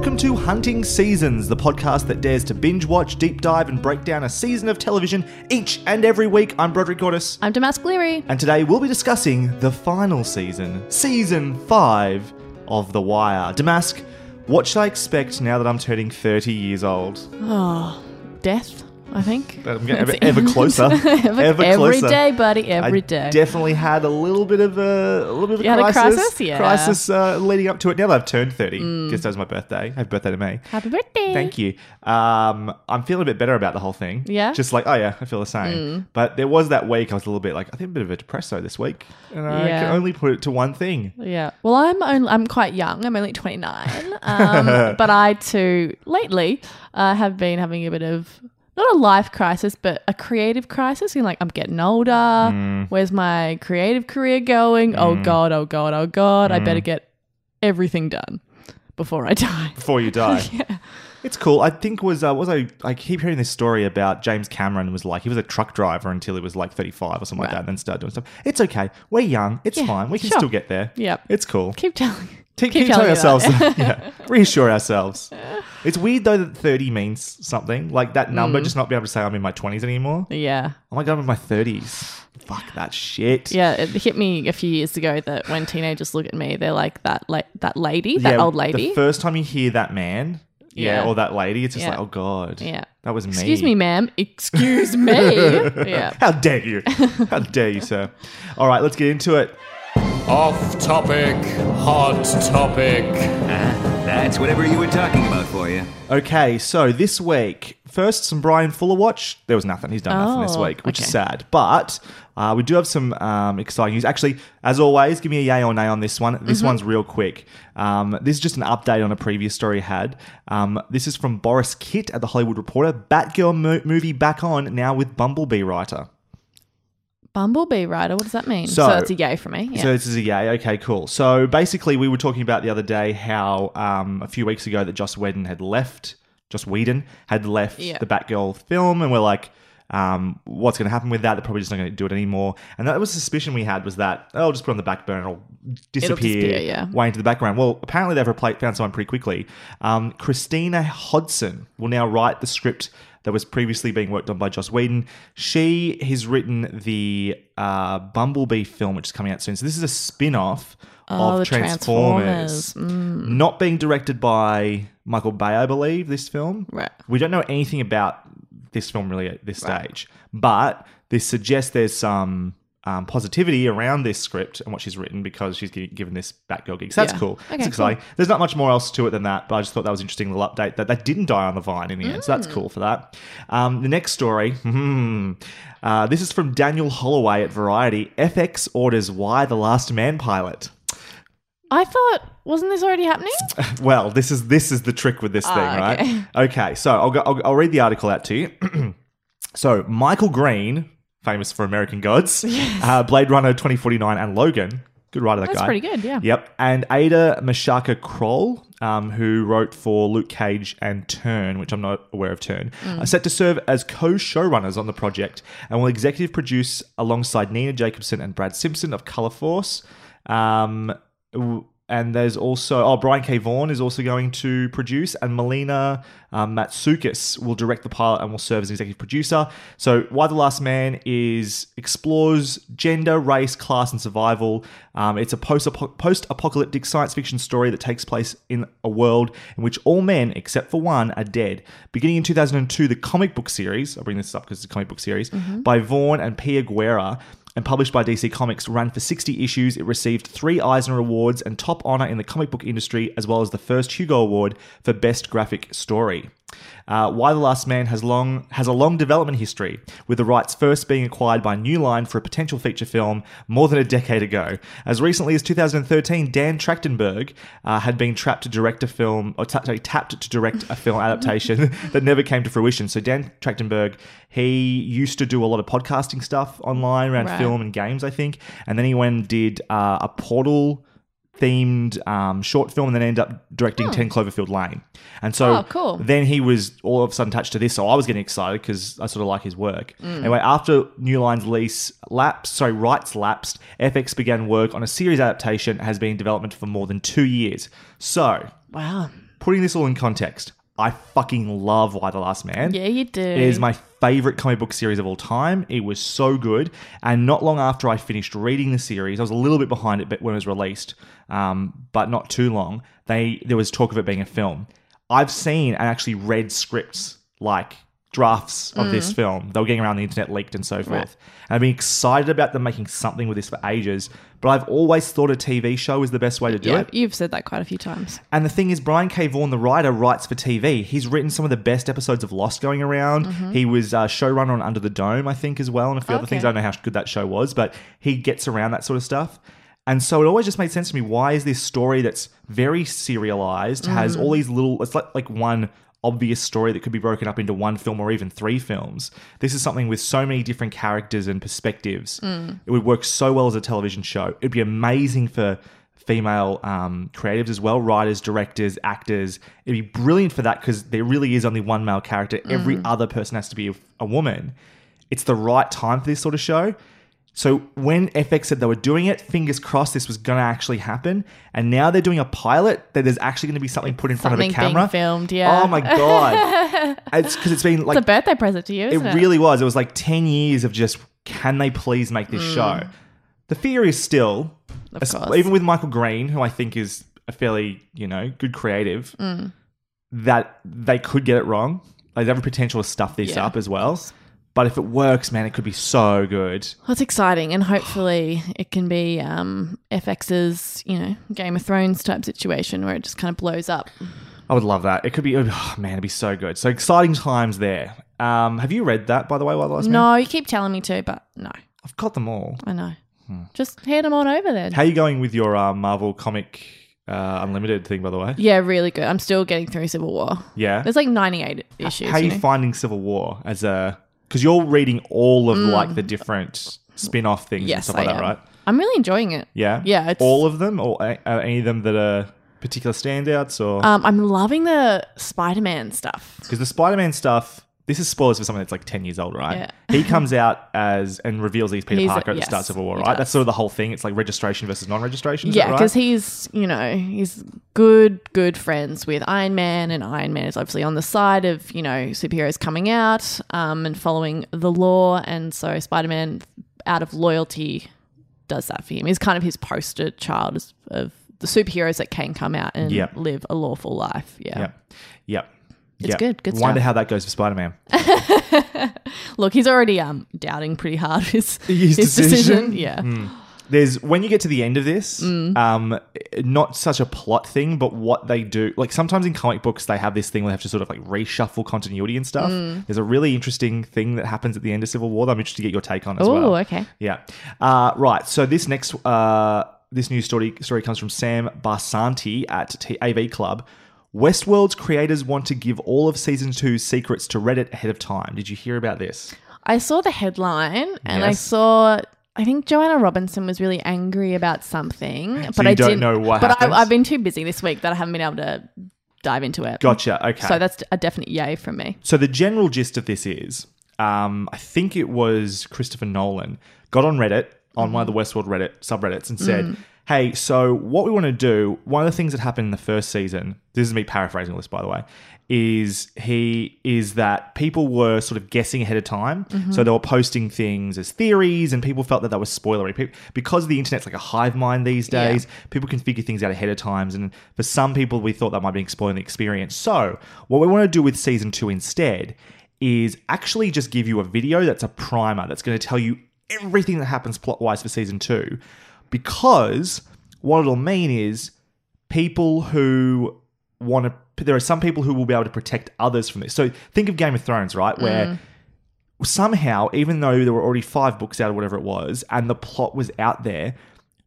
welcome to Hunting Seasons, the podcast that dares to binge watch, deep dive, and break down a season of television each and every week. I'm Broderick Gordis, I'm Damask Leary. and today we'll be discussing the final season, season five of The Wire. Damask, what should I expect now that I'm turning 30 years old? Oh, death, I think. I'm getting ever, ever closer. Every- ever closer. day, buddy, every I day. definitely had a little bit of a, a little bit of a You had a crisis. crisis? Yeah. Mm. Crisis uh, leading up to it. Now that I've turned 30, just as my birthday. Happy birthday to me. Happy birthday. Thank you. Um, I'm feeling a bit better about the whole thing. Yeah? Mm. Just like, oh yeah, I feel the same. But there was that week I was a little bit like, I think a bit of a depresso this week. And I Yeah. can only put it to one thing. Yeah. Well, I'm only, I'm quite young. I'm only 29. Um, but I too lately uh, have been having a bit of not a life crisis, but a creative crisis. You're like, I'm getting older. Mm. Where's my creative career going? Oh God, oh God, oh God. I Mm. better get everything done before I die. Before you die. yeah. It's cool. I think was uh, was I I keep hearing this story about James Cameron was like he was a truck driver until he was like 35 or something like that and then started doing stuff. It's okay. We're young. It's Yeah, fine. We can sure. still get there. Yep. It's cool. Keep telling. Keep, keep telling telling ourselves, yeah, reassure ourselves. It's weird though that 30 means something. Like that number, Mm. just not be able to say I'm in my 20s anymore. Yeah. Oh my god, I'm in my 30s. Fuck that shit. Yeah, it hit me a few years ago that when teenagers look at me, they're like that la- that lady, that Yeah, old lady. The first time you hear that man, yeah, Yeah. or that lady, it's just Yeah. like, oh god, yeah. that was me. Excuse me, ma'am. Excuse me. yeah. How dare you? How dare you, sir? All right, let's get into it. Off topic, hot topic. That's whatever you were talking about for you. Okay, so this week, first some Bryan Fuller watch. There was nothing. He's done nothing this Oh, week, which is sad. But uh, we do have some um, exciting news. Actually, as always, give me a yay or nay on this one. Mm-hmm. This one's real quick. Um, this is just an update on a previous story I had. Um, this is from Borys Kit at the Hollywood Reporter. Batgirl mo- movie back on now with Bumblebee writer. Bumblebee rider. What does that mean? So- So, that's a yay for me. Yeah. So this is a yay. Okay, cool. So basically, we were talking about the other day how um, a few weeks ago that Joss Whedon had left. Joss Whedon had left Yeah. the Batgirl film, and we're like, um, what's going to happen with that? They're probably just not going to do it anymore. And that was the suspicion we had was that oh, I'll just put it on the back burner, it'll disappear, disappear, yeah. way into the background. Well, apparently they've repla- found someone pretty quickly. Um, Christina Hodson will now write the script that was previously being worked on by Joss Whedon. She has written the uh, Bumblebee film, which is coming out soon. So this is a spin-off Oh, of Transformers, Transformers. Mm. not being directed by Michael Bay, I believe. This film, Right. We don't know anything about this film really at this stage, but this suggests there's some. Um, positivity around this script and what she's written because she's gi- given this Batgirl gig. So that's Yeah. cool. Okay, it's exciting. There's not much more else to it than that, but I just thought that was interesting little update that that didn't die on the vine in the end. So Mm. that's cool for that. Um, the next story, hmm, uh, this is from Daniel Holloway at Variety. FX orders Y: The Last Man pilot. I thought, wasn't this already happening? Well, this is this is the trick with this thing, Ah, okay. right? Okay, so I'll, go, I'll I'll read the article out to you. so Michael Green, famous for American Gods, uh, Blade Runner 2049, and Logan. Good writer, that guy. That's guy. pretty good, yeah. Yep. And Aida Mashaka Croal, um, who wrote for Luke Cage and Turn, which I'm not aware of Turn, Mm. are set to serve as co showrunners on the project and will executive produce alongside Nina Jacobson and Brad Simpson of Color Force. Um, and there's also oh Brian K. Vaughan is also going to produce, and Melina um, Matsoukas will direct the pilot and will serve as executive producer. So Y: The Last Man is explores gender, race, class, and survival. Um, it's a post post-apocalyptic science fiction story that takes place in a world in which all men except for one are dead. Beginning in 2002, the comic book series I'll bring this up because it's a comic book series by Vaughan and Pia Guerra and published by DC Comics, ran for 60 issues. It received three Eisner Awards and top honor in the comic book industry, as well as the first Hugo Award for Best Graphic Story. Uh, Y: The Last Man has long has a long development history, with the rights first being acquired by New Line for a potential feature film more than a decade ago. As recently as 2013, Dan Trachtenberg uh, had been trapped to direct a film, or sorry, tapped to direct a film adaptation that never came to fruition. So Dan Trachtenberg, he used to do a lot of podcasting stuff online around Right. film and games, I think, and then he went and did uh, a Portal themed um, short film and then ended up directing 10 Cloverfield Lane. And so Oh, cool. then he was all of a sudden attached to this. So I was getting excited because I sort of like his work. Mm. Anyway, after New Line's lease lapsed, sorry, rights lapsed, FX began work on a series adaptation has been in development for more than two years. So, Wow. putting this all in context, I fucking love Y: The Last Man. Yeah, you do. It is my favorite comic book series of all time. It was so good. And not long after I finished reading the series, I was a little bit behind it but when it was released, um, but not too long. They there was talk of it being a film. I've seen and actually read scripts like drafts of this film. They were getting around the internet leaked and so forth. And I've been excited about them making something with this for ages. But I've always thought a TV show is the best way to do yeah, it. you've said that quite a few times. And the thing is, Brian K. Vaughan, the writer, writes for TV. He's written some of the best episodes of Lost going around. He was uh, showrunner on Under the Dome, I think, as well, and a few other things. I don't know how good that show was, but he gets around that sort of stuff. And so it always just made sense to me. Why is this story that's very serialized, has all these little, it's like, like one obvious story that could be broken up into one film or even three films. This is something with so many different characters and perspectives. It would work so well as a television show. It'd be amazing for female um, creatives as well, writers, directors, actors. It'd be brilliant for that because there really is only one male character. Every other person has to be a, a woman. It's the right time for this sort of show. So when FX said they were doing it, fingers crossed this was going to actually happen. And now they're doing a pilot that there's actually going to be something put in front of Something a camera. being filmed, yeah. Oh my god! it's because it's been like It's a birthday present to you, it isn't it? really was. It was like 10 years of just, can they please make this show? The fear is still, Mm. Of as- course. even with Michael Green, who I think is a fairly, you know, good creative, Mm. that they could get it wrong. Like, they have a potential to stuff this Yeah, up as well. But if it works, man, it could be so good. Well, it's exciting, and hopefully it can be um, FX's, you know, Game of Thrones type situation where it just kind of blows up. I would love that. It could be, oh, man, it'd be so good. So exciting times there. Um, have you read that, by the way, while last Man? No, you keep telling me to, but no, I've got them all. I know. Hmm. Just hand them on over then. How are you going with your uh, Marvel comic uh, Unlimited thing, by the way? yeah, really good. I'm still getting through Civil War. Yeah. There's like 98 issues. How are you you know? finding Civil War as a because you're reading all of like the different spin-off things and Mm. Yes, stuff I like that, am. right? I'm really enjoying it. Yeah, Yeah, it's- all of them, or any of them that are particular standouts, or Um, I'm loving the Spider-Man stuff. because the Spider-Man stuff. This is spoilers for someone that's like ten years old, right? Yeah. he comes out as and reveals he's Peter He's a- Parker at the yes, start of Civil War, right? That's sort of the whole thing. It's like registration versus non-registration. Yeah, that right? because he's, you know, he's good, good friends with Iron Man, and Iron Man is obviously on the side of, you know, superheroes coming out um, and following the law. And so Spider Man, out of loyalty, does that for him. He's kind of his poster child of- of the superheroes that can come out and Yep. live a lawful life. Yeah. Yep. Yep. It's Yep. good, good Wonder how that goes for Spider-Man. Look, he's already um, doubting pretty hard his, His his, decision? decision. Yeah. There's when you get to the end of this, Mm. um, not such a plot thing, but what they do. Like sometimes in comic books, they have this thing where they have to sort of like reshuffle continuity and stuff. Mm. There's a really interesting thing that happens at the end of Civil War that I'm interested to get your take on as well. Oh, well. okay. Yeah. Uh, right. So this next uh, this news story story comes from Sam Barsanti at T- AV Club. Westworld's creators want to give all of season two's secrets to Reddit ahead of time. Did you hear about this? I saw the headline and I saw. I think Joanna Robinson was really angry about something, but you I don't didn't know what But? I, I've been too busy this week that I haven't been able to dive into it. Gotcha. Okay. So that's a definite yay from me. So the general gist of this is, um, I think it was Christopher Nolan got on Reddit on one of the Westworld Reddit subreddits and said, hey, so what we want to do, one of the things that happened in the first season, this is me paraphrasing all this, by the way, is he is that people were sort of guessing ahead of time. Mm-hmm. So they were posting things as theories, and people felt that that was spoilery. Pe- Because the internet's like a hive mind these Yeah. days, people can figure things out ahead of times. And for some people, we thought that might be spoiling the experience. So what we want to do with season two instead is actually just give you a video that's a primer that's going to tell you everything that happens plot wise for season two. Because what it'll mean is people who want to there are some people who will be able to protect others from this. So think of Game of Thrones, right? Where somehow, even though there were already five books out or whatever it was, and the plot was out there,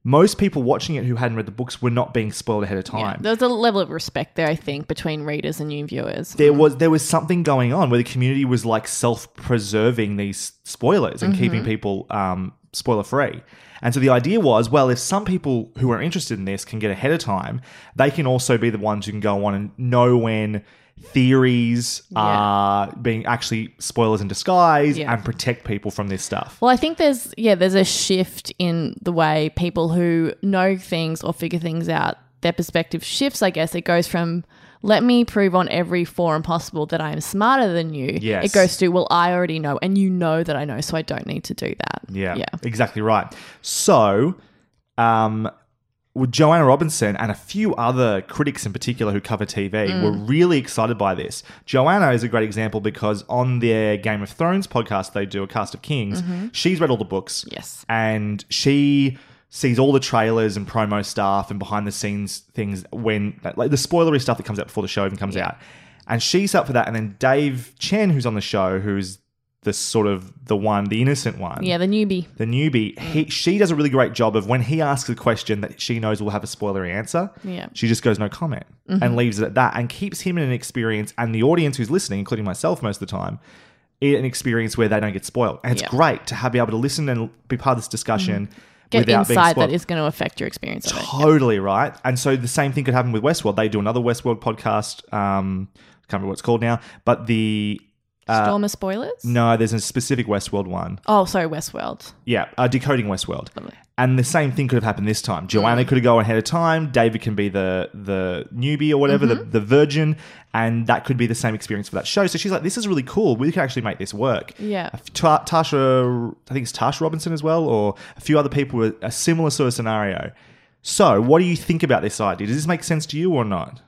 most people watching it who hadn't read the books were not being spoiled ahead of time. There's a level of respect there, I think, between readers and new viewers. there was there was something going on where the community was like self-preserving these spoilers and keeping people um, spoiler free. And so the idea was, well, if some people who are interested in this can get ahead of time, they can also be the ones who can go on and know when theories are being actually spoilers in disguise Yeah. and protect people from this stuff. Well, I think there's yeah, there's a shift in the way people who know things or figure things out, their perspective shifts. I guess it goes from let me prove on every forum possible that I am smarter than you. Yes. It goes to well, I already know, and you know that I know, so I don't need to do that. Yeah, yeah. exactly right. So, um, with Joanna Robinson and a few other critics in particular who cover TV Mm. were really excited by this. Joanna is a great example because on their Game of Thrones podcast, they do a cast of kings. She's read all the books. Mm-hmm. Yes. And she sees all the trailers and promo stuff and behind the scenes things when like the spoilery stuff that comes out before the show even comes out. And she's up for that. And then Dave Chen, who's on the show, who's the sort of the one, the innocent one Yeah, the newbie. the newbie, mm. he, she does a really great job of when he asks a question that she knows will have a spoilery answer. Yeah. She just goes no comment mm-hmm. and leaves it at that and keeps him in an experience and the audience who's listening, including myself most of the time, in an experience where they don't get spoiled. And it's Yeah. great to have, be able to listen and be part of this discussion mm-hmm. Get insight that is going to affect your experience. Totally right. And so the same thing could happen with Westworld. They do another Westworld podcast. Um, I can't remember what it's called now, but the Storm of spoilers. no, there's a specific Westworld one. Oh, sorry, Westworld. Yeah, uh, decoding Westworld. Lovely. And the same thing could have happened this time. Joanna could have gone ahead of time. David can be the the newbie or whatever, the, the virgin, and that could be the same experience for that show. So she's like, "This is really cool. We can actually make this work." Yeah. Ta- Tasha, I think it's Tasha Robinson as well, or a few other people with a similar sort of scenario. So, what do you think about this idea? Does this make sense to you or not?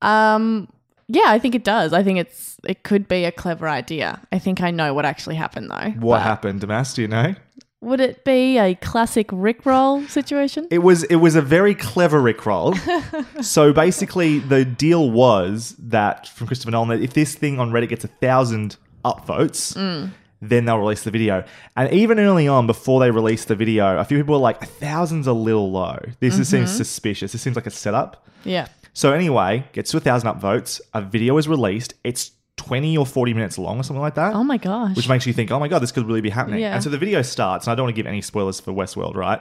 Um, yeah, I think it does. I think it's it could be a clever idea. I think I know what actually happened though. What happened, Damas? Do you know? Would it be a classic Rickroll situation? It was it was a very clever Rickroll. so basically, the deal was that from Christopher Nolan that if this thing on Reddit gets a thousand upvotes, mm. then they'll release the video. And even early on, before they released the video, a few people were like, "A thousand's a little low. This just seems mm-hmm. suspicious. This seems like a setup." yeah. So anyway, gets to a thousand upvotes. A video is released. It's twenty or forty minutes long or something like that Oh my gosh. which makes you think, oh my god, this could really be happening. Yeah. And so the video starts, and I don't want to give any spoilers for Westworld, right?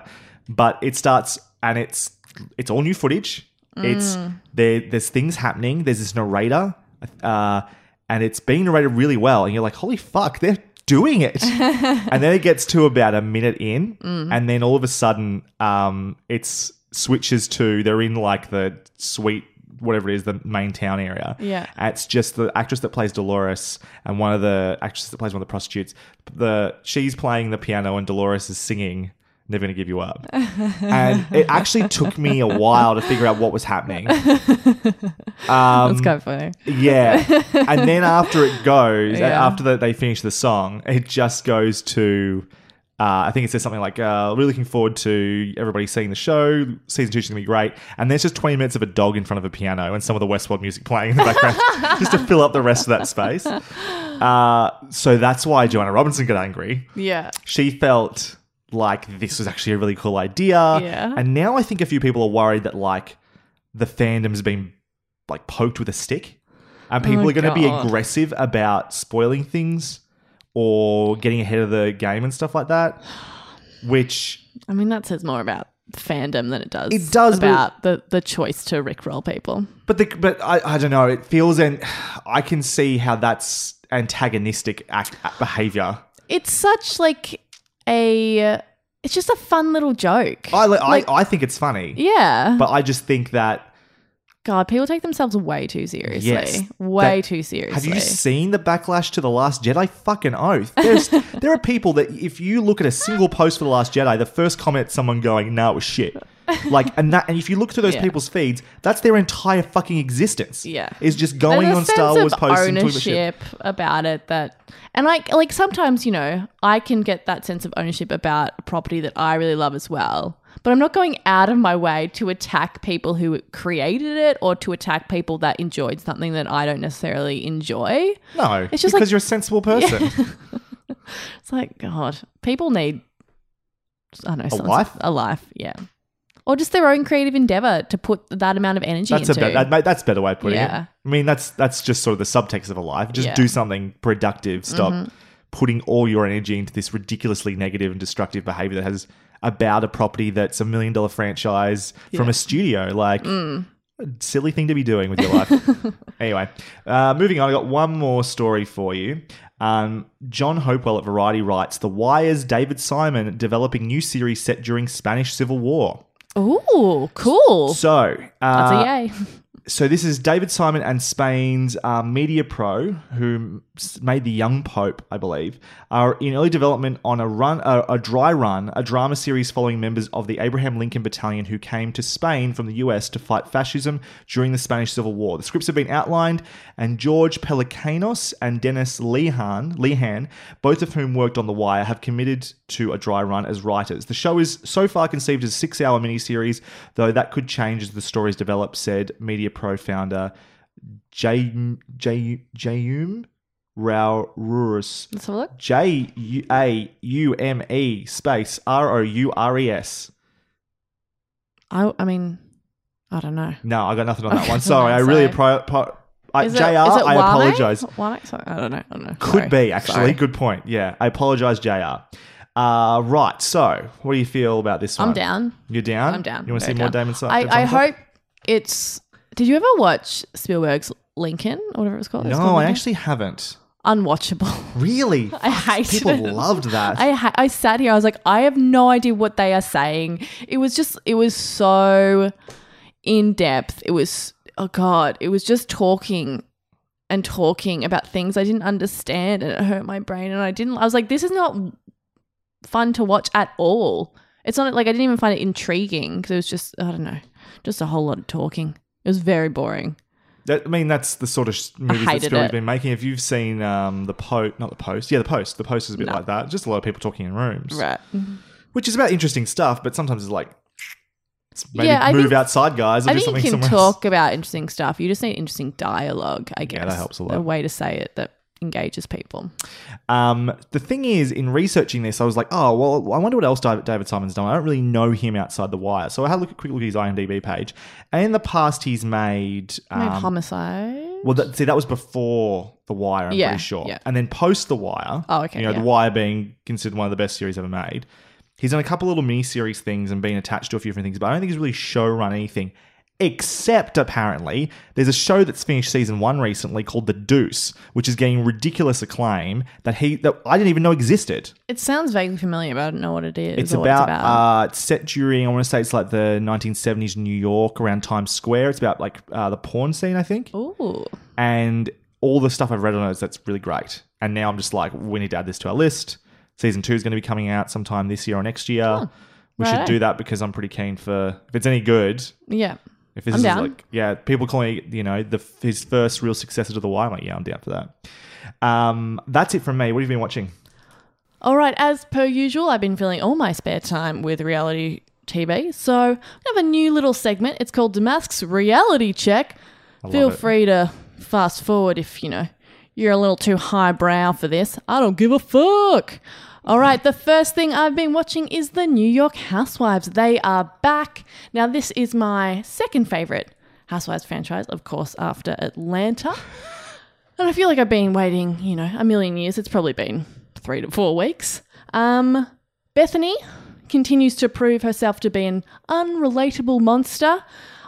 But it starts, and it's it's all new footage. It's Mm. there. There's things happening. There's this narrator, uh, and it's being narrated really well. And you're like, holy fuck, they're doing it. and then it gets to about a minute in, Mm. and then all of a sudden, um, it's switches to they're in like the sweet whatever it is the main town area Yeah. it's just the actress that plays Dolores and one of the actresses that plays one of the prostitutes. The she's playing the piano and Dolores is singing "Never Gonna Give You Up," and it actually took me a while to figure out what was happening. Um, That's kind of funny. yeah, and then after it goes, Yeah. after that they finish the song, it just goes to. Uh, I think it says something like, uh, "Really looking forward to everybody seeing the show. Season two is gonna be great." And there's just 20 minutes of a dog in front of a piano and some of the Westworld music playing in the background, just to fill up the rest of that space. Uh, so that's why Joanna Robinson got angry. Yeah. She felt like this was actually a really cool idea. Yeah. And now I think a few people are worried that like the fandom's been like poked with a stick. And people Oh, are going to be aggressive about spoiling things or getting ahead of the game and stuff like that. Which I mean, that says more about fandom than it does. It does, about the the choice to Rickroll people. But the but I, I don't know. It feels and I can see how that's antagonistic act, behavior. It's such like a it's just a fun little joke. I, li- Like- I I think it's funny, yeah. but I just think that God, people take themselves way too seriously. Yes. way That- too seriously. Have you seen the backlash to the Last Jedi? Fucking oath. There's there are people that if you look at a single post for the Last Jedi, the first comment someone going, "No, it was shit." Like and that and if you look through those Yeah. people's feeds, that's their entire fucking existence. Yeah. is just going on Star Wars posts and talking about shit. ownership about it that and like like sometimes you know i can get that sense of ownership about a property that i really love as well but i'm not going out of my way to attack people who created it or to attack people that enjoyed something that i don't necessarily enjoy No, It's just because like- you're a sensible person. it's like god people need i don't know something- life? a life yeah or just their own creative endeavor to put that amount of energy That's a into better, that, mate, that's a better way of putting Yeah. it. I mean, that's that's just sort of the subtext of a life. Just Yeah. Mm-hmm. do something productive. Stop putting all your energy into this ridiculously negative and destructive behavior that has about a property that's a million dollar franchise from a studio. Like, Mm. a silly thing to be doing with your life. anyway, uh, moving on. I got one more story for you. Um, John Hopewell at Variety writes: The Wire's David Simon developing new series set during Spanish Civil War. Ooh, cool So, uh, that's a yay so this is David Simon and Spain's uh, Media Pro, who made the Young Pope, I believe, are in early development on a run, a, a dry run, a drama series following members of the Abraham Lincoln Battalion who came to Spain from the U.S. to fight fascism during the Spanish Civil War. The scripts have been outlined, and George Pelecanos and Dennis Lehane, Lehane, both of whom worked on The Wire, have committed to a dry run as writers. The show is so far conceived as a six-hour miniseries, though that could change as the stories develop, said Media founder Jay Jay Jayum Rao Ruris. let's have a look J U A U M E space R O U R E S. I, I mean, I don't know. No, I got nothing on that one. Sorry, I really pro, pro, I, Is JR, it- is it I apologize. Wame? Sorry, I don't know. I don't know. Could Sorry. be actually. Sorry. Good point. Yeah, I apologize, JR. Uh, right. So, what do you feel about this one? I'm down. You're down. I'm down. You want to see Very more down. Damon? Si- I, I hope it's. Did you ever watch Spielberg's Lincoln or whatever it was called? It's No, called I Lincoln? actually haven't. unwatchable. Really? I hated People it. loved that. I ha- I sat here. I was like, I have no idea what they are saying. It was just. It was so in depth. It was. Oh God! It was just talking and talking about things I didn't understand, and it hurt my brain. And I didn't. I was like, this is not fun to watch at all. It's not like I didn't even find it intriguing because it was just I don't know, just a whole lot of talking. It was very boring. That, I mean, that's the sort of sh- movies that hated Spielberg's it. been making. If you've seen um, the post, not the post, yeah, the post. The post is a bit No. like that. Just a lot of people talking in rooms, Right. which is about interesting stuff. But sometimes it's like, it's maybe Yeah, I move think- outside, guys. Or I do think something you can somewhere else. talk about interesting stuff. You just need interesting dialogue, I guess. Yeah, that helps a lot. A way to say it that engages people. Um, the thing is, in researching this, I was like, oh, well, I wonder what else David Simon's done. I don't really know him outside The Wire. So I had a look, quick look at his IMDb page. And in the past, he's made. Um, homicide. well, that, see, that was before The Wire, I'm Yeah, pretty sure. yeah. And then post The Wire. Oh, okay, You know, yeah. The Wire being considered one of the best series ever made. He's done a couple little mini series things and been attached to a few different things, but I don't think he's really show run anything. Except apparently, there's a show that's finished season one recently called The Deuce, which is getting ridiculous acclaim that he that I didn't even know existed. It sounds vaguely familiar, but I don't know what it is. It's about, it's about. Uh, it's set during I want to say it's like the 1970s New York around Times Square. It's about like uh, the porn scene, I think Ooh. and all the stuff I've read on it is that's really great. And now I'm just like, we need to add this to our list. Season two is going to be coming out sometime this year or next year. we should righto. do that because I'm pretty keen for if it's any good. Yeah. If this I'm is down. like, yeah, people calling it, you know, the his first real successor to the Wire. I'm like, yeah, I'm down for that. Um, that's it from me. What have you been watching? All right, as per usual, I've been filling all my spare time with reality TV. So I have a new little segment. It's called Damask's Reality Check. Feel it. free to fast forward if you know you're a little too highbrow for this. I don't give a fuck. All right, the first thing I've been watching is the New York Housewives. They are back. Now, this is my second favorite Housewives franchise, of course, after Atlanta. And I feel like I've been waiting, you know, a million years. It's probably been three to four weeks. Um, Bethenny continues to prove herself to be an unrelatable monster.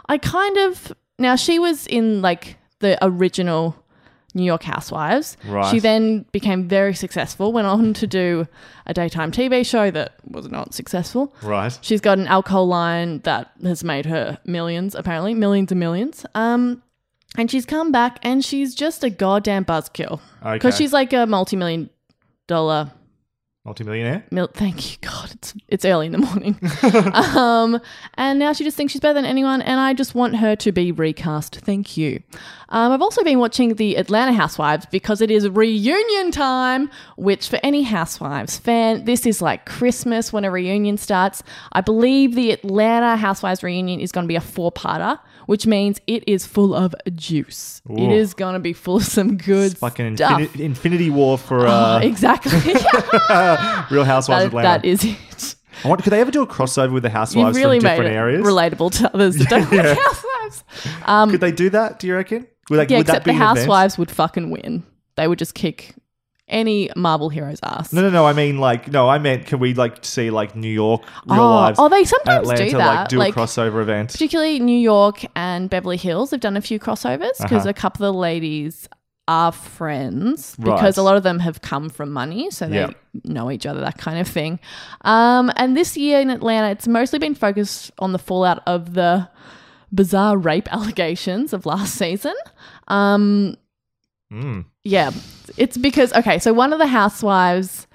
I kind of now she was in like the original New York Housewives. Right. She then became very successful, went on to do a daytime TV show that was not successful. Right. She's got an alcohol line that has made her millions, apparently, millions and millions. Um, and she's come back and she's just a goddamn buzzkill. Okay. Because she's like a multi million dollar Multimillionaire. Mil- Thank you, God. It's it's early in the morning. um, and now she just thinks she's better than anyone, and I just want her to be recast. Thank you. Um, I've also been watching the Atlanta Housewives because it is reunion time. Which, for any Housewives fan, this is like Christmas when a reunion starts. I believe the Atlanta Housewives reunion is going to be a four-parter, which means it is full of juice. It Ooh. is going to be full of some good It's an stuff. infini- infinity war for Oh, uh, exactly. Real Housewives That- of Atlanta. that is it. I wonder, could they ever do a crossover with the Housewives really from different it areas? relatable to others that don't like housewives. Um, Could they do that? Do you reckon? Would, like, yeah, would that except the event? housewives would fucking win. They would just kick any Marvel hero's ass. No, no, no. I mean, like, no. I meant, can we like see like New York Real oh, Lives? oh, they sometimes Atlanta do that. like do a crossover event. particularly New York and Beverly Hills have done a few crossovers because Uh-huh. a couple of the ladies are friends because Right. a lot of them have come from money, so they Yeah. know each other, that kind of thing. Um, and this year in Atlanta, it's mostly been focused on the fallout of the bizarre rape allegations of last season. Um, Mm. yeah, it's because okay, so one of the housewives,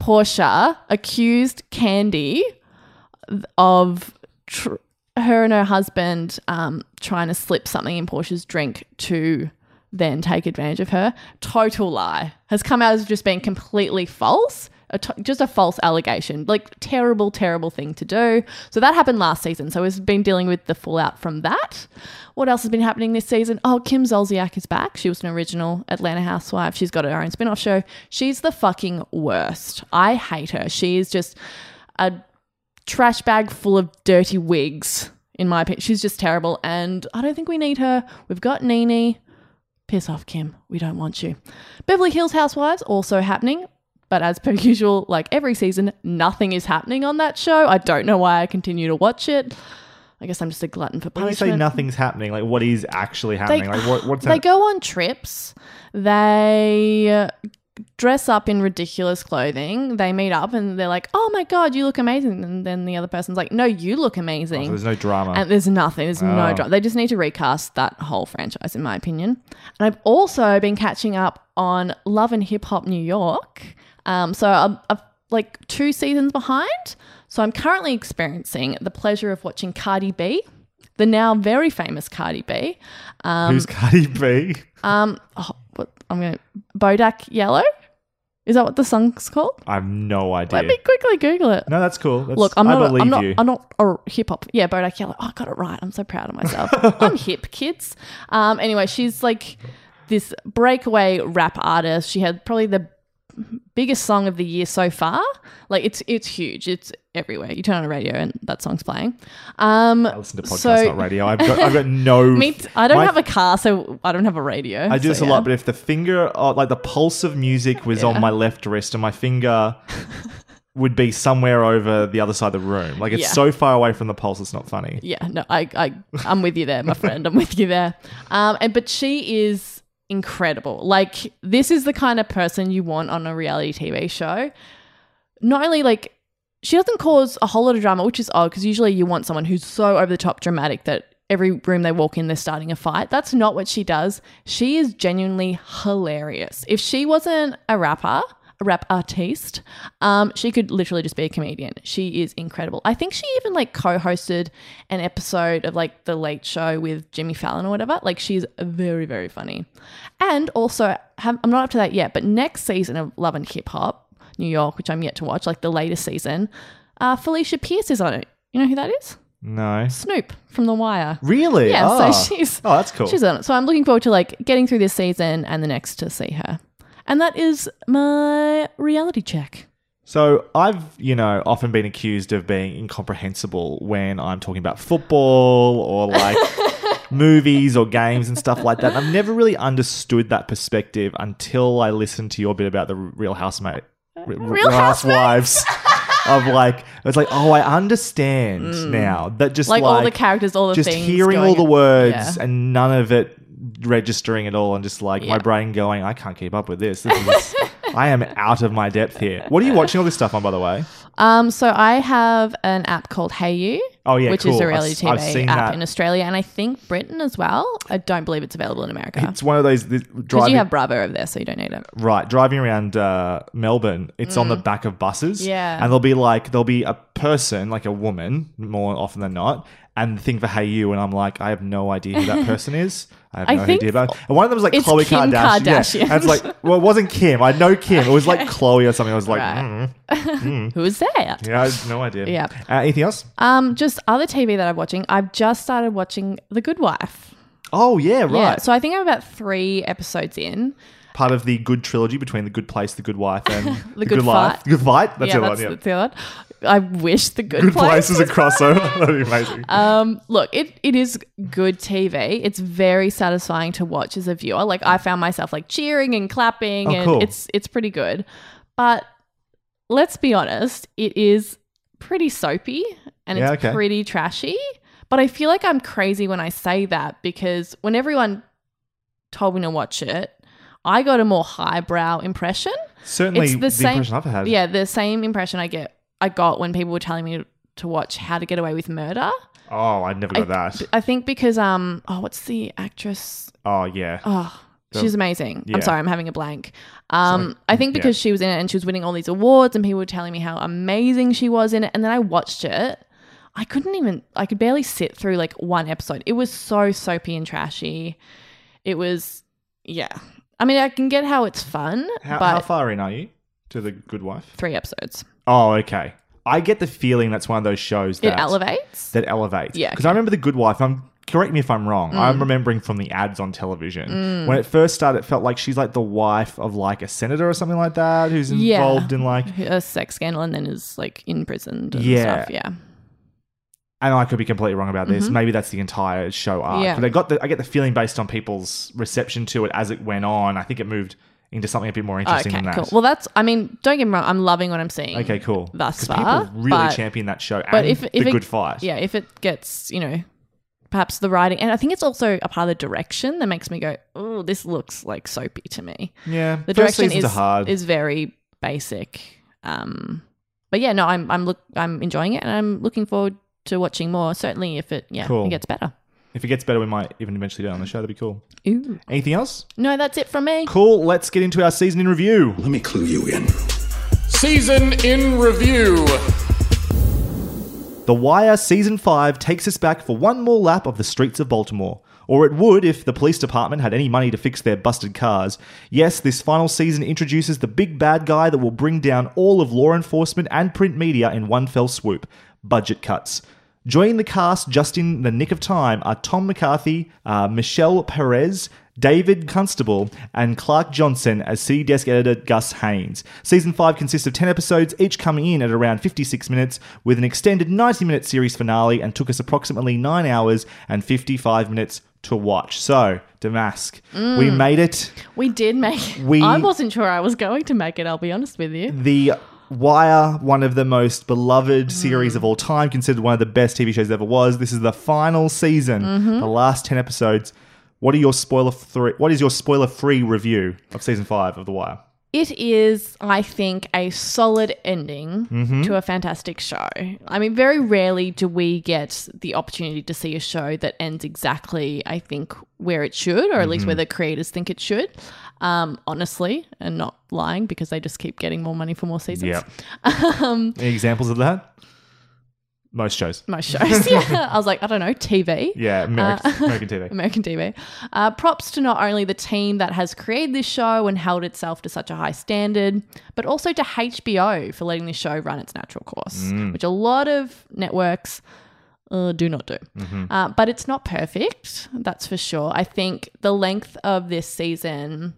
Porsha, accused Kandi of tr- her and her husband um, trying to slip something in Porsha's drink to then take advantage of her. Total lie has come out as just being completely false. A t- just a false allegation, like terrible, terrible thing to do. So that happened last season. So we've been dealing with the fallout from that. What else has been happening this season? Oh, Kim Zolciak is back. She was an original Atlanta housewife. She's got her own spin-off show. She's the fucking worst. I hate her. She is just a trash bag full of dirty wigs. In my opinion, she's just terrible, and I don't think we need her. We've got Nene. Piss off, Kim. We don't want you. Beverly Hills Housewives also happening, but as per usual, like every season, nothing is happening on that show. I don't know why I continue to watch it. I guess I'm just a glutton for When you punishment. say nothing's happening, like what is actually They, happening? like what, what's they that? go on trips. They dress up in ridiculous clothing. They meet up and they're like, "Oh my god, you look amazing!" And then the other person's like, "No, you look Oh, amazing." so there's no drama. And there's nothing. There's no ah. Oh. drama. They just need to recast that whole franchise, in my opinion. And I've also been catching up on Love and Hip Hop New York. Um, so I'm, I'm like two seasons behind. So I'm currently experiencing the pleasure of watching Cardi B, the now very famous Cardi B. Um, Who's Cardi B? um, oh, what, I'm gonna Bodak Yellow. Is that what the song's called? I have no idea. Let me quickly Google it. no, that's cool. That's, Look, I'm not. A, believe I'm not. you. I'm not a hip hop. Yeah, Bodak Yellow. Oh, I got it right. I'm so proud of myself. I'm hip, kids. Um. Anyway, she's like this breakaway rap artist. She had probably the biggest song of the year so far. Like it's it's huge. It's everywhere. You turn on a radio and that song's playing. Um. I listen to podcasts, so- not radio. I've got, I've got no. Me, t- I don't my- have a car, so I don't have a radio. I do so this a yeah. lot, but if the finger, uh, like the pulse of music was on my left wrist and my finger would be somewhere over the other side of the room. Like it's Yeah. so far away from the pulse, it's not funny. Yeah, no, I, I, I'm with you there, my friend. I'm with you there. Um, and but she is incredible. Like this is the kind of person you want on a reality TV show. Not only like she doesn't cause a whole lot of drama, which is odd because usually you want someone who's so over the top dramatic that every room they walk in, they're starting a fight. That's not what she does. She is genuinely hilarious. If she wasn't a rapper, rap artiste, um, she could literally just be a comedian. She is incredible. I think she even like co-hosted an episode of like The Late Show with Jimmy Fallon or whatever. Like she's very, very funny. And also, have, I'm not up to that yet, but next season of Love and Hip Hop New York, which I'm yet to watch, like the latest season, uh, Felicia Pierce is on it. You know who that is? No. Snoop from The Wire. Really? Yeah, oh. so she's Oh, that's cool. she's on it. So I'm looking forward to like getting through this season and the next to see her. And that is my reality check. So I've, you know, often been accused of being incomprehensible when I'm talking about football or like movies or games and stuff like that. I've never really understood that perspective until I listened to your bit about the Real Housemate, Re- Real Housewives. of like, it's like, oh, I understand now that just Mm. Like, like, all the characters, all the just hearing all the words Yeah. and none of it registering it all and just like my brain going, I can't keep up with this. This is I am out of my depth here. What are you watching all this stuff on, by the way? Um, so I have an app called hayu. Oh, yeah, which cool. is a I've- reality I've TV seen app that. in Australia and I think Britain as well. I don't believe it's available in America It's one of those because you have Bravo over there, so you don't need it. right driving around uh, Melbourne. It's on the back of buses. Mm. Yeah. and there'll be like there'll be a person, like a woman, more often than not. And the thing for hayu, and I'm like, I have no idea who that person is. I have I no idea about. And one of them was like it's Chloe Kim Kardashian. Yeah. And it's like, well, it wasn't Kim. I know Kim. It was like Chloe or something. I was like, Right. mm, Who's that? yeah, I have no idea. Yeah. Uh, anything else? Um, just other TV that I'm watching. I've just started watching The Good Wife. Oh yeah, right. Yeah, so I think I'm about three episodes in. Part of the good trilogy between the Good Place, the Good Wife, and the, Good Life. Fight. Good Fight. That's yeah, the that's, one. Yeah. that's the other one. I wish The Good, Good Place. Place is a crossover. That'd be amazing. Um, look, it, it is good TV. It's very satisfying to watch as a viewer. Like I found myself like cheering and clapping, Oh, and cool. it's it's pretty good. But let's be honest, it is pretty soapy and Yeah, it's okay. pretty trashy. But I feel like I'm crazy when I say that because when everyone told me to watch it, I got a more highbrow impression. Certainly, it's the, the, same. impression I've had. Yeah, the same impression I get. I got when people were telling me to watch How to Get Away with Murder. Oh, I never got that. I think because um oh what's the actress Oh yeah. oh The- she's amazing yeah. I'm sorry I'm having a blank um Sorry. I think Yeah. because she was in it and she was winning all these awards and people were telling me how amazing she was in it and then I watched it I couldn't even I could barely sit through like one episode it was so soapy and trashy it was yeah I mean I can get how it's fun How, but how far in are you to the Good Wife? three episodes Oh, okay. I get the feeling that's one of those shows that it elevates that elevates. Yeah, Because I remember the Good Wife. I'm correct me if I'm wrong. Mm. I'm remembering from the ads on television when it first started. It felt like she's like the wife of like a senator or something like that, who's Yeah. involved in like. a sex scandal and then is like imprisoned and Yeah. stuff yeah And I could be completely wrong about this. Maybe that's the entire show arc. Mm-hmm. Yeah. But I got the I get the feeling based on people's reception to it as it went on. I think it moved into something a bit more interesting okay than that. cool well that's I mean don't get me wrong I'm loving what I'm seeing Okay, cool. thus far, people really but- champion that show but if, if the it, good fight. yeah if it gets you know perhaps the writing and i think it's also a part of the direction that makes me go oh this looks like soapy to me yeah. the First direction is hard. is very basic um but yeah no i'm i'm look i'm enjoying it and i'm looking forward to watching more certainly if it yeah Cool. it gets better if it gets better, we might even eventually do it on the show. That'd be cool. Ooh. Anything else? no that's it from me Cool. Let's get into our season in review. Let me clue you in. Season in review. The Wire Season 5 takes us back for one more lap of the streets of Baltimore. Or it would if the police department had any money to fix their busted cars. Yes, this final season introduces the big bad guy that will bring down all of law enforcement and print media in one fell swoop budget cuts. Joining the cast just in the nick of time are Tom McCarthy, uh, Michelle Paress, David Costabile, and Clark Johnson as city desk editor Gus Haynes. Season 5 consists of 10 episodes, each coming in at around 56 minutes, with an extended 90 minute series finale, and took us approximately 9 hours and 55 minutes to watch. So, Damask, we made it. we did make We- i wasn't sure i was going to make it i'll be honest with you The Wire, one of the most beloved Mm. series of all time, considered one of the best TV shows ever was. This is the final season, Mm-hmm. the last 10 episodes. What are your spoiler three, what is your spoiler free review of season 5 of The Wire? It is, I think, a solid ending Mm-hmm. to a fantastic show. I mean, very rarely do we get the opportunity to see a show that ends exactly, I think, where it should, or at least Mm-hmm. where the creators think it should. Um, honestly, and not lying because they just keep getting more money for more seasons. Um, Any examples of that? Most shows. Most shows. yeah. I was like, I don't know, TV. Yeah, American, Uh, American TV. American TV. Uh, props to not only the team that has created this show and held itself to such a high standard, but also to HBO for letting this show run its natural course, which a lot of networks uh, do not do. Uh, but it's not perfect, that's for sure. I think the length of this season.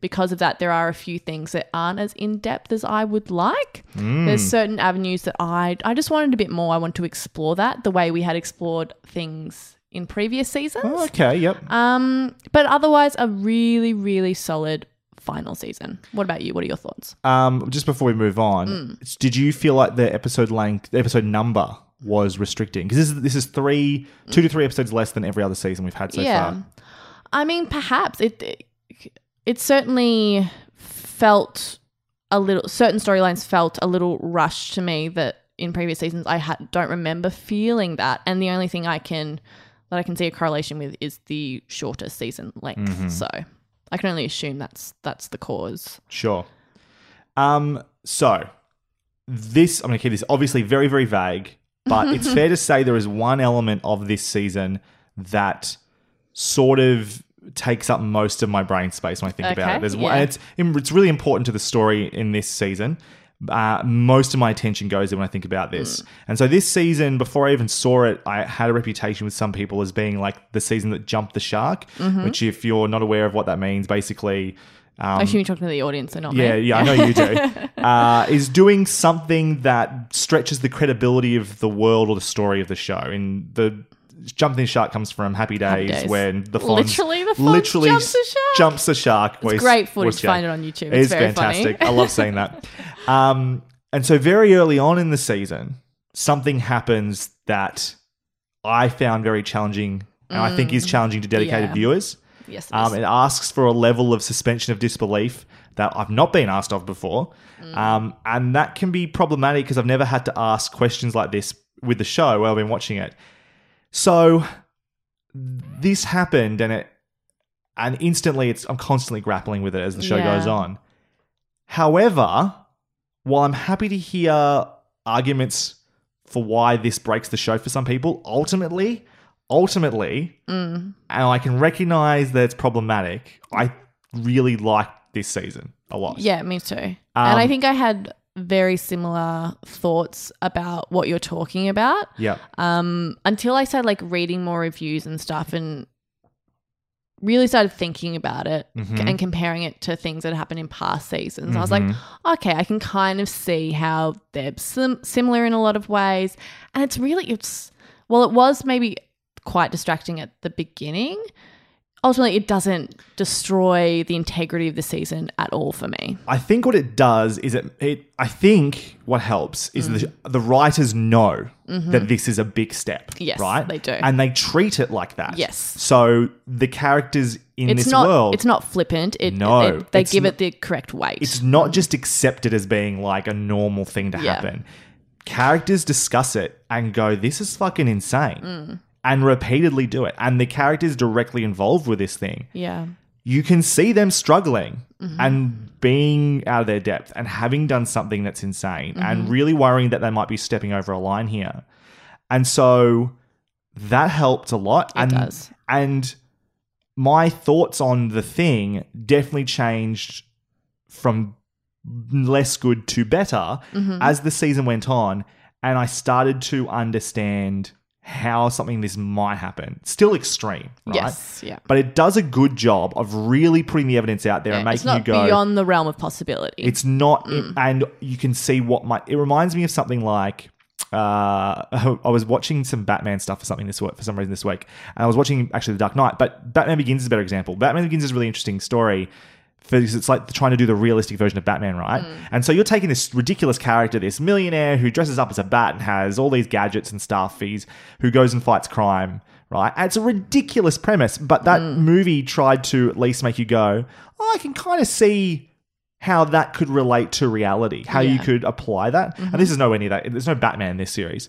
Because of that, there are a few things that aren't as in depth as I would like. There's certain avenues that I I just wanted a bit more. I want to explore that the way we had explored things in previous seasons. Oh, okay, yep. Um, but otherwise, a really, really solid final season. What about you? What are your thoughts? Um, just before we move on, Mm. did you feel like the episode length, the episode number was restricting? Because this is this is three, two to three episodes less than every other season we've had so yeah. far. I mean, perhaps it, it it certainly felt a little certain storylines felt a little rushed to me that in previous seasons I ha- don't remember feeling that. And the only thing I can that I can see a correlation with is the shorter season length. So I can only assume that's that's the cause. Sure. Um, so this I'm gonna keep this obviously very, very vague, but it's fair to say there is one element of this season that sort of takes up most of my brain space when I think about it. There's yeah. it's it's really important to the story in this season. Uh, most of my attention goes there when I think about this. And so this season, before I even saw it, I had a reputation with some people as being like the season that jumped the shark. Which, if you're not aware of what that means, basically, um, I assume you're talking to the audience and not yeah, me yeah, I know you do. uh, is doing something that stretches the credibility of the world or the story of the show. In the jumping shark comes from Happy Days, Days. when the Fonz Literally, the Fonz literally jumps a shark. Jumps the shark. It's great footage. Find it on YouTube. It's very funny. fantastic. I love seeing that. Um, and so very early on in the season, something happens that I found very challenging, and I think is challenging to dedicated Mm. yeah. viewers. yes it Um, it asks for a level of suspension of disbelief that I've not been asked of before. Mm. Um, and that can be problematic because I've never had to ask questions like this with the show while I've been watching it. So this happened and it and instantly it's I'm constantly grappling with it as the show Yeah. goes on. However, while I'm happy to hear arguments for why this breaks the show for some people, ultimately, ultimately, Mm. and I can recognize that it's problematic. I really like this season a lot. Yeah, me too. and Um, I think I had very similar thoughts about what you're talking about. Yeah. Um, until I started like reading more reviews and stuff and really started thinking about it Mhm. and comparing it to things that happened in past seasons. I was like, Mm-hmm. okay, I can kind of see how they're sim- similar in a lot of ways. And it's really, it's, well, it was maybe quite distracting at the beginning. Ultimately, it doesn't destroy the integrity of the season at all for me. I think what it does is it, it I think what helps is Mm. the, the writers know that this is a big step. Mm-hmm. Yes, right? they do. And they treat it like that. Yes. So the characters in it's this not world it's not flippant. It, No, it- they give not- it the correct weight. it's not just accepted as being like a normal thing to Yeah. happen. Characters discuss it and go, "This is fucking insane," Mm. And repeatedly do it. And the characters directly involved with this thing, yeah. you can see them struggling Mm-hmm. and being out of their depth and having done something that's insane and Mm-hmm. really worrying that they might be stepping over a line here. And so that helped a lot. It and does. and my thoughts on the thing definitely changed from less good to better Mm-hmm. as the season went on and I started to understand how something this might happen. Still extreme, right? Yes. Yeah. But it does a good job of really putting the evidence out there and it's making you go. beyond the realm of possibility. It's not, Mm. and you can see what might. It reminds me of something like. Uh, I was watching some Batman stuff for something this week, for some reason this week, and I was watching actually The Dark Knight. But Batman Begins is a better example. Batman Begins is a really interesting story because it's like trying to do the realistic version of Batman, right? Mm. And so you're taking this ridiculous character, this millionaire who dresses up as a bat and has all these gadgets and stuff. He's who goes and fights crime, right? And it's a ridiculous premise, but that mm. movie tried to at least make you go, oh, I can kind of see how that could relate to reality, how you could apply that. And mm-hmm. this is nowhere near that. There's no Batman in this series,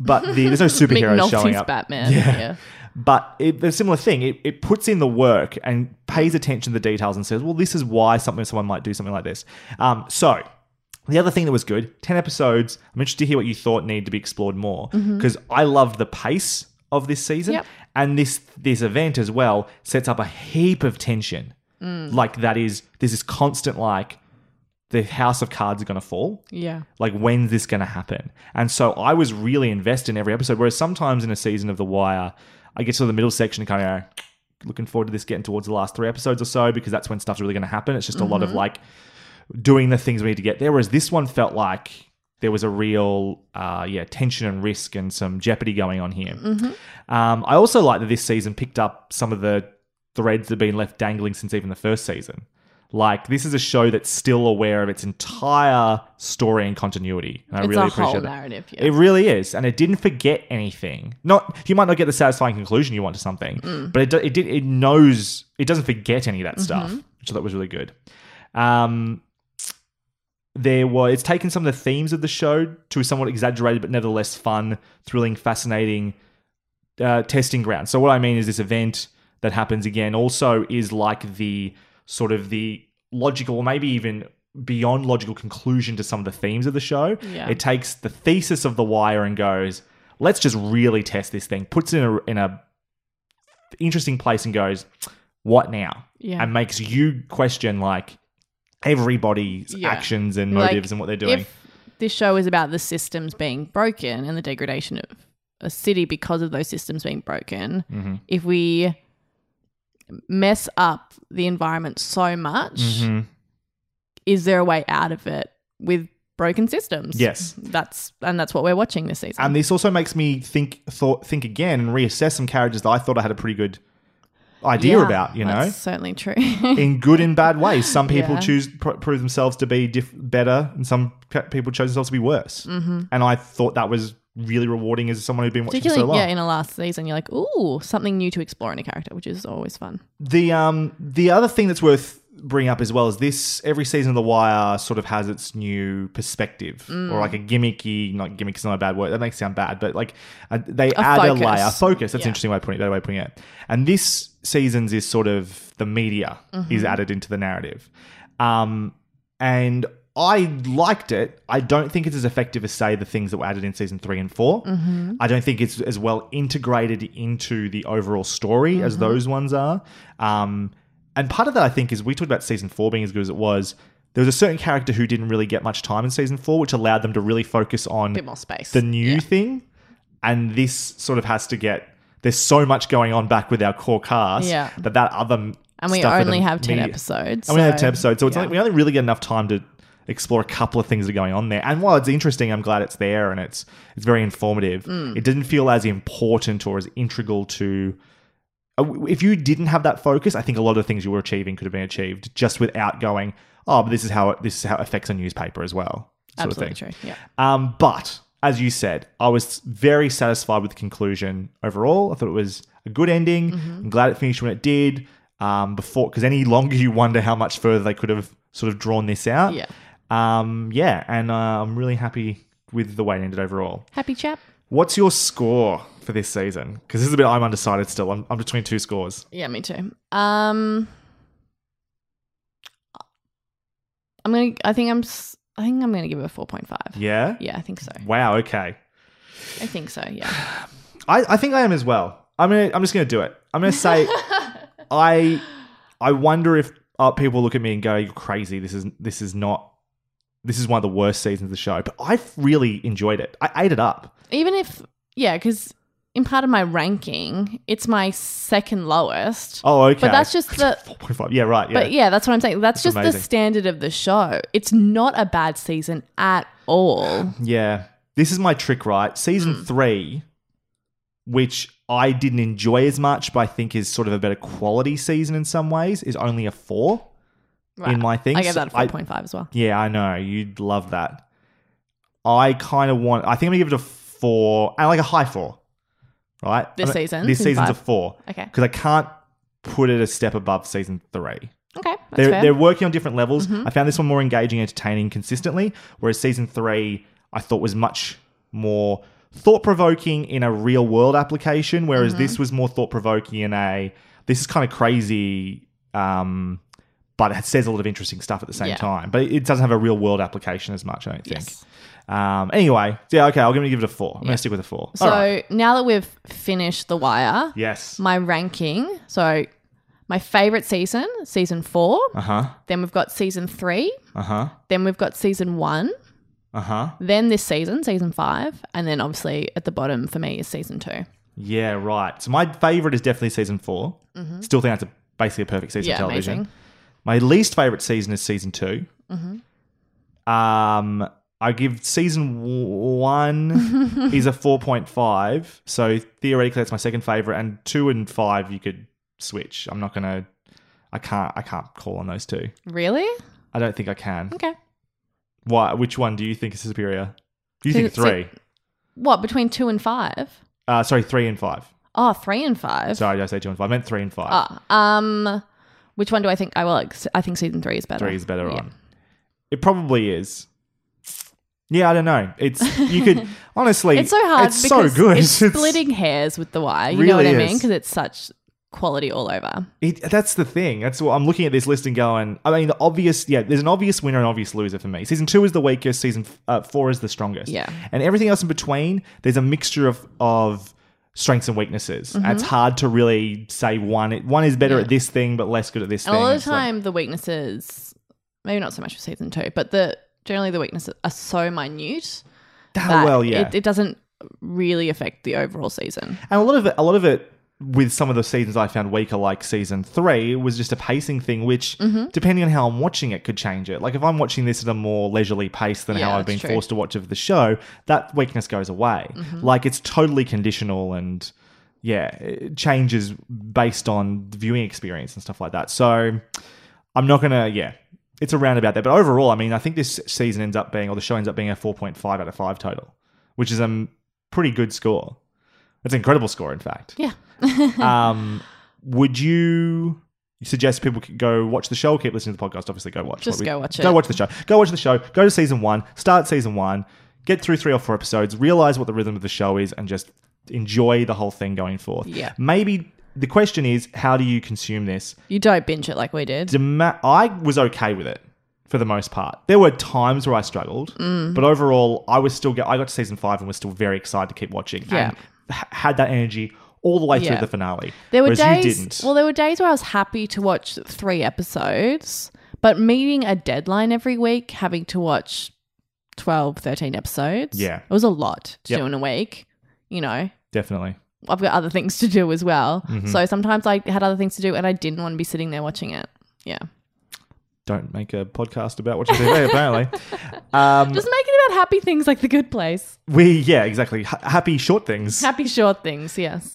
but the, there's no superheroes showing up. Batman. Yeah. But it, a similar thing. It, it puts in the work and pays attention to the details and says, well, this is why something someone might do something like this. Um, so the other thing that was good, 10 episodes. I'm interested to hear what you thought needed to be explored more because I loved the pace of this season. Yep. And this this event as well sets up a heap of tension. Like that is there's this constant like the house of cards are going to fall Yeah. like when's this going to happen and so i was really invested in every episode whereas sometimes in a season of the wire i get to the middle section and kind of looking forward to this getting towards the last three episodes or so because that's when stuff's really going to happen. It's just a lot of like doing the things we need to get there whereas this one felt like there was a real uh, yeah tension and risk and some jeopardy going on here. Um, i also like that this season picked up some of the threads that have been left dangling since even the first season Like this is a show that's still aware of its entire story and continuity. And I It's really a whole appreciate that. It really is, and it didn't forget anything. Not you might not get the satisfying conclusion you want to something, Mm. but it do- it did it knows it doesn't forget any of Mm-hmm. that stuff, which I thought was really good. Um, there was it's taken some of the themes of the show to a somewhat exaggerated but nevertheless fun, thrilling, fascinating uh, testing ground. So what I mean is this event that happens again also is like the sort of the logical or maybe even beyond logical conclusion to some of the themes of the show. Yeah. It takes the thesis of the wire and goes, let's just really test this thing. Puts it in a in a interesting place and goes, what now? Yeah. And makes you question like everybody's Yeah. actions and Like, motives and what they're doing. This show is about the systems being broken and the degradation of a city because of those systems being broken, Mm-hmm. if we mess up the environment so much, Mhm. is there a way out of it with broken systems? Yes. That's and that's what we're watching this season. And this also makes me think thought think again and reassess some characters that I thought I had a pretty good idea Yeah, about, you know. That's certainly true. in good and bad ways. Some people Yeah. choose pr- prove themselves to be diff- better, and some pe- people chose themselves to be worse. Mm-hmm. And I thought that was really rewarding as someone who'd been watching for so long. yeah, in a last season, you're like, ooh, something new to explore in a character, which is always fun. The um the other thing that's worth bringing up as well is this every season of The Wire sort of has its new perspective Mm. or like a gimmicky not gimmick is not a bad word that makes sound bad but like uh, they add focus. a layer focus that's Yeah. an interesting way of putting it better way of putting it and this season's is sort of the media Mm-hmm. is added into the narrative um and I liked it. I don't think it's as effective as say the things that were added in season three and 4 Mm-hmm. I don't think it's as well integrated into the overall story as those ones are. Um, and part of that, I think, is we talked about season four being as good as it was. There was a certain character who didn't really get much time in season four, which allowed them to really focus on bit more space. the new Yeah. thing. And this sort of has to get. There's so much going on back with our core cast Yeah. that that other and we only have 10 media- episodes. and we only have 10 episodes, so it's yeah. only, we only really get enough time to explore a couple of things that are going on there. And while it's interesting, I'm glad it's there and it's it's very informative. Mm. It didn't feel as important or as integral to. uh, If you didn't have that focus, I think a lot of the things you were achieving could have been achieved just without going. Oh, but this is how it, this is how it affects a newspaper as well. Sort Absolutely of thing. true. Yeah. Um, but as you said, I was very satisfied with the conclusion overall. I thought it was a good ending. Mm-hmm. I'm glad it finished when it did. Um, before because any longer you wonder how much further they could have sort of drawn this out. Yeah. Um, yeah, and uh, I'm really happy with the way it ended overall. Happy chap. What's your score for this season? Because this is a bit I'm undecided still. I'm, I'm between two scores. Yeah, me too. Um, I'm gonna. I think I'm. s- I think I'm gonna give it a four point five. Yeah. Yeah, I think so. Wow. Okay. I think so. Yeah. I, I think I am as well. I'm gonna, I'm just going to do it. I'm going to say I I wonder if uh, people look at me and go, "You're crazy. This is this is not this is one of the worst seasons of the show." But I've really enjoyed it. I ate it up. Even if, yeah, because in part of my ranking, it's my second lowest. Oh, okay. But that's just the. four point five. Yeah, right. Yeah. But yeah, that's what I'm saying. That's, just amazing. the standard of the show. It's not a bad season at all. Yeah. This is my trick, right? Season Hmm. three, which I didn't enjoy as much, but I think is sort of a better quality season in some ways, is only a four. In my thing. I gave that a I- 4.5 as well. Yeah, I know. You'd love that. I kind of want, I think I'm going to give it a four, and like a high four, right? This I mean, season? This Season season's five? a four. Okay. Because I can't put it a step above season three. Okay. That's They're, fair. Mm-hmm. they're working on different levels. I found this one more engaging, entertaining consistently, whereas season three I thought was much more thought provoking in a real world application, whereas Mm-hmm. this was more thought provoking in a this is kind of crazy, um, but it says a lot of interesting stuff at the same Yeah. time. But it doesn't have a real world application as much, I don't think. Yes. Um, anyway, yeah, okay, I'm going to give it a four. I'm going to stick with a four. So right. now that we've finished The Wire, Yes. my ranking. So my favorite season, season four. Uh huh. Then we've got season three. Uh huh. Then we've got season one. Uh huh. Then this season, season five. And then obviously at the bottom for me is season two. Yeah, right. So my favorite is definitely season 4 Still think that's a, basically a perfect season Mm-hmm. Yeah, of television. amazing. My least favorite season is season 2 Mm-hmm. Um, I give season one is a four point five. So theoretically, that's my second favorite, and two and five you could switch. I'm not gonna. I can't. I can't call on those two. Really? I don't think I can. Okay. Why? Which one do you think is superior? You think So- three? What between two and five? Uh, sorry, three and five. Oh, three and five. Sorry, did I say two and five? I meant three and five. Ah, um, which one do I think? I will. I think season three is better. Three is better Yeah. on. It probably is. Yeah, I don't know. It's you could honestly. It's so hard It's so good. it's splitting hairs with the wire. You know what I mean? Because it's such quality all over. It, that's the thing. That's what I'm looking at this list and going. I mean, the obvious, yeah. There's an obvious winner and obvious loser for me. Season two is the weakest. Season uh, four is the strongest. Yeah. and everything else in between, there's a mixture of of strengths and weaknesses. Mm-hmm. It's hard to really say one. One is better at this thing, but less good at this And thing. a lot of the like- time, the weaknesses, maybe not so much for season two, but the generally the weaknesses are so minute Ah, that well, yeah. it, it doesn't really affect the overall season. And a lot of it, a lot of it, with some of the seasons I found weaker, like season three, was just a pacing thing, which, Mm-hmm. depending on how I'm watching it, could change it. Like if I'm watching this at a more leisurely pace than Yeah, how I've been true. forced to watch of the show, that weakness goes away. Mm-hmm. Like it's totally conditional and yeah, it changes based on the viewing experience and stuff like that. So I'm not gonna, yeah. It's a roundabout there. but overall, I mean, I think this season ends up being, or the show ends up being a 4.5 out of 5 total, which is a pretty good score. It's an incredible score, in fact Yeah. um, would you suggest people could go watch the show or keep listening to the podcast? Obviously, go watch. Just we- go watch it. Go watch the show. Go watch the show. Go to season one. Start season one. Get through three or four episodes. Realize what the rhythm of the show is, and just enjoy the whole thing going forth. Yeah. Maybe the question is, how do you consume this? You don't binge it like we did. Dema- I was okay with it for the most part. There were times where I struggled, Mm. but overall, I was still get. I got to season five and was still very excited to keep watching. Yeah. and h- had that energy all the way through the finale. There were days. you didn't. Well, there were days where I was happy to watch three episodes, but meeting a deadline every week, having to watch 12, 13 episodes. Yeah. It was a lot to Yep. do in a week. You know, Definitely. I've got other things to do as well. Mm-hmm. So sometimes I had other things to do and I didn't want to be sitting there watching it. Yeah. Don't make a podcast about watching TV, apparently. Um, Just make it about happy things like The Good Place. we, yeah, exactly. H- happy short things. Happy short things, yes.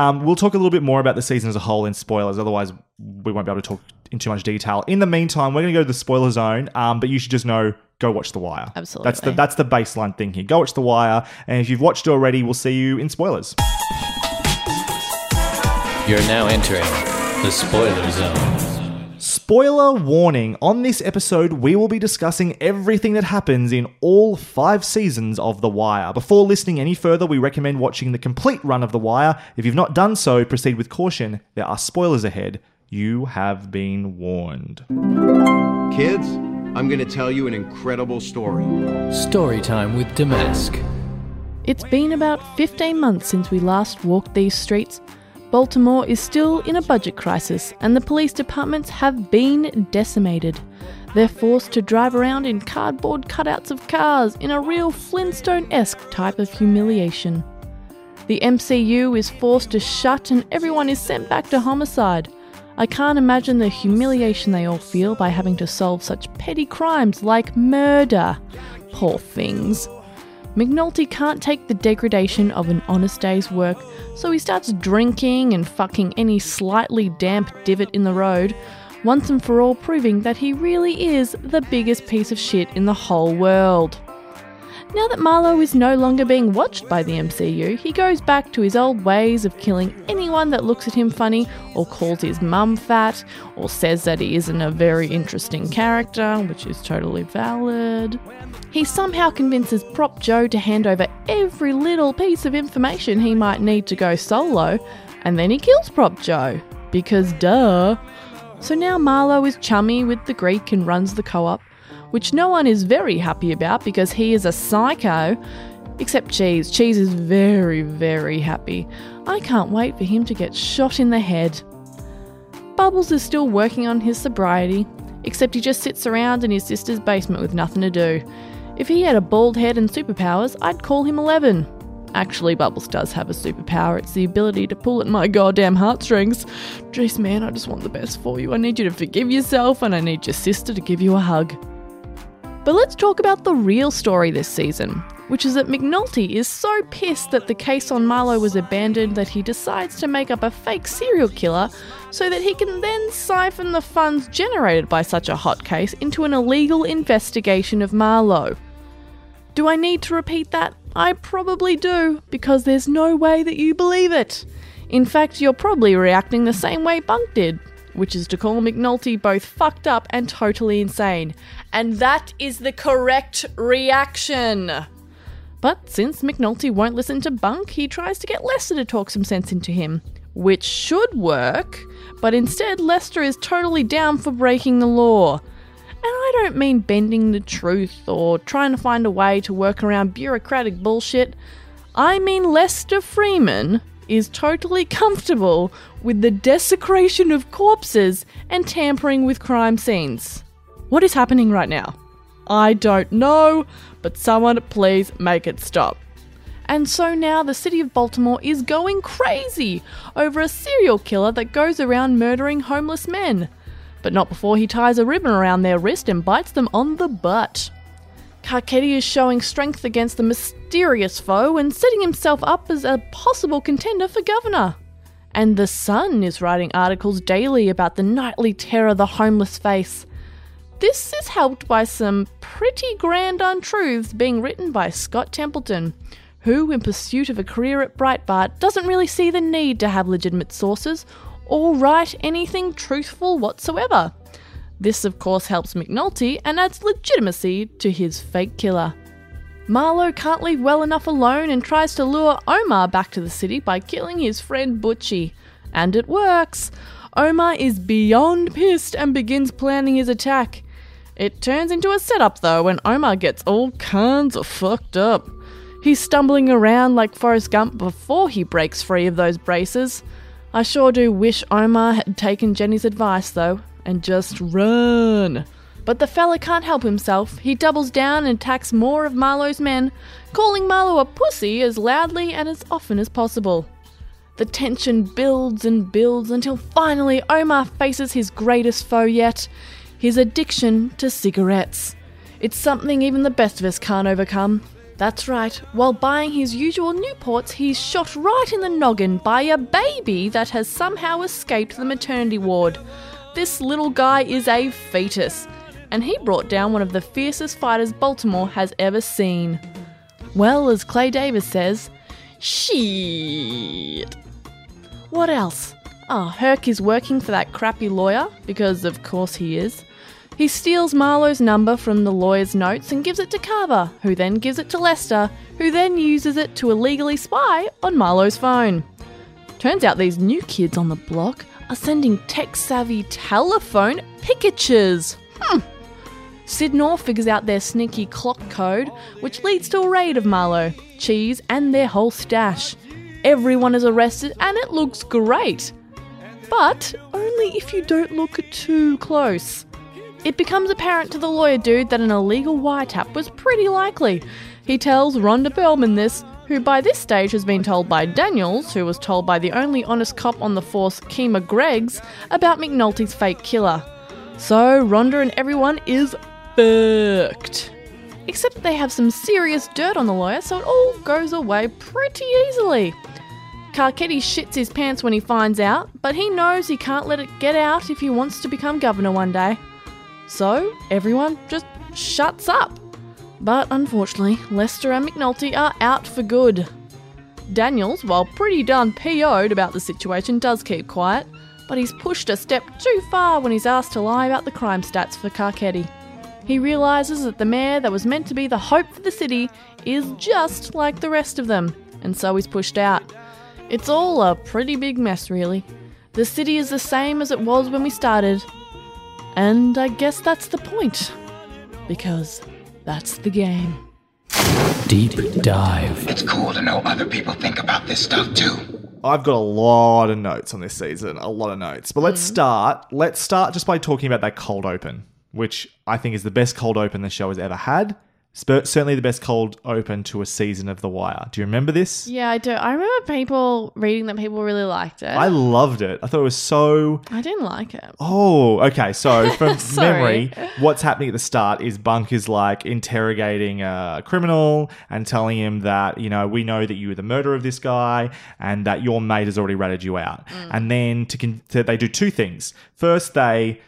Um, we'll talk a little bit more about the season as a whole in spoilers. Otherwise, we won't be able to talk in too much detail. In the meantime, we're going to go to the spoiler zone. Um, but you should just know go watch The Wire. Absolutely. That's the that's the baseline thing here. Go watch The Wire, and if you've watched already, we'll see you in spoilers. You're now entering the spoiler zone. Spoiler warning on this episode, we will be discussing everything that happens in all five seasons of The Wire. Before listening any further, we recommend watching the complete run of The Wire. If you've not done so, proceed with caution. There are spoilers ahead. You have been warned. Kids, I'm going to tell you an incredible story. Story time with Damask. It's been about 15 months since we last walked these streets. Baltimore is still in a budget crisis, and the police departments have been decimated. They're forced to drive around in cardboard cutouts of cars in a real Flintstone esque type of humiliation. The MCU is forced to shut, and everyone is sent back to homicide. I can't imagine the humiliation they all feel by having to solve such petty crimes like murder. Poor things. McNulty can't take the degradation of an honest day's work, so he starts drinking and fucking any slightly damp divot in the road, once and for all proving that he really is the biggest piece of shit in the whole world. Now that Marlo is no longer being watched by the MCU, he goes back to his old ways of killing anyone that looks at him funny, or calls his mum fat, or says that he isn't a very interesting character, which is totally valid. He somehow convinces Prop Joe to hand over every little piece of information he might need to go solo, and then he kills Prop Joe. Because duh. So now Marlo is chummy with the Greek and runs the co op, which no one is very happy about because he is a psycho. Except Cheese. Cheese is very, very happy. I can't wait for him to get shot in the head. Bubbles is still working on his sobriety, except he just sits around in his sister's basement with nothing to do. If he had a bald head and superpowers, I'd call him 11. Actually, Bubbles does have a superpower. It's the ability to pull at my goddamn heartstrings. Jeez, man, I just want the best for you. I need you to forgive yourself, and I need your sister to give you a hug. But let's talk about the real story this season, which is that McNulty is so pissed that the case on Marlo was abandoned that he decides to make up a fake serial killer so that he can then siphon the funds generated by such a hot case into an illegal investigation of Marlo. Do I need to repeat that? I probably do, because there's no way that you believe it. In fact, you're probably reacting the same way Bunk did, which is to call McNulty both fucked up and totally insane. And that is the correct reaction. But since McNulty won't listen to Bunk, he tries to get Lester to talk some sense into him, which should work, but instead Lester is totally down for breaking the law. And I don't mean bending the truth or trying to find a way to work around bureaucratic bullshit. I mean Lester Freamon is totally comfortable with the desecration of corpses and tampering with crime scenes. What is happening right now? I don't know, but someone please make it stop. And so now the city of Baltimore is going crazy over a serial killer that goes around murdering homeless men. But not before he ties a ribbon around their wrist and bites them on the butt. Carcetti is showing strength against the mysterious foe and setting himself up as a possible contender for governor. And The Sun is writing articles daily about the nightly terror the homeless face. This is helped by some pretty grand untruths being written by Scott Templeton, who, in pursuit of a career at Breitbart, doesn't really see the need to have legitimate sources or write anything truthful whatsoever. This, of course, helps McNulty and adds legitimacy to his fake killer. Marlo can't leave well enough alone and tries to lure Omar back to the city by killing his friend Butchie. And it works. Omar is beyond pissed and begins planning his attack. It turns into a setup though when Omar gets all kinds of fucked up. He's stumbling around like Forrest Gump before he breaks free of those braces. I sure do wish Omar had taken Jenny's advice though and just run. But the fella can't help himself. He doubles down and attacks more of Marlo's men, calling Marlo a pussy as loudly and as often as possible. The tension builds and builds until finally Omar faces his greatest foe yet his addiction to cigarettes. It's something even the best of us can't overcome. That's right, while buying his usual Newports, he's shot right in the noggin by a baby that has somehow escaped the maternity ward. This little guy is a fetus, and he brought down one of the fiercest fighters Baltimore has ever seen. Well, as Clay Davis says, shit. What else? Ah, oh, Herc is working for that crappy lawyer, because of course he is. He steals Marlo's number from the lawyer's notes and gives it to Carver, who then gives it to Lester, who then uses it to illegally spy on Marlo's phone. Turns out these new kids on the block are sending tech savvy telephone picatures. Hmm. Sydnor figures out their sneaky clock code, which leads to a raid of Marlo, Cheese, and their whole stash. Everyone is arrested and it looks great. But only if you don't look too close. It becomes apparent to the lawyer dude that an illegal wiretap was pretty likely. He tells Rhonda Perlman this, who by this stage has been told by Daniels, who was told by the only honest cop on the force, Kima Greggs, about McNulty's fake killer. So Rhonda and everyone is Except they have some serious dirt on the lawyer, so it all goes away pretty easily. Carcetti shits his pants when he finds out, but he knows he can't let it get out if he wants to become governor one day. So everyone just shuts up. But unfortunately, Lester and McNulty are out for good. Daniels, while pretty darn PO'd about the situation, does keep quiet, but he's pushed a step too far when he's asked to lie about the crime stats for Carcetti. He realises that the mayor that was meant to be the hope for the city is just like the rest of them, and so he's pushed out. It's all a pretty big mess, really. The city is the same as it was when we started. And I guess that's the point. Because that's the game. Deep dive. It's cool to know other people think about this stuff too. I've got a lot of notes on this season, a lot of notes. But let's hmm. start. Let's start just by talking about that cold open, which I think is the best cold open the show has ever had. Sp- certainly the best cold open to a season of The Wire. Do you remember this? Yeah, I do. I remember people reading that people really liked it. I loved it. I thought it was so. I didn't like it. Oh, okay. So from memory, what's happening at the start is Bunk is like interrogating a criminal and telling him that, you know, we know that you were the murderer of this guy and that your mate has already ratted you out. Mm. And then to, con- to they do two things. First, they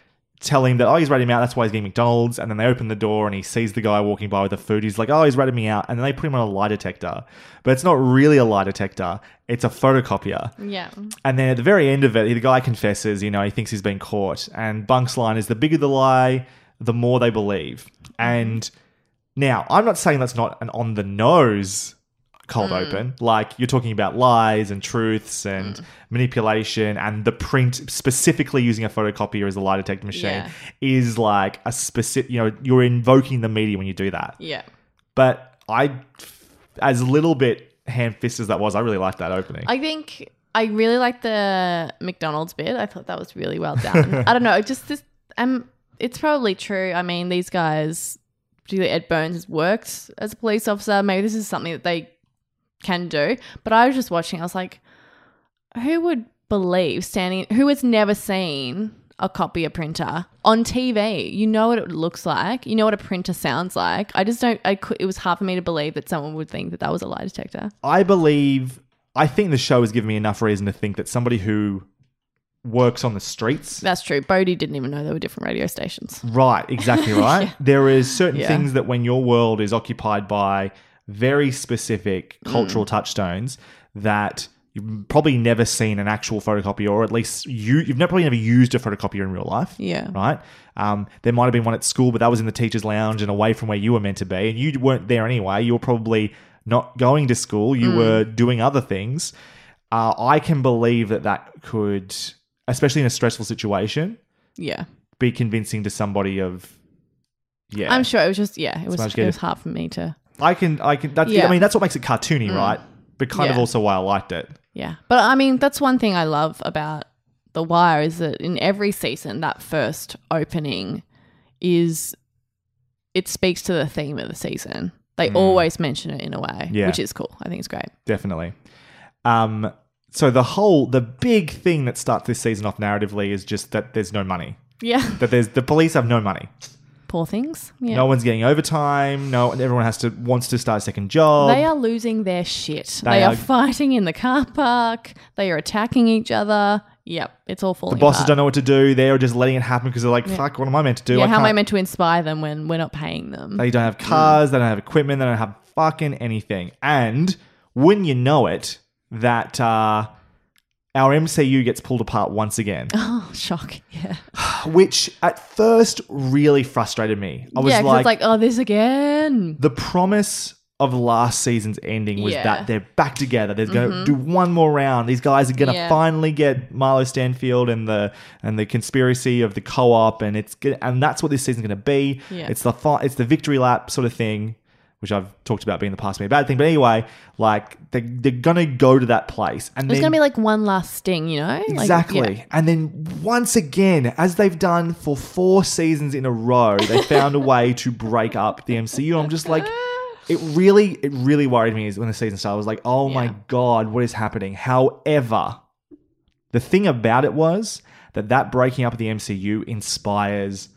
tell him that, oh, he's ratted him out. That's why he's getting McDonald's. And then they open the door and he sees the guy walking by with the food. He's like, oh, he's ratted me out. And then they put him on a lie detector. But it's not really a lie detector, it's a photocopier. Yeah. And then at the very end of it, the guy confesses, you know, he thinks he's been caught. And Bunk's line is the bigger the lie, the more they believe. And now, I'm not saying that's not an on the nose cold open. Like you're talking about lies and truths and manipulation and the print specifically using a photocopier as a lie detector machine Yeah. is like a specific, you know, you're invoking the media when you do that. Yeah. But I, as little bit hand fist as that was, I really liked that opening. I think I really liked the McDonald's bit. I thought that was really well done. I don't know, just this um it's probably true. I mean, these guys, particularly Ed Burns has worked as a police officer. Maybe this is something that they can do. But I was just watching, I was like, who would believe standing who has never seen a copier printer on TV? You know what it looks like. You know what a printer sounds like. I just don't I could, it was hard for me to believe that someone would think that that was a lie detector. I believe, I think the show has given me enough reason to think that somebody who works on the streets. That's true. Bodie didn't even know there were different radio stations. Right, exactly right. There is certain Yeah. things that when your world is occupied by very specific Mm. cultural touchstones that you've probably never seen an actual photocopier, or at least you you've never, probably never used a photocopier in real life. Yeah. Right. Um, there might have been one at school, but that was in the teachers' lounge and away from where you were meant to be, and you weren't there anyway. You were probably not going to school. Mm. You were doing other things. Uh, I can believe that that could, especially in a stressful situation, Yeah. be convincing to somebody of yeah I'm sure it was just yeah, it was it was hard for me to i can i can that's Yeah. Mm. i mean that's what makes it cartoony right but kind of also why i liked it yeah. But I mean, that's one thing I love about The Wire is that in every season that first opening is it speaks to the theme of the season. They always mention it in a way, Mm. Yeah. which is cool. I think it's great. definitely um so the whole the big thing that starts this season off narratively is just that there's no money Yeah. that there's the police have no money Poor things. Yeah. no one's getting overtime no everyone has to wants to start a second job They are losing their shit. They They, are, are- fighting in the car park. They are attacking each other. Yep, it's all falling the bosses apart. don't know what to do they're just letting it happen because they're like fuck what am i meant to do Yeah, I how am I meant to inspire them when we're not paying them? They don't have cars, they don't have equipment, they don't have fucking anything. And wouldn't you know it, that uh, our MCU gets pulled apart once again, oh, shock. Yeah. which at first really frustrated me. I was yeah, like, like, oh, this again. the promise of last season's ending was Yeah. Mm-hmm. that they're back together. They're going to do one more round. These guys are going to Yeah. finally get Marlo Stanfield and the and the conspiracy of the co-op, and it's good. And that's what this season's going to be. Yeah. It's the fi- it's the victory lap sort of thing, which I've talked about being the past being a bad thing. But anyway, like they they're going to go to that place, and There's gonna be like one last sting, you know? Like, Exactly. yeah. And then once again, as they've done for four seasons in a row, they found a way to break up the MCU. I'm just like, it really, it really worried me when the season started. I was like, oh my God, what is happening? However, the thing about it was that that breaking up of the MCU inspires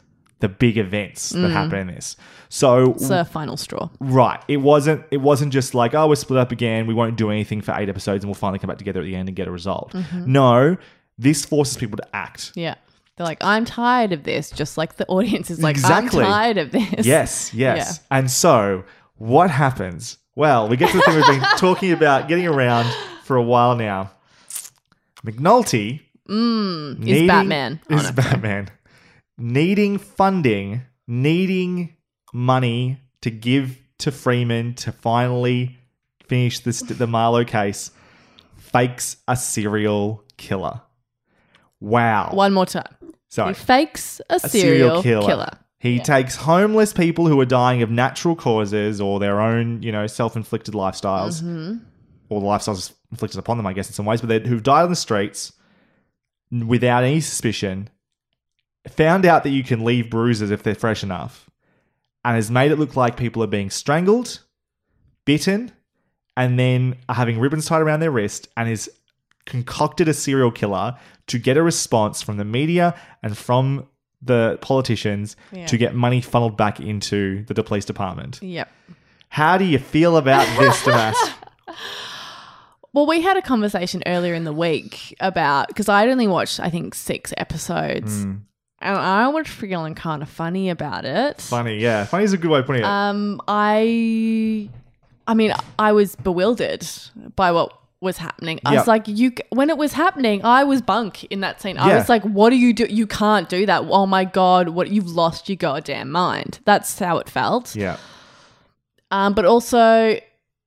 the big events that happen in this. So It's the final straw. Right. It wasn't it wasn't just like, oh, we're split up again, we won't do anything for eight episodes and we'll finally come back together at the end and get a result. No, this forces people to act. Yeah. They're like, I'm tired of this, just like the audience is like, Exactly. I'm tired of this. Yes, yes. And so, what happens? Well, we get to the thing we've been talking about, getting around for a while now. McNulty Mm, is Batman. Is. Batman needing funding, needing money to give to Freamon to finally finish this the Marlo case? Fakes a serial killer. Wow. One more time. Sorry. He fakes a, a serial, killer. He takes homeless people who are dying of natural causes or their own, you know, self-inflicted lifestyles, Mm-hmm. or the lifestyles inflicted upon them, I guess, in some ways, but they, who've died on the streets without any suspicion. Found out that you can leave bruises if they're fresh enough, and has made it look like people are being strangled, bitten, and then are having ribbons tied around their wrist, and is concocted a serial killer to get a response from the media and from the politicians Yeah. to get money funneled back into the police department. Yep. How do you feel about this, Damas? Well, we had a conversation earlier in the week about because I'd only watched, I think, six episodes, Mm. And I was feeling kind of funny about it. Funny, yeah. Funny is a good way of putting it. Um, I, I mean, I was bewildered by what was happening. I Yep. was like, you. When it was happening, I was bunk in that scene. I Yeah. was like, what do you do? You can't do that. Oh my god, what you've lost your goddamn mind. That's how it felt. yeah. Um, but also,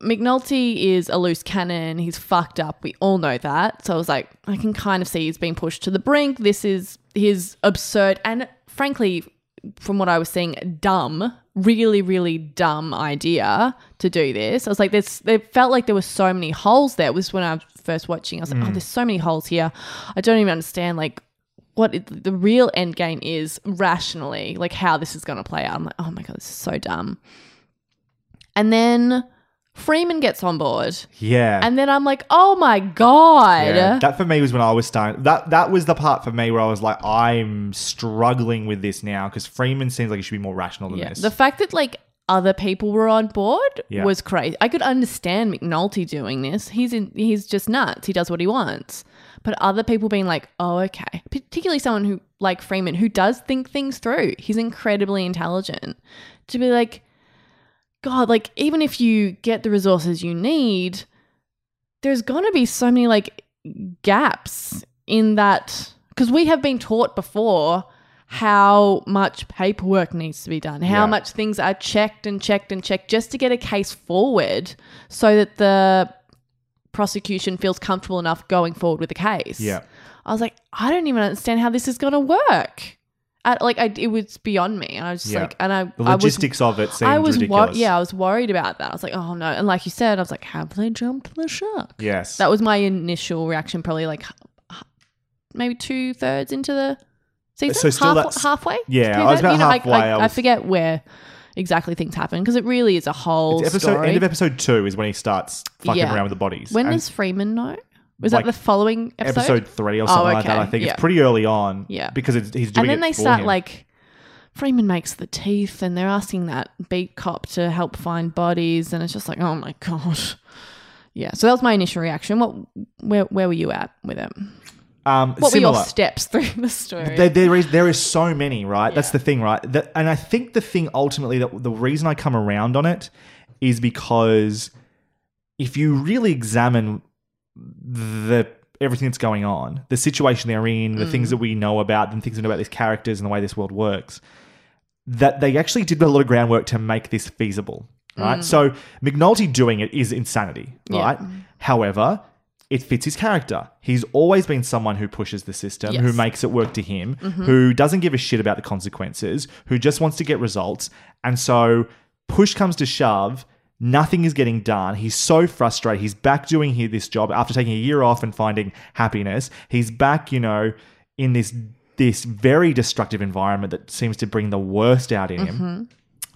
McNulty is a loose cannon. He's fucked up. We all know that. So I was like, I can kind of see he's being pushed to the brink. This is his absurd and, frankly, from what I was seeing, dumb, really, really dumb idea to do this. I was like, this. It felt like there were so many holes there. It was when I was first watching. I was like, oh, mm. there's so many holes here. I don't even understand like what it, the real end game is rationally, like how this is going to play out. I'm like, oh my god, this is so dumb. And then Freamon gets on board. Yeah. And then I'm like, oh my God. Yeah, that for me was when I was starting. That that was the part for me where I was like, I'm struggling with this now because Freamon seems like he should be more rational than Yeah. this. The fact that like other people were on board Yeah. was crazy. I could understand McNulty doing this. He's in, he's just nuts. He does what he wants. But other people being like, oh, okay. Particularly someone who like Freamon who does think things through. He's incredibly intelligent. To be like, God, like even if you get the resources you need, there's gonna be so many like gaps in that because we have been taught before how much paperwork needs to be done, how Yeah. much things are checked and checked and checked just to get a case forward so that the prosecution feels comfortable enough going forward with the case. Yeah. I was like, I don't even understand how this is going to work. I, like, I, it was beyond me. And I was just Yeah. like, and I, the I was logistics of it seemed I was ridiculous. yeah, I was worried about that. I was like, oh no. And like you said, I was like, have they jumped the shark? Yes. That was my initial reaction, probably like h- maybe two thirds into the season. So still Half- that's- halfway. yeah, I was about halfway, I, I, I I was- forget where exactly things happen because it really is a whole It's episode story. end of episode two is when he starts fucking Yeah. around with the bodies. when And does Freamon know? Was Like, that the following episode? episode three or Oh, something like that? I think Yeah. it's pretty early on. Yeah. because it's, he's doing and then they start him. like Freamon makes the teeth, and they're asking that beat cop to help find bodies, and it's just like, oh my god, yeah. So that was my initial reaction. What, where, where were you at with it? um, What similar. were your steps through the story? There, there is there is so many, right? That's the thing, right? That, and I think the thing ultimately that the reason I come around on it is because if you really examine the everything that's going on, the situation they're in, the Mm. things that we know about them, things we know about these characters and the way this world works, that they actually did a lot of groundwork to make this feasible, right? So McNulty doing it is insanity, Mm. Yeah. right? However, it fits his character. He's always been someone who pushes the system, who makes it work to him, who doesn't give a shit about the consequences, who just wants to get results. And so, push comes to shove, nothing is getting done. He's so frustrated. He's back doing here this job after taking a year off and finding happiness. He's back, you know, in this this very destructive environment that seems to bring the worst out in him mm-hmm.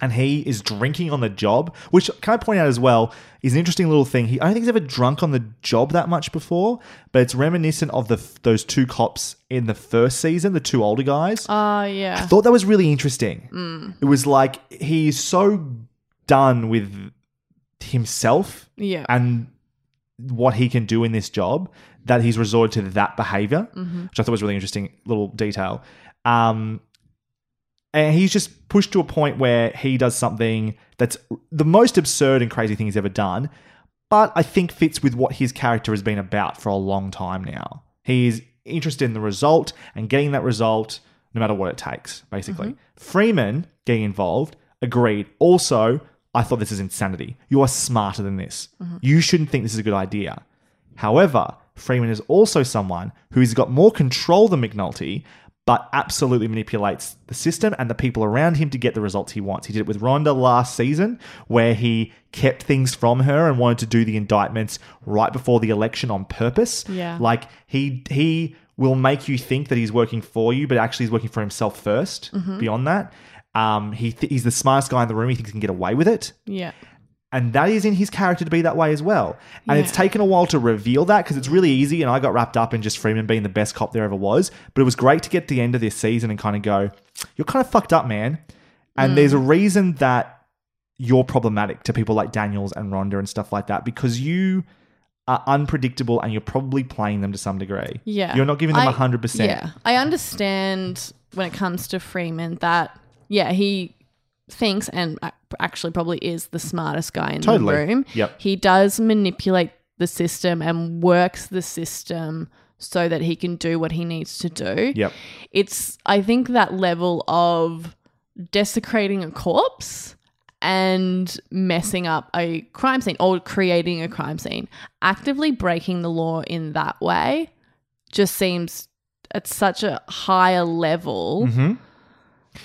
and he is drinking on the job, which can I point out as well is an interesting little thing. He I don't think he's ever drunk on the job that much before, but it's reminiscent of the those two cops in the first season, the two older guys. Oh I yeah, I thought that was really interesting. Mm. It was like he's so done with himself yeah. and what he can do in this job that he's resorted to that behavior, Mm-hmm. which I thought was really interesting little detail. Um, and he's just pushed to a point where he does something that's the most absurd and crazy thing he's ever done, but I think fits with what his character has been about for a long time now. He's interested in the result and getting that result no matter what it takes, basically. Freamon getting involved, agreed. Also, I thought this is insanity. You are smarter than this. You shouldn't think this is a good idea. However, Freamon is also someone who's got more control than McNulty, but absolutely manipulates the system and the people around him to get the results he wants. He did it with Rhonda last season, where he kept things from her and wanted to do the indictments right before the election on purpose. Yeah. Like he he will make you think that he's working for you, but actually he's working for himself 1st mm-hmm. Beyond that, um, he th- he's the smartest guy in the room. He thinks he can get away with it Yeah. and that is in his character to be that way as well. And it's taken a while to reveal that because it's really easy. And I got wrapped up in just Freamon being the best cop there ever was. But it was great to get to the end of this season and kind of go, "You're kind of fucked up, man." And there's a reason that you're problematic to people like Daniels and Rhonda and stuff like that because you are unpredictable and you're probably playing them to some degree. Yeah. you're not giving them I- hundred percent. Yeah. I understand when it comes to Freamon that, yeah, he thinks and actually probably is the smartest guy in Totally. the room. Yep. He does manipulate the system and works the system so that he can do what he needs to do. Yep. It's, I think, that level of desecrating a corpse and messing up a crime scene or creating a crime scene, actively breaking the law in that way just seems at such a higher level Mm-hmm.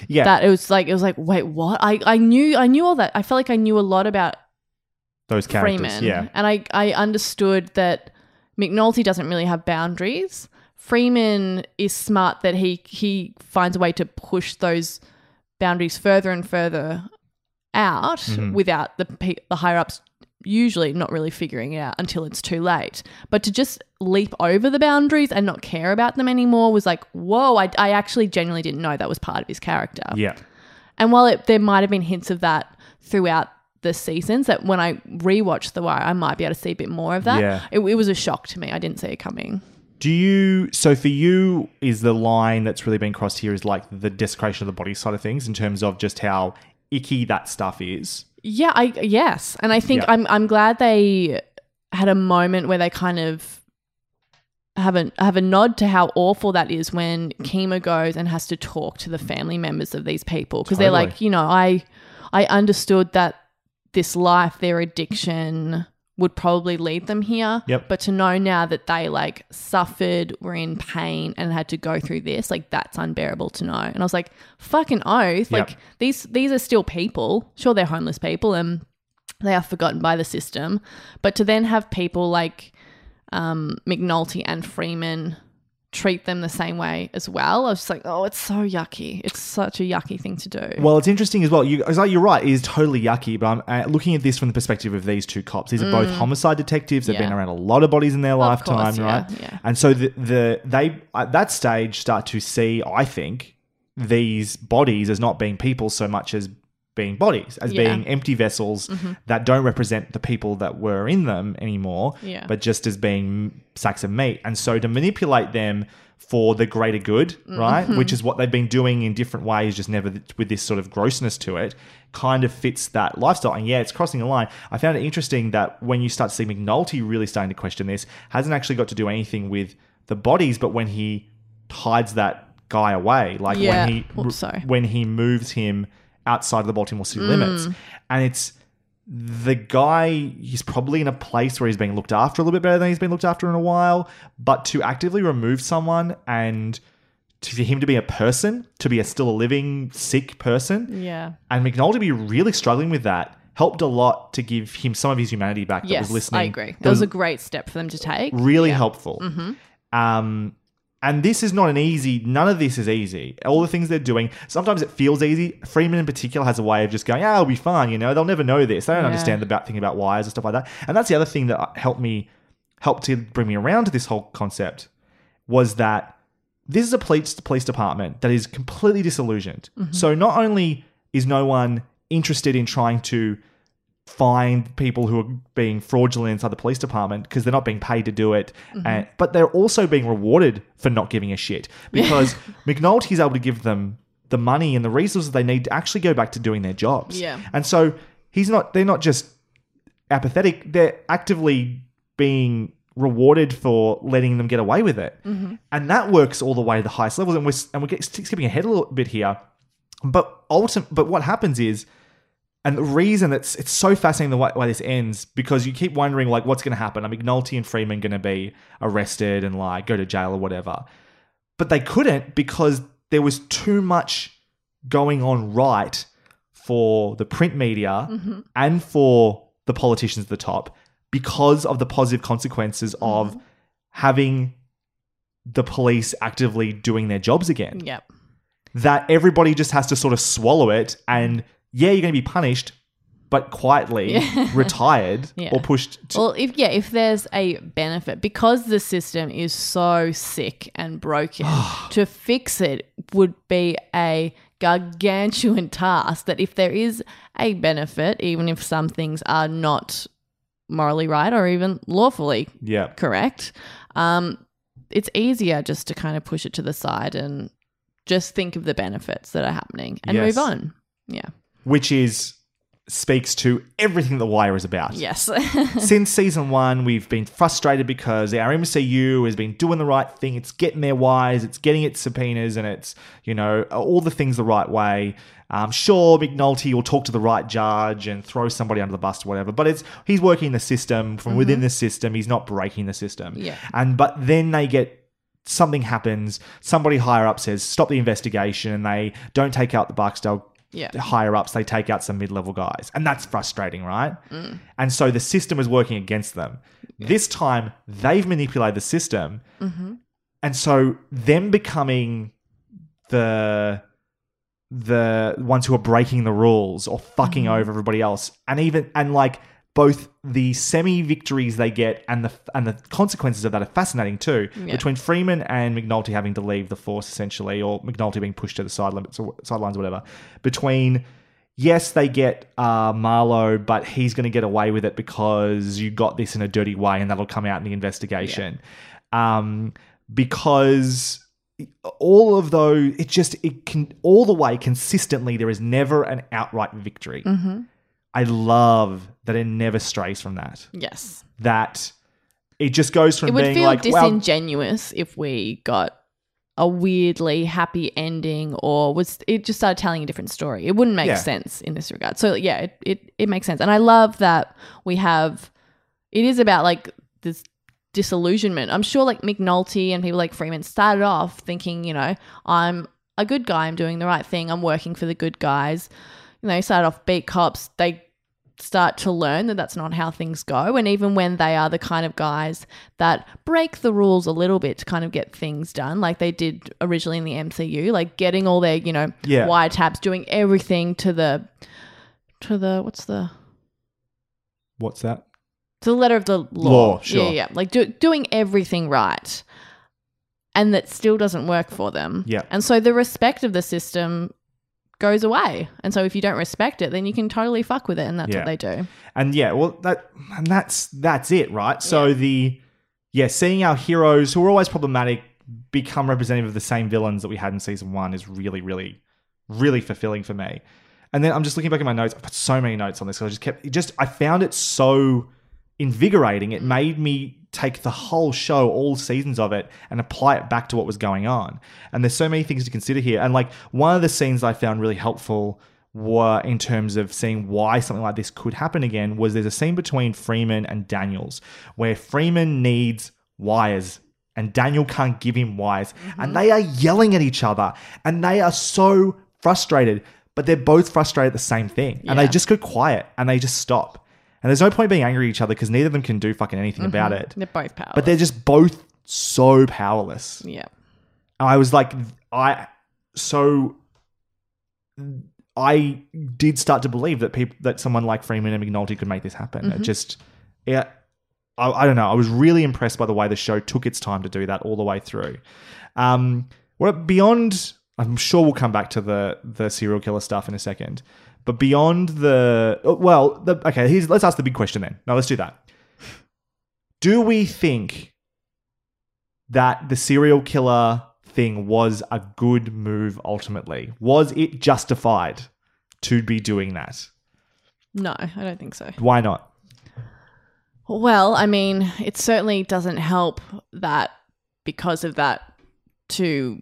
Yeah. that it was like it was like wait what I I knew I knew all that I felt like I knew a lot about Those characters. Freamon Yeah. and I I understood that McNulty doesn't really have boundaries Freamon is smart that he he finds a way to push those boundaries further and further out Mm-hmm. without the the higher ups usually not really figuring it out until it's too late. But to just leap over the boundaries and not care about them anymore was like, whoa! I, I actually genuinely didn't know that was part of his character. Yeah. And while it, there might have been hints of that throughout the seasons, that when I rewatched The Wire, I might be able to see a bit more of that. Yeah. It, it was a shock to me. I didn't see it coming. Do you so for you is the line that's really been crossed here is like the desecration of the body side of things in terms of just how icky that stuff is. Yeah, I yes, and I think Yeah. I'm I'm glad they had a moment where they kind of have a have a nod to how awful that is when Kima goes and has to talk to the family members of these people. Because they're like, you know, I I understood that this life, their addiction would probably lead them here. Yep. But to know now that they like suffered, were in pain, and had to go through this, like that's unbearable to know. And I was like, fucking oath. Yep. Like these these are still people. Sure, they're homeless people and they are forgotten by the system. But to then have people like um, McNulty and Freamon treat them the same way as well, I was just like, oh, it's so yucky. It's such a yucky thing to do. Well, it's interesting as well. You, like you're right. It is totally yucky. But I'm uh, looking at this from the perspective of these two cops. These are both homicide detectives. They've Mm. Yeah. been around a lot of bodies in their lifetime, course, yeah, right? yeah. And so the, the they at that stage start to see, I think, these bodies as not being people so much as being bodies, as Yeah. Mm-hmm. being empty vessels that don't represent the people that were in them anymore, Yeah. but just as being sacks of meat. And so to manipulate them for the greater good, right? Mm-hmm. Which is what they've been doing in different ways, just never with this sort of grossness to it, kind of fits that lifestyle. And yeah, it's crossing the line. I found it interesting that when you start to see McNulty really starting to question this, hasn't actually got to do anything with the bodies, but when he hides that guy away, like Yeah. when he Oops, when he moves him outside of the Baltimore City limits, and it's the guy he's probably in a place where he's being looked after a little bit better than he's been looked after in a while but to actively remove someone and to, for him to be a person to be a still a living sick person yeah. and mcnulty be really struggling with that helped a lot to give him some of his humanity back that Yes, was listening I agree. that That was a great step for them to take. really Yeah. Mm-hmm. helpful um and this is not an easy none of this is easy all the things they're doing sometimes it feels easy Freamon in particular has a way of just going ah, it'll be fine you know they'll never know this they don't Yeah. understand the about thing about wires and stuff like that and that's the other thing that helped me helped to bring me around to this whole concept was that this is a police police department that is completely disillusioned. Mm-hmm. So not only is no one interested in trying to find people who are being fraudulent inside the police department because they're not being paid to do it, Mm-hmm. and, but they're also being rewarded for not giving a shit because McNulty's able to give them the money and the resources they need to actually go back to doing their jobs. Yeah. and so he's not. They're not just apathetic; they're actively being rewarded for letting them get away with it, and that works all the way to the highest levels. And we're and we're skipping ahead a little bit here, but ultimate. But what happens is, and the reason it's it's so fascinating the way, way this ends because you keep wondering like what's going to happen. Are McNulty and Freamon going to be arrested and like go to jail or whatever? But they couldn't because there was too much going on right for the print media mm-hmm. and for the politicians at the top because of the positive consequences mm-hmm. of having the police actively doing their jobs again Yep. that everybody just has to sort of swallow it and yeah you're going to be punished but quietly Yeah. retired Yeah. or pushed to, Well, if yeah, if there's a benefit because the system is so sick and broken, to fix it would be a gargantuan task. That if there is a benefit, even if some things are not morally right or even lawfully yeah correct, um, it's easier just to kind of push it to the side and just think of the benefits that are happening and Yes. move on. Yeah. Which is speaks to everything the wire is about Yes. since season one, we've been frustrated because our MCU has been doing the right thing. It's getting their wires, it's getting its subpoenas, and it's, you know, all the things the right way. Um, sure, McNulty will talk to the right judge and throw somebody under the bus or whatever, but it's he's working the system from within the system. He's not breaking the system. Yeah. And but then they get something happens. Somebody higher up says stop the investigation, and they don't take out the Barksdale Yeah. higher ups, they take out some mid level guys. And that's frustrating, right? Mm. And so the system is working against them. This time, they've manipulated the system. Mm-hmm. And so them becoming the the ones who are breaking the rules or fucking mm-hmm. over everybody else and even and like both the semi victories they get and the and the consequences of that are fascinating too Yeah. between Freamon and McNulty having to leave the force essentially or McNulty being pushed to the side limits or sidelines or whatever between yes they get uh, Marlo but he's going to get away with it because you got this in a dirty way and that'll come out in the investigation um, because all of those it just it can all the way consistently there is never an outright victory Mm-hmm. I love that it never strays from that. Yes. that it just goes from it would being feel like well disingenuous if we got a weirdly happy ending or was it just started telling a different story. It wouldn't make Yeah. sense in this regard. So yeah it, it, it makes sense. And i love that we have it is about like this disillusionment. I'm sure like mcnulty and people like Freamon started off thinking you know i'm a good guy i'm doing the right thing i'm working for the good guys you know started off beat cops they start to learn that that's not how things go. And even when they are the kind of guys that break the rules a little bit to kind of get things done, like they did originally in the MCU, like getting all their, you know, Yeah. wiretaps, doing everything to the, to the, what's the, what's that to the letter of the law. Law, sure. Yeah, yeah. Like do, doing everything right. And that still doesn't work for them. Yeah. And so the respect of the system goes away. And so if you don't respect it, then you can totally fuck with it. And that's Yeah. what they do. and yeah well that and that's that's it right so the yeah seeing our heroes who are always problematic become representative of the same villains that we had in season one is really really really fulfilling for me and then i'm just looking back at my notes i've got so many notes on this 'cause i just kept it just i found it so invigorating it mm. made me take the whole show all seasons of it and apply it back to what was going on. And there's so many things to consider here. And like one of the scenes i found really helpful were in terms of seeing why something like this could happen again was there's a scene between Freamon and daniels where Freamon needs wires and daniel can't give him wires. And mm-hmm. they are yelling at each other and they are so frustrated but they're both frustrated at the same thing. And they just go quiet and they just stop and there's no point being angry at each other because neither of them can do fucking anything about it They're both powerless. but they're just both so powerless yeah. I was like, I so I did start to believe that people that someone like Freamon and McNulty could make this happen. It just, yeah, I, I don't know. I was really impressed by the way the show took its time to do that all the way through. Um, what beyond? I'm sure we'll come back to the the serial killer stuff in a second, But beyond the oh, well, the, okay, here's, let's ask the big question then. Now let's do that. Do we think that the serial killer thing was a good move ultimately? Was it justified to be doing that? No, I don't think so. Why not? Well, I mean, it certainly doesn't help that because of that, two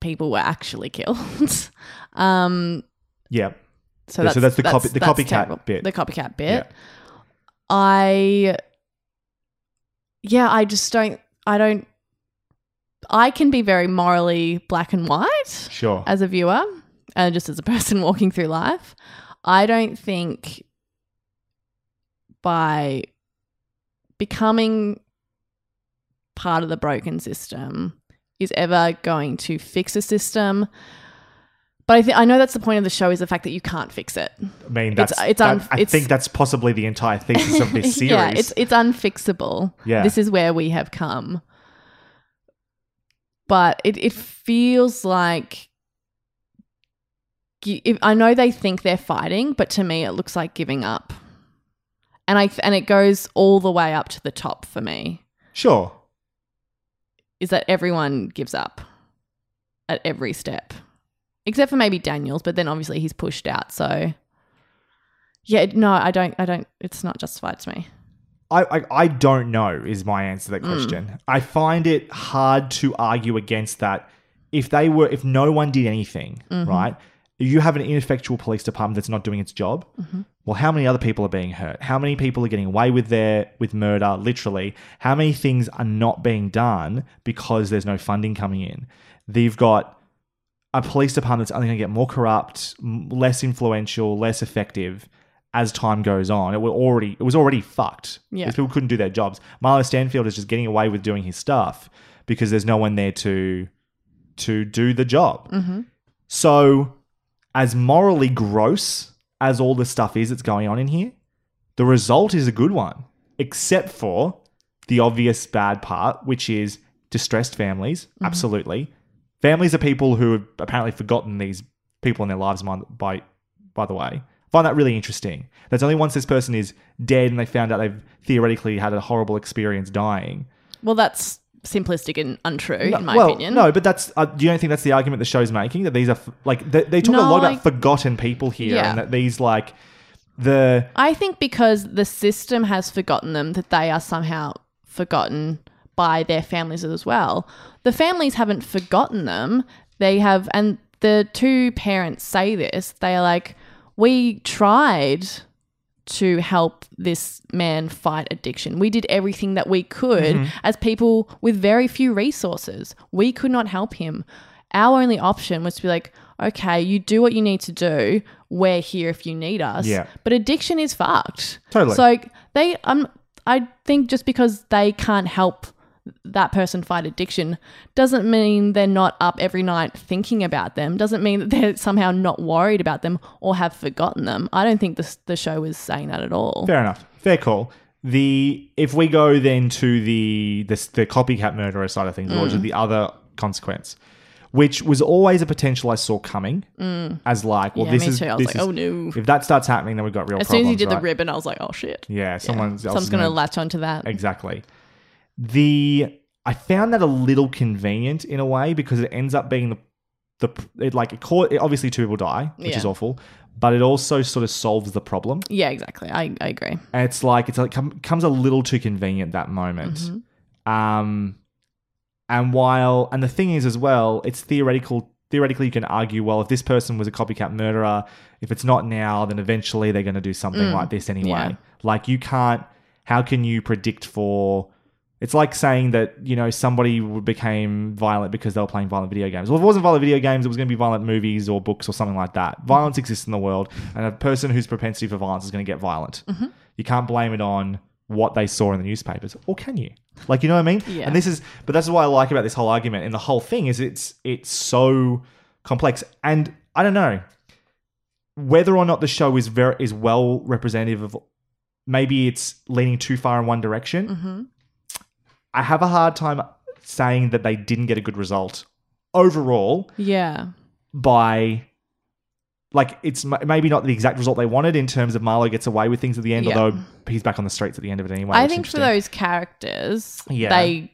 people were actually killed. um, Yeah. So Yeah, that's, so that's the copy- the copycat terrible. bit. The copycat bit. Yeah. I, yeah, I just don't. I don't. I can be very morally black and white Sure. as a viewer and just as a person walking through life. I don't think by becoming part of the broken system is ever going to fix a system. But I, th- I know that's the point of the show is the fact that you can't fix it. I mean, It's- that's, it's that- un- I it's- think that's possibly the entire thesis of this series. yeah, it's it's unfixable. Yeah. This is where we have come. But it, it feels like if, I know they think they're fighting, but to me it looks like giving up. And I and it goes all the way up to the top for me. sure. Is that everyone gives up at every step. Except for maybe Daniels, but then obviously he's pushed out, so yeah, no, I don't I don't it's not justified to me. I, I I don't know is my answer to that Mm. question. I find it hard to argue against that. If they were, if no one did anything, Mhm. right? You have an ineffectual police department that's not doing its job. Mhm. Well, how many other people are being hurt? How many people are getting away with their with murder? Literally, how many things are not being done because there's no funding coming in? They've got a police department that's only going to get more corrupt, less influential, less effective as time goes on. It was already it was already fucked. Yeah. People couldn't do their jobs. Marlo Stanfield is just getting away with doing his stuff because there's no one there to to do the job. Mm-hmm. So, as morally gross as all the stuff is that's going on in here, the result is a good one, except for the obvious bad part, which is distressed families. Mhm. Absolutely. Families are people who have apparently forgotten these people in their lives, by, by, the way. I find that really interesting. That's only once this person is dead and they found out they've theoretically had a horrible experience dying. Well, that's simplistic and untrue, in my well, opinion. No, but that's. Uh, do you don't think that's the argument the show's making? That these are f- like they, they talk a lot about I- forgotten people here, Yeah. and that these like the I think because the system has forgotten them, that they are somehow forgotten by their families as well. The families haven't forgotten them. They have, and the two parents say this. They are like, we tried to help this man fight addiction. We did everything that we could Mhm. as people with very few resources. We could not help him. Our only option was to be like, okay, you do what you need to do. We're here if you need us. Yeah. But addiction is fucked. Totally. So they um I think just because they can't help that person fight addiction doesn't mean they're not up every night thinking about them. Doesn't mean that they're somehow not worried about them or have forgotten them. I don't think this the show is saying that at all. fair enough, fair call. The if we go then to the the, the copycat murderer side of things, or Mm. to the other consequence, which was always a potential I saw coming Mm. as like, well, Yeah, this is too. I was this like, is- oh, no. If that starts happening, then we've got real As problems. soon as you did right? the ribbon, I was like, oh shit. Yeah, someone's else someone's gonna- latch onto that. Exactly. The I found that a little convenient in a way because it ends up being the the it like it, caught obviously two people die, which is awful, but it also sort of solves the problem. Yeah, exactly. I, I agree. And it's like it's like com- comes a little too convenient that moment. Mhm. Um, and while and the thing is as well, it's theoretical. Theoretically, you can argue, well, if this person was a copycat murderer, if it's not now, then eventually they're going to do something Mm. like this anyway. Yeah. Like you can't. How can you predict for? It's like saying that you know somebody became violent because they were playing violent video games. Well, if it wasn't violent video games, it was going to be violent movies or books or something like that. Violence exists in the world, and a person whose propensity for violence is going to get violent. Mhm. You can't blame it on what they saw in the newspapers, or can you? Like, you know what I mean? Yeah. And this is, but that's what I like about this whole argument and the whole thing is it's it's so complex, and I don't know whether or not the show is very is well representative of. Maybe it's leaning too far in one direction. hmm I have a hard time saying that they didn't get a good result overall Yeah. by like it's m- maybe not the exact result they wanted in terms of Marlo gets away with things at the end, Yeah. although he's back on the streets at the end of it anyway. I think for those characters, Yeah. they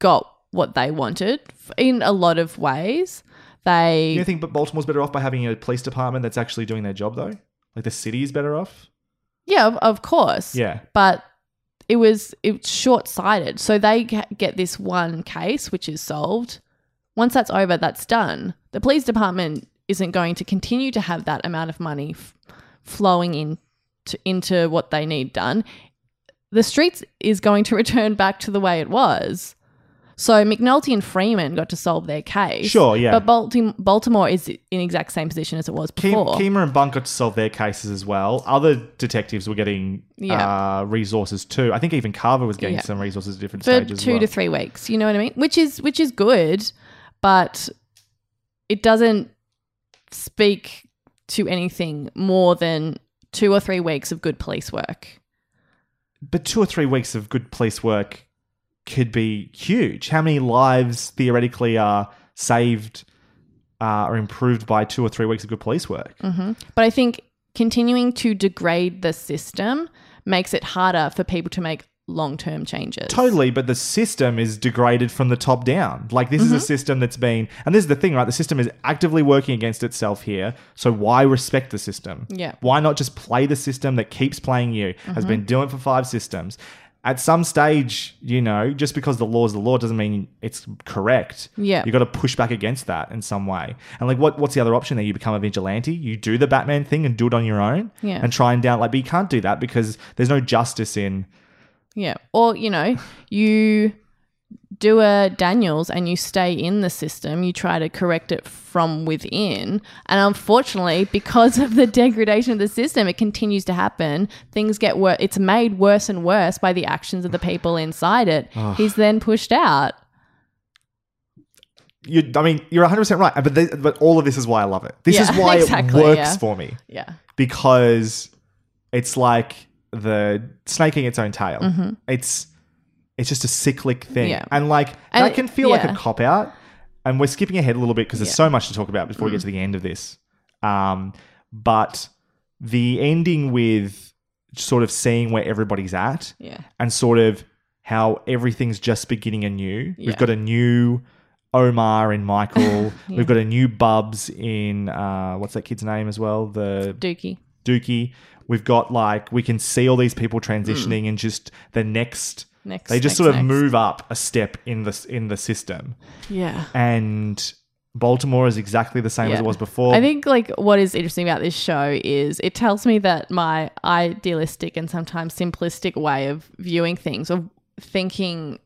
got what they wanted in a lot of ways. They You think but Baltimore's better off by having a police department that's actually doing their job though? Like the city is better off? Yeah, of, of course. Yeah. But it was it's short sighted. So they get this one case which is solved. Once that's over, that's done. The police department isn't going to continue to have that amount of money f- flowing in to, into what they need done. The streets is going to return back to the way it was. So McNulty and Freamon got to solve their case. Sure, yeah. But Baltim- Baltimore is in the exact same position as it was before. Kima and Bunk got to solve their cases as well. Other detectives were getting Yeah. uh, resources too. I think even Carver was getting Yeah. some resources at different for stages. as two well. to three weeks. You know what I mean? Which is which is good, but it doesn't speak to anything more than two or three weeks of good police work. But two or three weeks of good police work could be huge. How many lives theoretically are saved uh, or improved by two or three weeks of good police work? hmm But I think continuing to degrade the system makes it harder for people to make long term changes. Totally, but the system is degraded from the top down. Like this Mm-hmm. is a system that's been, and this is the thing, right? The system is actively working against itself here. So why respect the system? Yeah. Why not just play the system that keeps playing you? Has Mm-hmm. been doing it for five systems. At some stage, you know, just because the law is the law doesn't mean it's correct. Yeah. you got to push back against that in some way. And like, what what's the other option there? You become a vigilante. You do the Batman thing and do it on your own. Yeah. and try and down like, but you can't do that because there's no justice in. Yeah. Or, you know, you do a Daniels and you stay in the system, you try to correct it from within. And unfortunately, because of the degradation of the system, it continues to happen. Things get worse. It's made worse and worse by the actions of the people inside it. He's then pushed out. you I mean, you're 100% right. But th- but all of this is why I love it. This Yeah, is why exactly, it works yeah. for me Yeah. because it's like the snaking its own tail. Mm-hmm. It's it's just a cyclic thing. Yeah. And like And that it- can feel like a cop out. And we're skipping ahead a little bit because there's Yeah. Mm. so much to talk about before we get to the end of this. Um, but the ending with sort of seeing where everybody's at Yeah. and sort of how everything's just beginning anew. Yeah. We've got a new Omar in Michael. We've got a new Bubs in uh, what's that kid's name as well? The Dookie. Dookie. We've got like we can see all these people transitioning and just the next. Next. they just next, sort of next. move up a step in the in the system, Yeah. and Baltimore is exactly the same as it was before. I think like what is interesting about this show is it tells me that my idealistic and sometimes simplistic way of viewing things of thinking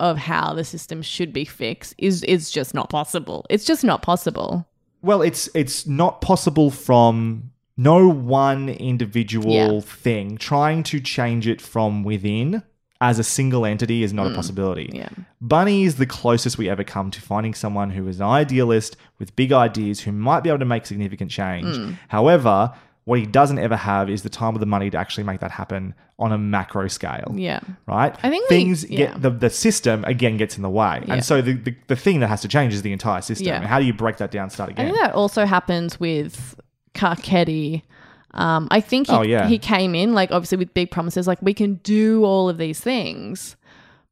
of how the system should be fixed is is just not possible. It's just not possible. Well, it's it's not possible from no one individual Yeah. thing. Trying to change it from within as a single entity is not a possibility. Mm. Yeah. Bunny is the closest we ever come to finding someone who is an idealist with big ideas who might be able to make significant change. Mm. However, what he doesn't ever have is the time or the money to actually make that happen on a macro scale Yeah. right? I think we- things yeah. get the, the system again gets in the way, Yeah. and so the, the the thing that has to change is the entire system. Yeah. And how do you break that down? and Start I again. think that also happens with Carcetti. Um, I think he, Oh, yeah. he came in like obviously with big promises, like we can do all of these things,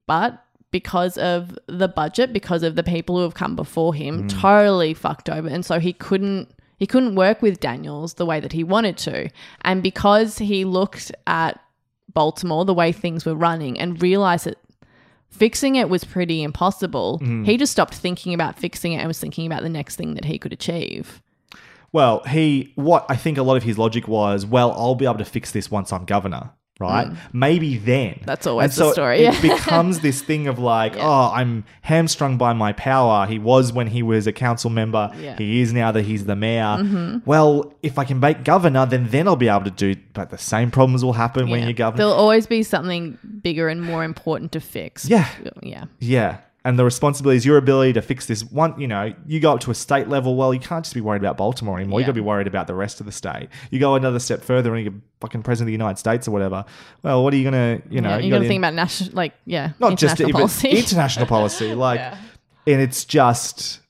but because of the budget, because of the people who have come before him, Mm. totally fucked over, and so he couldn't he couldn't work with Daniels the way that he wanted to, and because he looked at Baltimore the way things were running and realized that fixing it was pretty impossible, Mm-hmm. he just stopped thinking about fixing it and was thinking about the next thing that he could achieve. Well, he what I think a lot of his logic was, well, I'll be able to fix this once I'm governor, right? Maybe then. Mm. That's always And the so story, It yeah. becomes this thing of like, oh, I'm hamstrung by my power. He was when he was a council member. Yeah. He is now that he's the mayor. Mm-hmm. Well, if I can make governor, then then I'll be able to do. But the same problems will happen when you're governor. There'll always be something bigger and more important to fix. Yeah. Yeah. Yeah. And the responsibility is your ability to fix this one. You know, you go up to a state level. Well, you can't just be worried about Baltimore anymore. You Yeah. got to be worried about the rest of the state. You go another step further and you're fucking president of the United States or whatever. Well, what are you going to, you know, yeah. you You got to gotta- think about national, like, yeah, not just policy. international policy. Like, and it's just,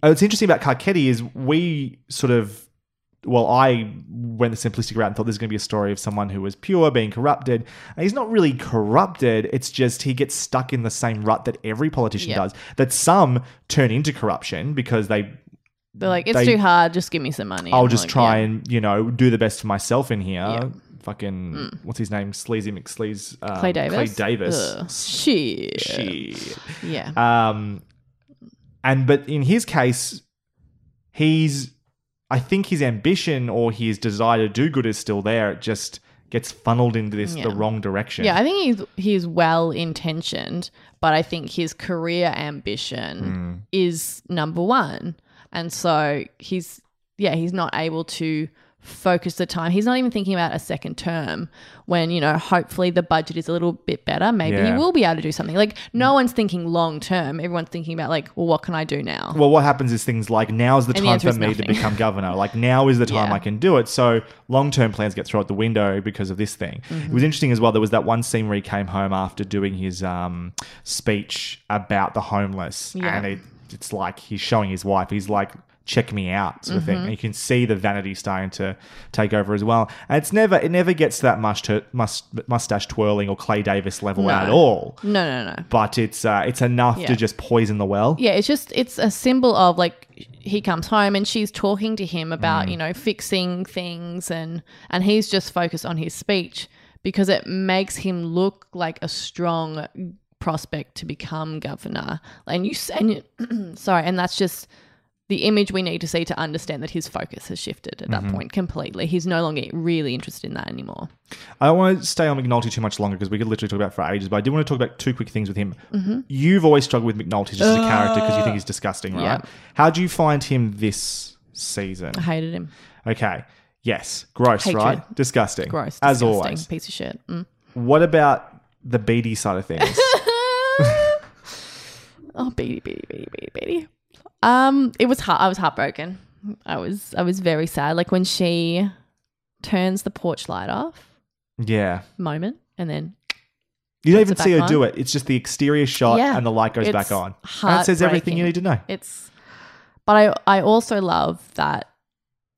what's interesting about Carcetti is we sort of well, I went the simplistic route and thought this is going to be a story of someone who was pure being corrupted. And he's not really corrupted. It's just he gets stuck in the same rut that every politician Yeah. does. That some turn into corruption because they They're like, it's They- too hard. Just give me some money. I'll I'm just like, try yeah. and you know do the best for myself in here. Yeah. Fucking what's his name? Sleazy McSleaze. Um, Clay Davis. Clay Davis. Ugh. Shit. Shit. Yeah. Um, and but in his case, he's I think his ambition or his desire to do good is still there. It just gets funneled into this Yeah. the wrong direction. Yeah, I think he's he's well intentioned, but I think his career ambition Hmm. is number one, and so he's yeah he's not able to focus the time. He's not even thinking about a second term when you know hopefully the budget is a little bit better. Maybe Yeah. he will be able to do something. Like no one's thinking long term. Everyone's thinking about like, well, what can I do now? Well, what happens is things like now's the And the time answer for is me nothing. to become governor. Like now is the time Yeah. I can do it. So long term plans get thrown out the window because of this thing. Mm-hmm. It was interesting as well. There was that one scene where he came home after doing his um, speech about the homeless, Yeah. and it, it's like he's showing his wife. He's like. Check me out, sort of Mm-hmm. thing. And you can see the vanity starting to take over as well. And it's never, it never gets to that mustache, must, mustache twirling or Clay Davis level No. at all. no, no, no. But it's, uh, it's enough Yeah. to just poison the well. Yeah, it's just it's a symbol of like he comes home and she's talking to him about, you know, fixing things and and he's just focused on his speech because it makes him look like a strong prospect to become governor. And you and you, sorry, and that's just the image we need to see to understand that his focus has shifted at that point completely. He's no longer really interested in that anymore. I don't want to stay on McNulty too much longer because we could literally talk about it for ages. But I do want to talk about two quick things with him. Mm-hmm. You've always struggled with McNulty just as a character because you think he's disgusting, right? yeah. How do you find him this season? I hated him. Okay, yes, gross, Hatred. right? Disgusting, Gross. as disgusting, always. Piece of shit. Mm. What about the Beadie side of things? Oh, Beadie, Beadie, Beadie, Beadie, Beadie. Um, it was heart. I was heartbroken. I was, I was very sad. Like when she turns the porch light off, yeah, moment, and then you don't even see her back do it. It's just the exterior shot, Yeah. and the light goes It's back on. And it says everything you need to know. it's. But I, I also love that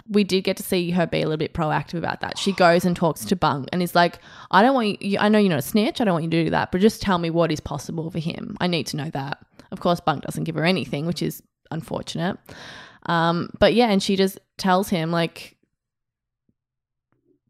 we did get to see her be a little bit proactive about that. She goes and talks to Bunk and is like, I don't want you, I know you're not a snitch. I don't want you to do that, but just tell me what is possible for him. I need to know that. Of course, Bunk doesn't give her anything, which is unfortunate. Um, but yeah, and she just tells him like,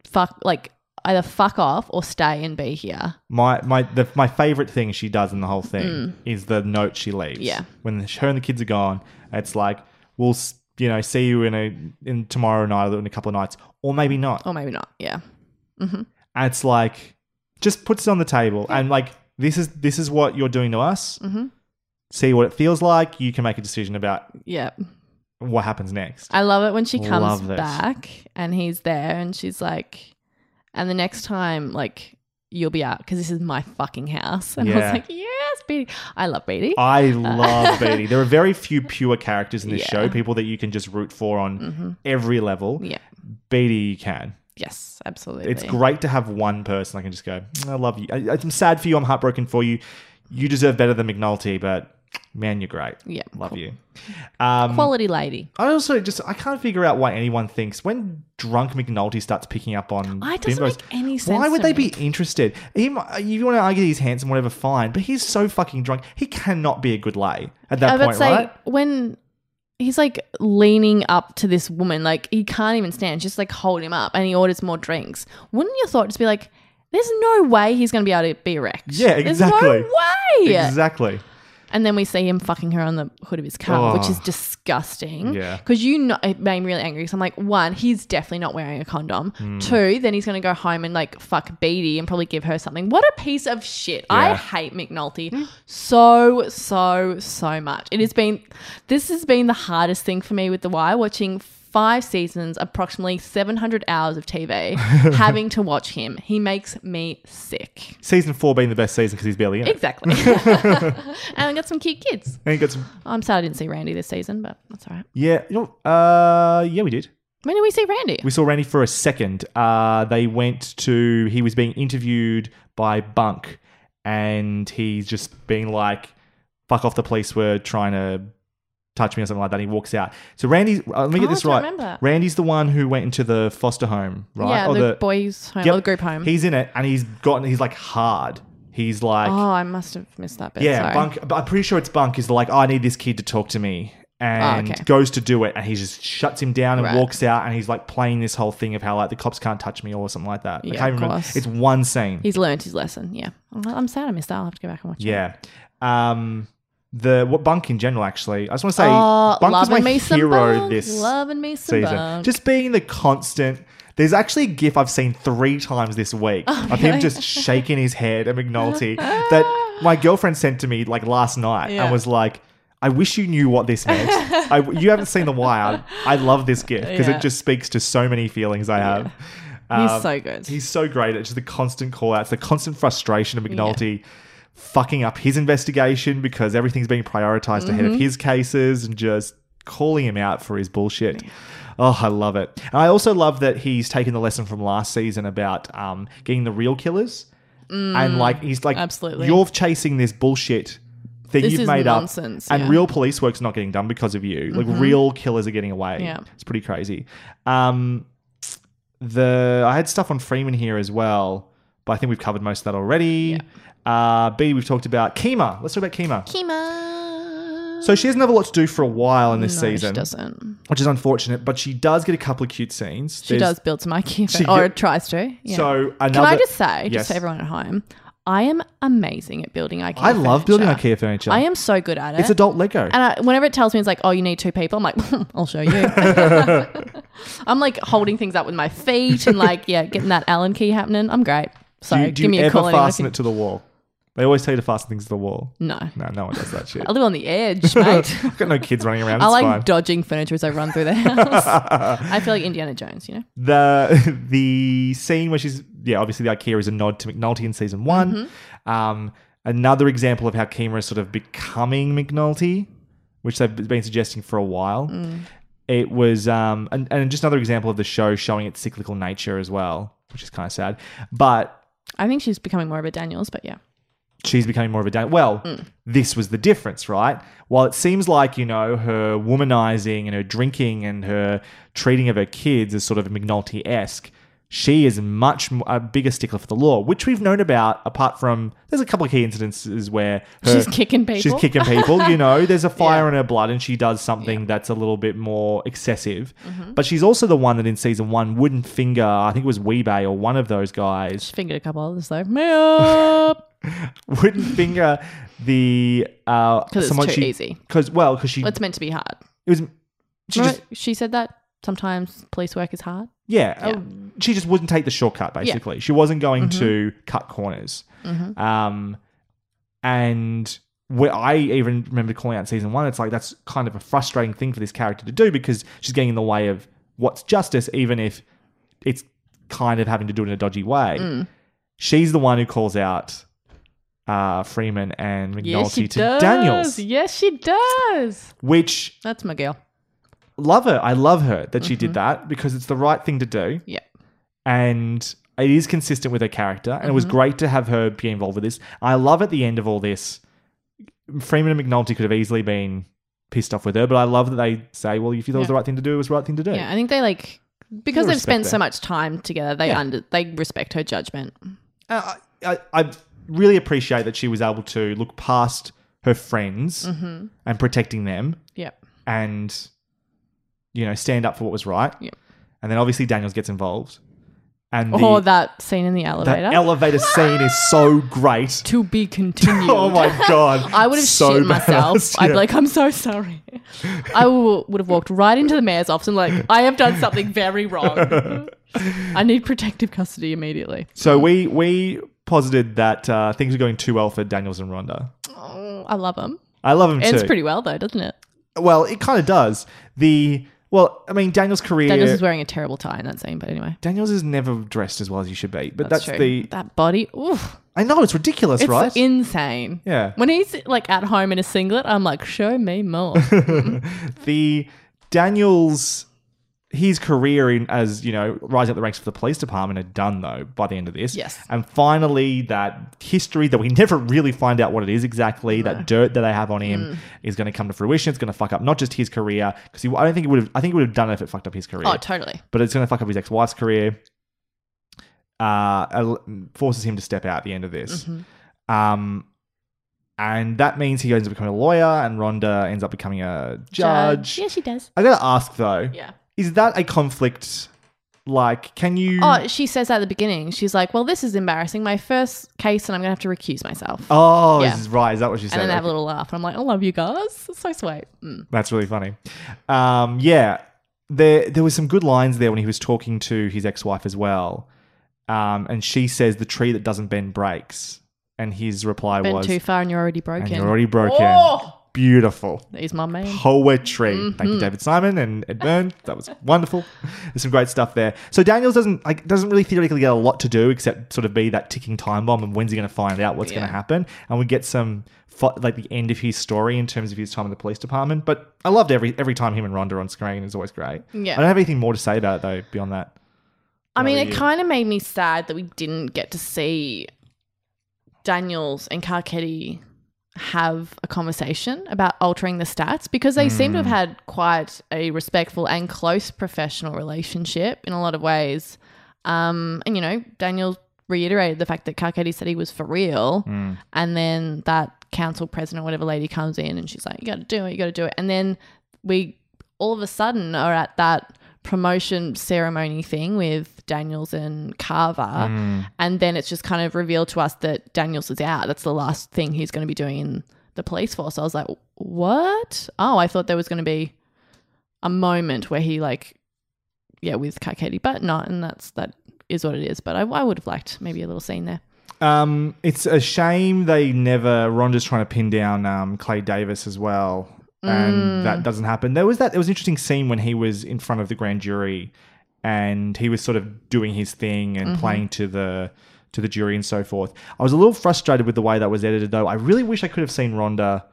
fuck, like either fuck off or stay and be here. My my the, my favorite thing she does in the whole thing is the note she leaves. Mm. Yeah. when the, her and the kids are gone, it's like we'll you know see you in a in tomorrow night or in a couple of nights, or maybe not. Or maybe not. Yeah. mm-hmm. And it's like just puts it on the table and like this is this is what you're doing to us. Mm-hmm. See what it feels like. You can make a decision about Yeah. what happens next. I love it when she comes Love this. back and he's there and she's like, and the next time, like, you'll be out because this is my fucking house. And I Yeah. was like, yes, Beadie. I love Beadie. I love Beadie. There are very few pure characters in this Yeah. Mm-hmm. show, people that you can just root for on every level. yeah. Beadie, you can. Yes, absolutely. It's great to have one person I can just go, I love you. I, I'm sad for you. I'm heartbroken for you. You deserve better than McNulty, but man, you're great. Yeah, Love cool. you. Um, Quality lady. I also just, I can't figure out why anyone thinks when drunk McNulty starts picking up on I- doesn't bimbos, make any Why would they me. be interested? He, you want to argue he's handsome, whatever, fine, but he's so fucking drunk. He cannot be a good lay at that I point, say right? when he's like leaning up to this woman, like he can't even stand, just like hold him up and he orders more drinks. Wouldn't your thought just be like, there's no way he's going to be able to be erect? Yeah, There's exactly. no way. Exactly. And then we see him fucking her on the hood of his car, which is Oh. disgusting. Yeah. Because you know, it made me really angry. Because I'm like, one, he's definitely not wearing a condom. Hmm. Two, then he's going to go home and like fuck Beadie and probably give her something. What a piece of shit. I Yeah. hate McNulty so, so, so much. It has been, this has been the hardest thing for me with The Wire, watching five seasons, approximately 700 hours of TV, having to watch him. He makes me sick. Season four being the best season because he's barely in it. Exactly. and I got some cute kids. And he got some, I'm sad I didn't see Randy this season, but that's all right. yeah, you know, uh, yeah, we did. When did we see Randy? We saw Randy for a second. Uh, they went to, he was being interviewed by Bunk, and he's just being like, fuck off, the police were trying to touch me or something like that. And he walks out. So Randy, uh, let me get Oh, this I right. remember. Randy's the one who went into the foster home, right? Yeah, the boys' home, or the group home. He's in it, and he's gotten. He's like hard. He's like, oh, I must have missed that bit. yeah, Sorry. Bunk. But I'm pretty sure it's Bunk. Is like, oh, I need this kid to talk to me, and Oh, okay. goes to do it, and he just shuts him down and Right. walks out, and he's like playing this whole thing of how like the cops can't touch me or something like that. I Yeah, can't of remember. course. It's one scene. He's learned his lesson. Yeah, I'm- I'm sad I missed that. I'll have to go back and watch it. Yeah. Um, the what Bunk in general, actually, I just want to say, Oh, Bunk is my hero Bunk, this loving me some season. Bunk. Just being the constant. There's actually a GIF I've seen three times this week Oh, of him just shaking his head at McNulty that my girlfriend sent to me like last night Yeah. and was like. I wish you knew what this meant. I, you haven't seen The Wire. I love this GIF because Yeah. it just speaks to so many feelings I have. Um, He's so good. He's so great. It's just the constant call outs, the constant frustration of McNulty fucking up his investigation because everything's being prioritized ahead of Mm-hmm. his cases and just calling him out for his bullshit. Oh, I love it. And I also love that he's taken the lesson from last season about um, getting the real killers. and like he's like, Mm. absolutely. you're chasing this bullshit thing This you've made nonsense, up, and yeah. Mm-hmm. real police work's not getting done because of you. Like real killers are getting away. Yeah. it's pretty crazy. Um, the I had stuff on Freamon here as well, but I think we've covered most of that already. Uh, B, we've talked about Kima. Let's talk about Kima. Kima. So she doesn't have a lot to do for a while in this no, season, She doesn't. which is unfortunate. But she does get a couple of cute scenes. She There's- does build some IKEA, She or tries to. Yeah. So Can. I just say, Yes. just for everyone at home, I am amazing at building IKEA. I love building. IKEA furniture. I am so good at it. It's adult Lego. And I, whenever it tells me it's like, oh, you need two people, I'm like, I'll show you. I'm like holding things up with my feet and like, yeah, getting that Allen key happening. I'm great. So do you, do give you me a ever call. fasten it to the wall? They always tell you to fasten things to the wall. No. No, no one does that shit. I live on the edge, mate. I've got no kids running around. I It's like fine. dodging furniture as I run through the house. I feel like Indiana Jones, you know? the the scene where she's yeah obviously the IKEA is a nod to McNulty in season one. Mm-hmm. Um, another example of how Kima is sort of becoming McNulty, which they've been suggesting for a while. Mm. It was um and, and just another example of the show showing its cyclical nature as well, which is kind of sad. But I think she's becoming more of a Daniels, but yeah. She's becoming more of a dan- well Mm. this was the difference right while it seems like you know her womanizing and her drinking and her treating of her kids is sort of mcnulty-esque she is much a bigger stickler for the law which we've known about apart from there's a couple of key incidences where her, She's kicking people. she's kicking people you know there's a fire in her blood and she does something that's a little bit more excessive Mm-hmm. but she's also the one that in season one wouldn't finger i think it was Wee-Bey or one of those guys She fingered a couple others though. Me up. wouldn't finger the uh 'Cause it's too she, easy. Because well, because she It's meant to be hard. it was she Remember just she said that sometimes police work is hard. yeah, Yeah. uh, she just wouldn't take the shortcut. Basically, she wasn't going Mm-hmm. to cut corners. Um, and where I even remember calling out season one, it's like that's kind of a frustrating thing for this character to do because she's getting in the way of what's justice, even if it's kind of having to do it in a dodgy way. Mm. She's the one who calls out uh, Freamon and McNulty Yes, she to does. Daniels, Yes, she does. which That's my girl. love her. I love her that she Mm-hmm. did that because it's the right thing to do. Yeah. And it is consistent with her character. And it was Mm-hmm. great to have her be involved with this. I love at the end of all this, Freamon and McNulty could have easily been pissed off with her, but I love that they say, well, if you thought it was the right thing to do, it was the right thing to do. Yeah, I think they like because They they've respect spent so much time together. They Yeah. under they respect her judgment. Uh, I, I, I really appreciate that she was able to look past her friends Mm-hmm. and protecting them Yep. and, you know, stand up for what was right. Yep. And then obviously Daniels gets involved. And the, or that scene in the that elevator. elevator scene is so great. to be continued. Oh my god! I would have So shit myself. badass, I'd be like, I'm so sorry. I w- would have walked right into the mayor's office and like, I have done something very wrong. I need protective custody immediately. So we we posited that uh, things are going too well for Daniels and Rhonda. Oh, I love him. I love him Ends too. pretty well though, doesn't it? well, it kind of does. The well, I mean, Daniels' career. Daniels is wearing a terrible tie in that scene, but anyway. Daniels is never dressed as well as he should be, but that's, true. the. that body. Oof, I know it's ridiculous, it's right? insane. Yeah. When he's like at home in a singlet, I'm like, show me more. the Daniels his career in as you know rising up the ranks for the police department had done though by the end of this. Yes. And finally, that history that we never really find out what it is exactly, that dirt that they have on him, Mm. is going to come to fruition. It's going to fuck up not just his career because I don't think it would have. I think it would have done it if it fucked up his career. Oh, totally. But it's going to fuck up his ex-wife's career. Uh, forces him to step out at the end of this. Mm-hmm. Um, and that means he ends up becoming a lawyer, and Rhonda ends up becoming a judge. Yeah, she does. I gotta ask though. Yeah. Is that a conflict? Like, can you? Oh, she says at the beginning, she's like, "Well, this is embarrassing. My first case, and I'm gonna have to recuse myself." Oh, Yeah. this is right. Is that what she said? and said? then they have a Okay. little laugh, and I'm like, "I love you guys. It's so sweet." Mm. That's really funny. Um, yeah, there there was some good lines there when he was talking to his ex wife as well. Um, and she says, "The tree that doesn't bend breaks." And his reply Bent was, too far, and you're already broken. "And you're already broken." Oh! Beautiful. He's my man. Poetry. Thank you, Mhm. David Simon and Ed Burns. That was wonderful. There's some great stuff there. So Daniels doesn't like doesn't really theoretically get a lot to do except sort of be that ticking time bomb and when's he going to find out what's going to happen and we get some like the end of his story in terms of his time in the police department. But I loved every every time him and Rhonda on screen is always great. Yeah. I don't have anything more to say about it though beyond that. I mean, it kind of made me sad that we didn't get to see Daniels and Carcetti have a conversation about altering the stats because they seem to have Mm. had quite a respectful and close professional relationship in a lot of ways. Um, and you know, Daniel reiterated the fact that Carcetti said he was for real, Mm. and then that council president, whatever lady, comes in and she's like, "You got to do it, you got to do it," and then we all of a sudden are at that promotion ceremony thing with Daniels and Carver, Mm. and then it's just kind of revealed to us that Daniels is out. That's the last thing he's going to be doing in the police force. I was like, what? Oh, I thought there was going to be a moment where he like, yeah, with Katie, but not, and that's that is what it is. But I, I would have liked maybe a little scene there. Um, it's a shame they never. Rhonda's trying to pin down um, Clay Davis as well, and Mm. that doesn't happen. There was that. There was an interesting scene when he was in front of the grand jury, and he was sort of doing his thing and Mhm. playing to the to the jury and so forth. I was a little frustrated with the way that was edited, though. I really wish I could have seen Rhonda,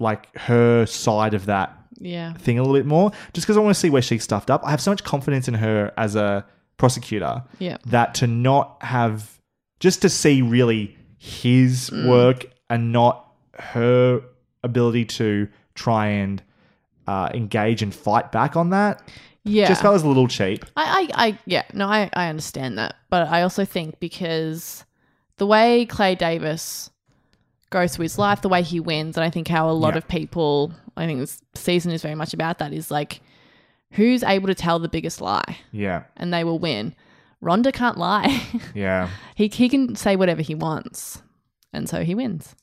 like her side of that Yeah. thing a little bit more, just because I want to see where she stuffed up. I have so much confidence in her as a prosecutor Yeah. that to not have just to see really his Mm. work and not her ability to try and uh, engage and fight back on that Yeah. just felt as a little cheap. I, I, I yeah, no, I, I understand that. But I also think because the way Clay Davis goes through his life, the way he wins, and I think how a lot Yeah. of people, I think this season is very much about that, is like who's able to tell the biggest lie Yeah, and they will win. Rhonda can't lie. yeah. he, he can say whatever he wants. And so he wins.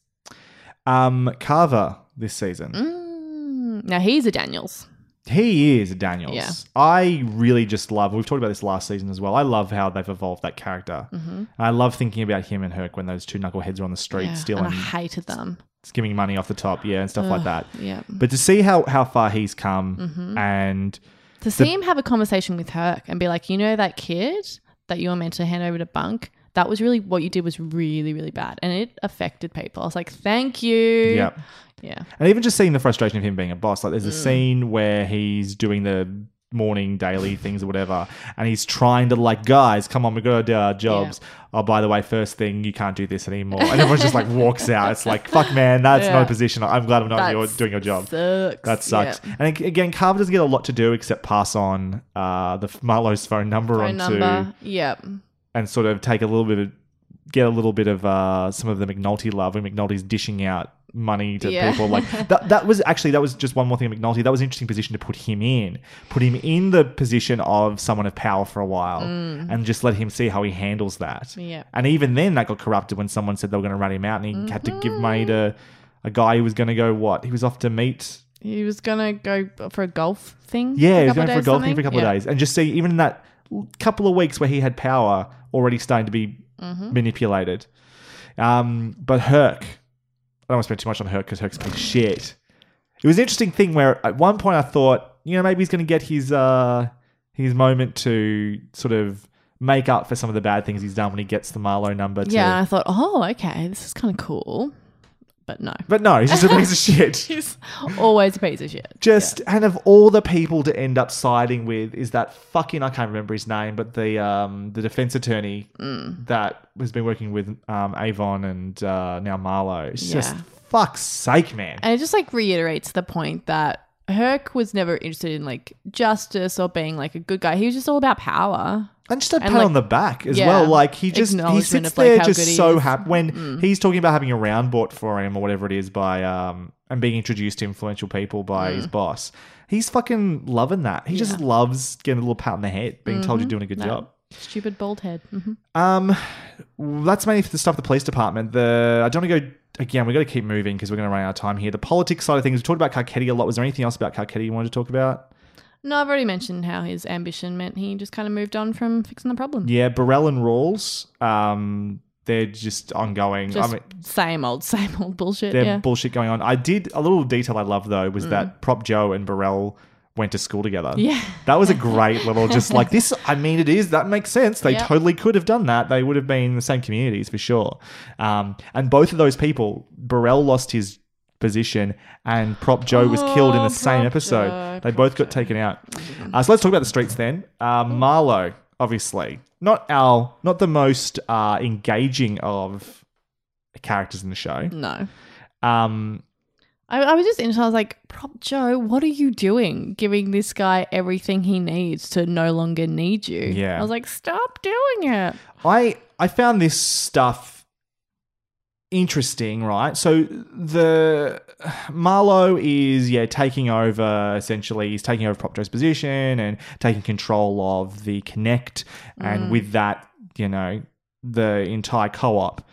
Um, Carver this season. Mm, now he's a Daniels. He is a Daniels. Yeah. I really just love. We've talked about this last season as well. I love how they've evolved that character. Mhm. I love thinking about him and Herc when those two knuckleheads are on the street Yeah, stealing, and I hated them. skimming money off the top, yeah, and stuff like that. yeah. But to see how how far he's come Mhm. and To see him have a conversation with Herc and be like, you know, that kid that you were meant to hand over to Bunk, that was really what you did was really, really bad. And it affected people. I was like, thank you. Yeah. Yeah. And even just seeing the frustration of him being a boss, like there's a Mm. scene where he's doing the morning daily things or whatever, and he's trying to like, guys, come on, we gotta do our jobs. Oh, by the way, first thing, you can't do this anymore. And everyone just like walks out. It's like, fuck, man, that's Yeah. position. I'm glad I'm not your, doing your job. That sucks. That sucks. Yeah. And again, Carver doesn't get a lot to do except pass on uh, the Marlo's phone number Phone onto number. Yep. And sort of take a little bit of get a little bit of uh, some of the McNulty love when McNulty's dishing out money to Yeah. people like that that was actually that was just one more thing of McNulty that was an interesting position to put him in put him in the position of someone of power for a while Mm. and just let him see how he handles that Yeah. and even then that got corrupted when someone said they were going to run him out and he had to give money to a guy who was going to go what he was off to meet He was going to go for a golf thing. yeah, he was going for a golf thing for a couple Yeah. of days, and just see even in that couple of weeks where he had power already starting to be Mhm. manipulated. Um, but Herc, I don't want to spend too much on Herc because Herc's of shit. It was an interesting thing where at one point I thought, you know, maybe he's going to get his uh, his moment to sort of make up for some of the bad things he's done when he gets the Marlo number. To, Yeah, I thought, oh, okay, this is kind of cool. But no. But no, he's just a piece of shit. He's always a piece of shit. Just and of all the people to end up siding with is that fucking I can't remember his name, but the um the defense attorney Mm. that has been working with um Avon and uh, now Marlo. It's just Yeah. fuck's sake, man. And it just like reiterates the point that Herc was never interested in like justice or being like a good guy. He was just all about power. And just a pat like, on the back as yeah, well. Like he just he sits like, there just so. Mm. happy when he's talking about having a round bought for him or whatever it is by um and being introduced to influential people by his boss. He's fucking loving that. He just Mm. Loves getting a little pat on the head, being told you're doing a good No. job. Stupid bald head. hmm Um, that's mainly for the stuff the police department. The I don't want to go again. We got to keep moving because we're going to run out of time here. The politics side of things. We talked about Carcetti a lot. Was there anything else about Carcetti you wanted to talk about? No, I've already mentioned how his ambition meant he just kind of moved on from fixing the problem. Yeah, Burrell and Rawls. Um, they're just ongoing. Just I mean, same old, same old bullshit. they're yeah. bullshit going on. I did a little detail I love though was that Prop Joe and Burrell went to school together. Mm. Yeah. That was a great little just like this I mean it is that makes sense. They Yep. totally could have done that. They would have been in the same communities for sure. Um, and both of those people, Burrell lost his position and Prop Joe was killed in Oh, the same episode. They both got taken out. Uh, so let's talk about the streets then. Uh, Marlo, obviously, not our, not the most uh, engaging of characters in the show. no. Um, I, I was just interested. I was like, Prop Joe, what are you doing? Giving this guy everything he needs to no longer need you. Yeah. I was like, stop doing it. I I found this stuff interesting, right? So the Marlo is yeah taking over essentially. He's taking over Prop Joe's position and taking control of the Connect, and mm. with that, you know, the entire co-op.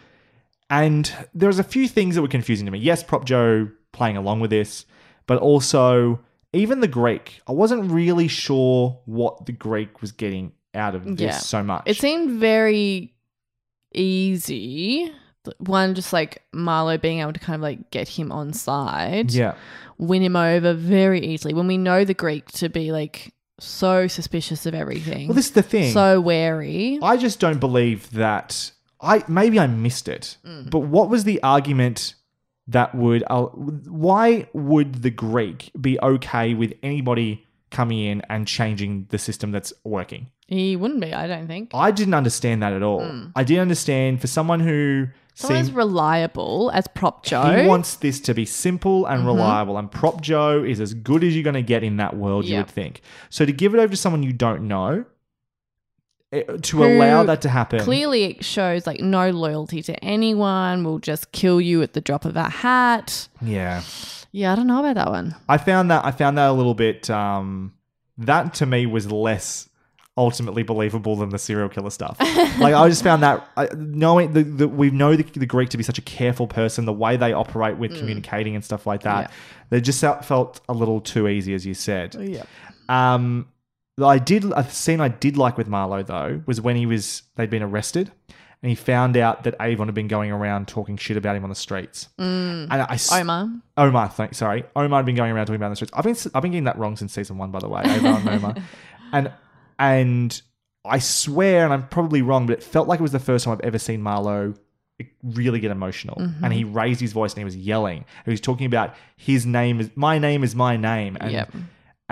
And there's a few things that were confusing to me. Yes, Prop Joe playing along with this, but also even the Greek. I wasn't really sure what the Greek was getting out of this Yeah. so much. It seemed very easy. One, just like Marlo being able to kind of like get him on side. yeah. win him over very easily when we know the Greek to be like so suspicious of everything. Well, this is the thing. So wary. I just don't believe that. I maybe I missed it, Mm. but what was the argument that would? Uh, why would the Greek be okay with anybody coming in and changing the system that's working? He wouldn't be, I don't think. I didn't understand that at all. I didn't understand for someone who Mm. Someone as reliable as Prop Joe. Mm-hmm. he wants this to be simple and reliable, and Prop Joe is as good as you're going to get in that world. You would think. So to give it over to someone you don't know, eh, to Who allow that to happen, Clearly, it shows like no loyalty to anyone. Will just kill you at the drop of a hat. yeah. Yeah, I don't know about that one. I found that I found that a little bit. Um, that to me was less ultimately believable than the serial killer stuff. like I just found that I, knowing the, the we know the, the Greek to be such a careful person, the way they operate with communicating and stuff like that, Yeah. they just felt- a little too easy, as you said. Yeah. Um, I did a scene I did like with Marlo though was when he was they'd been arrested. And he found out that Avon had been going around talking shit about him on the streets. And I, s- Omar. Omar, thank, sorry. Omar had been going around talking about on the streets. I've been I've been getting that wrong since season one, by the way. Omar and Omar, and and I swear, and I'm probably wrong, but it felt like it was the first time I've ever seen Marlo really get emotional. Mm-hmm. And he raised his voice and he was yelling. He was talking about his name is my name is my name, and Yep.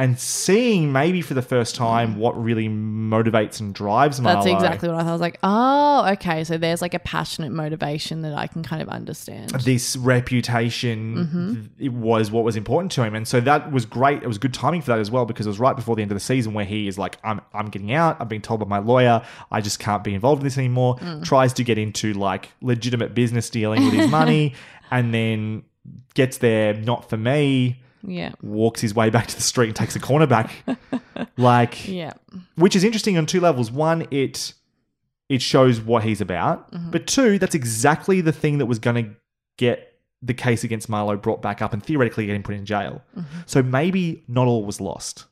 And seeing maybe for the first time what really motivates and drives Marlo. That's exactly what I thought. I was like, oh, okay. So there's like a passionate motivation that I can kind of understand. this reputation Mm-hmm. it was what was important to him and so that was great it was good timing for that as well because it was right before the end of the season where he is like i'm i'm getting out i'm being told by my lawyer i just can't be involved in this anymore Mm. tries to get into like legitimate business dealing with his money and then gets there not for me Yeah. walks his way back to the street and takes a corner back. like Yeah. which is interesting on two levels. One, it it shows what he's about, Mm-hmm. but two, that's exactly the thing that was going to get the case against Marlo brought back up and theoretically getting put in jail. Mm-hmm. So maybe not all was lost.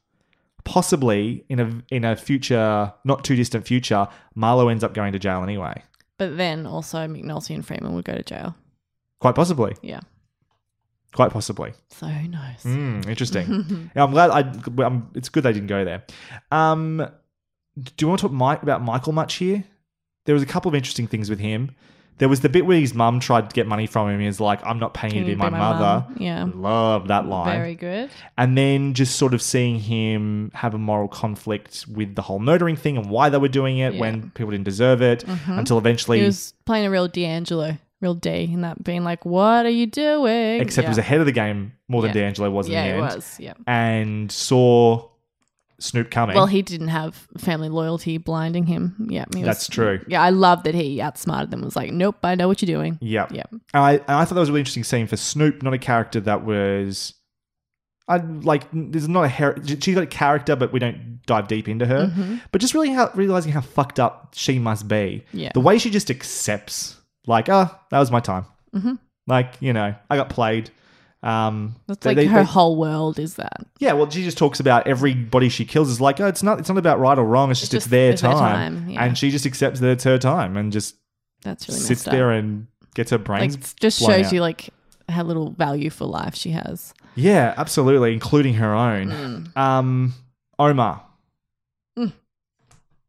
Possibly in a in a future, not too distant future, Marlo ends up going to jail anyway. But then also McNulty and Freamon would go to jail. Quite possibly. Yeah. Quite possibly. So who knows? Mm, interesting. yeah, I'm glad. I, I'm, it's good they didn't go there. Um, do you want to talk Mike, about Michael much here? There was a couple of interesting things with him. There was the bit where his mum tried to get money from him. He's like, "I'm not paying you to be my, mother." mum? Yeah. love that line. Very good. And then just sort of seeing him have a moral conflict with the whole murdering thing and why they were doing it Yeah. when people didn't deserve it. Mhm. Until eventually, He was playing a real D'Angelo, real D, and that being like, "What are you doing?" except yeah. was ahead of the game more than Yeah. D'Angelo was Yeah, in the he end. was, yeah. and saw Snoop coming. Well, he didn't have family loyalty blinding him. Yeah, was- That's true. Yeah, I love that he outsmarted them. Was like, "Nope, I know what you're doing." Yeah. yeah. I, I thought that was a really interesting scene for Snoop, not a character that was. I like. There's not a her- she's got a character, but we don't dive deep into her. Mhm. But just really how, realizing how fucked up she must be. Yeah. The way she just accepts, like, ah, that was my time. Mhm. Like, you know, I got played. Um, That's they- like they- her they- whole world is that. yeah, well, she just talks about everybody she kills is like, oh, it's not, it's not about right or wrong. It's just, it's, just- their it's their time, time, yeah. and she just accepts that it's her time and just That's really sits up. there and gets her brains. Like, just shows out. you like how little value for life she has. Yeah, absolutely, including her own. Mm. Um, Omar. Mm.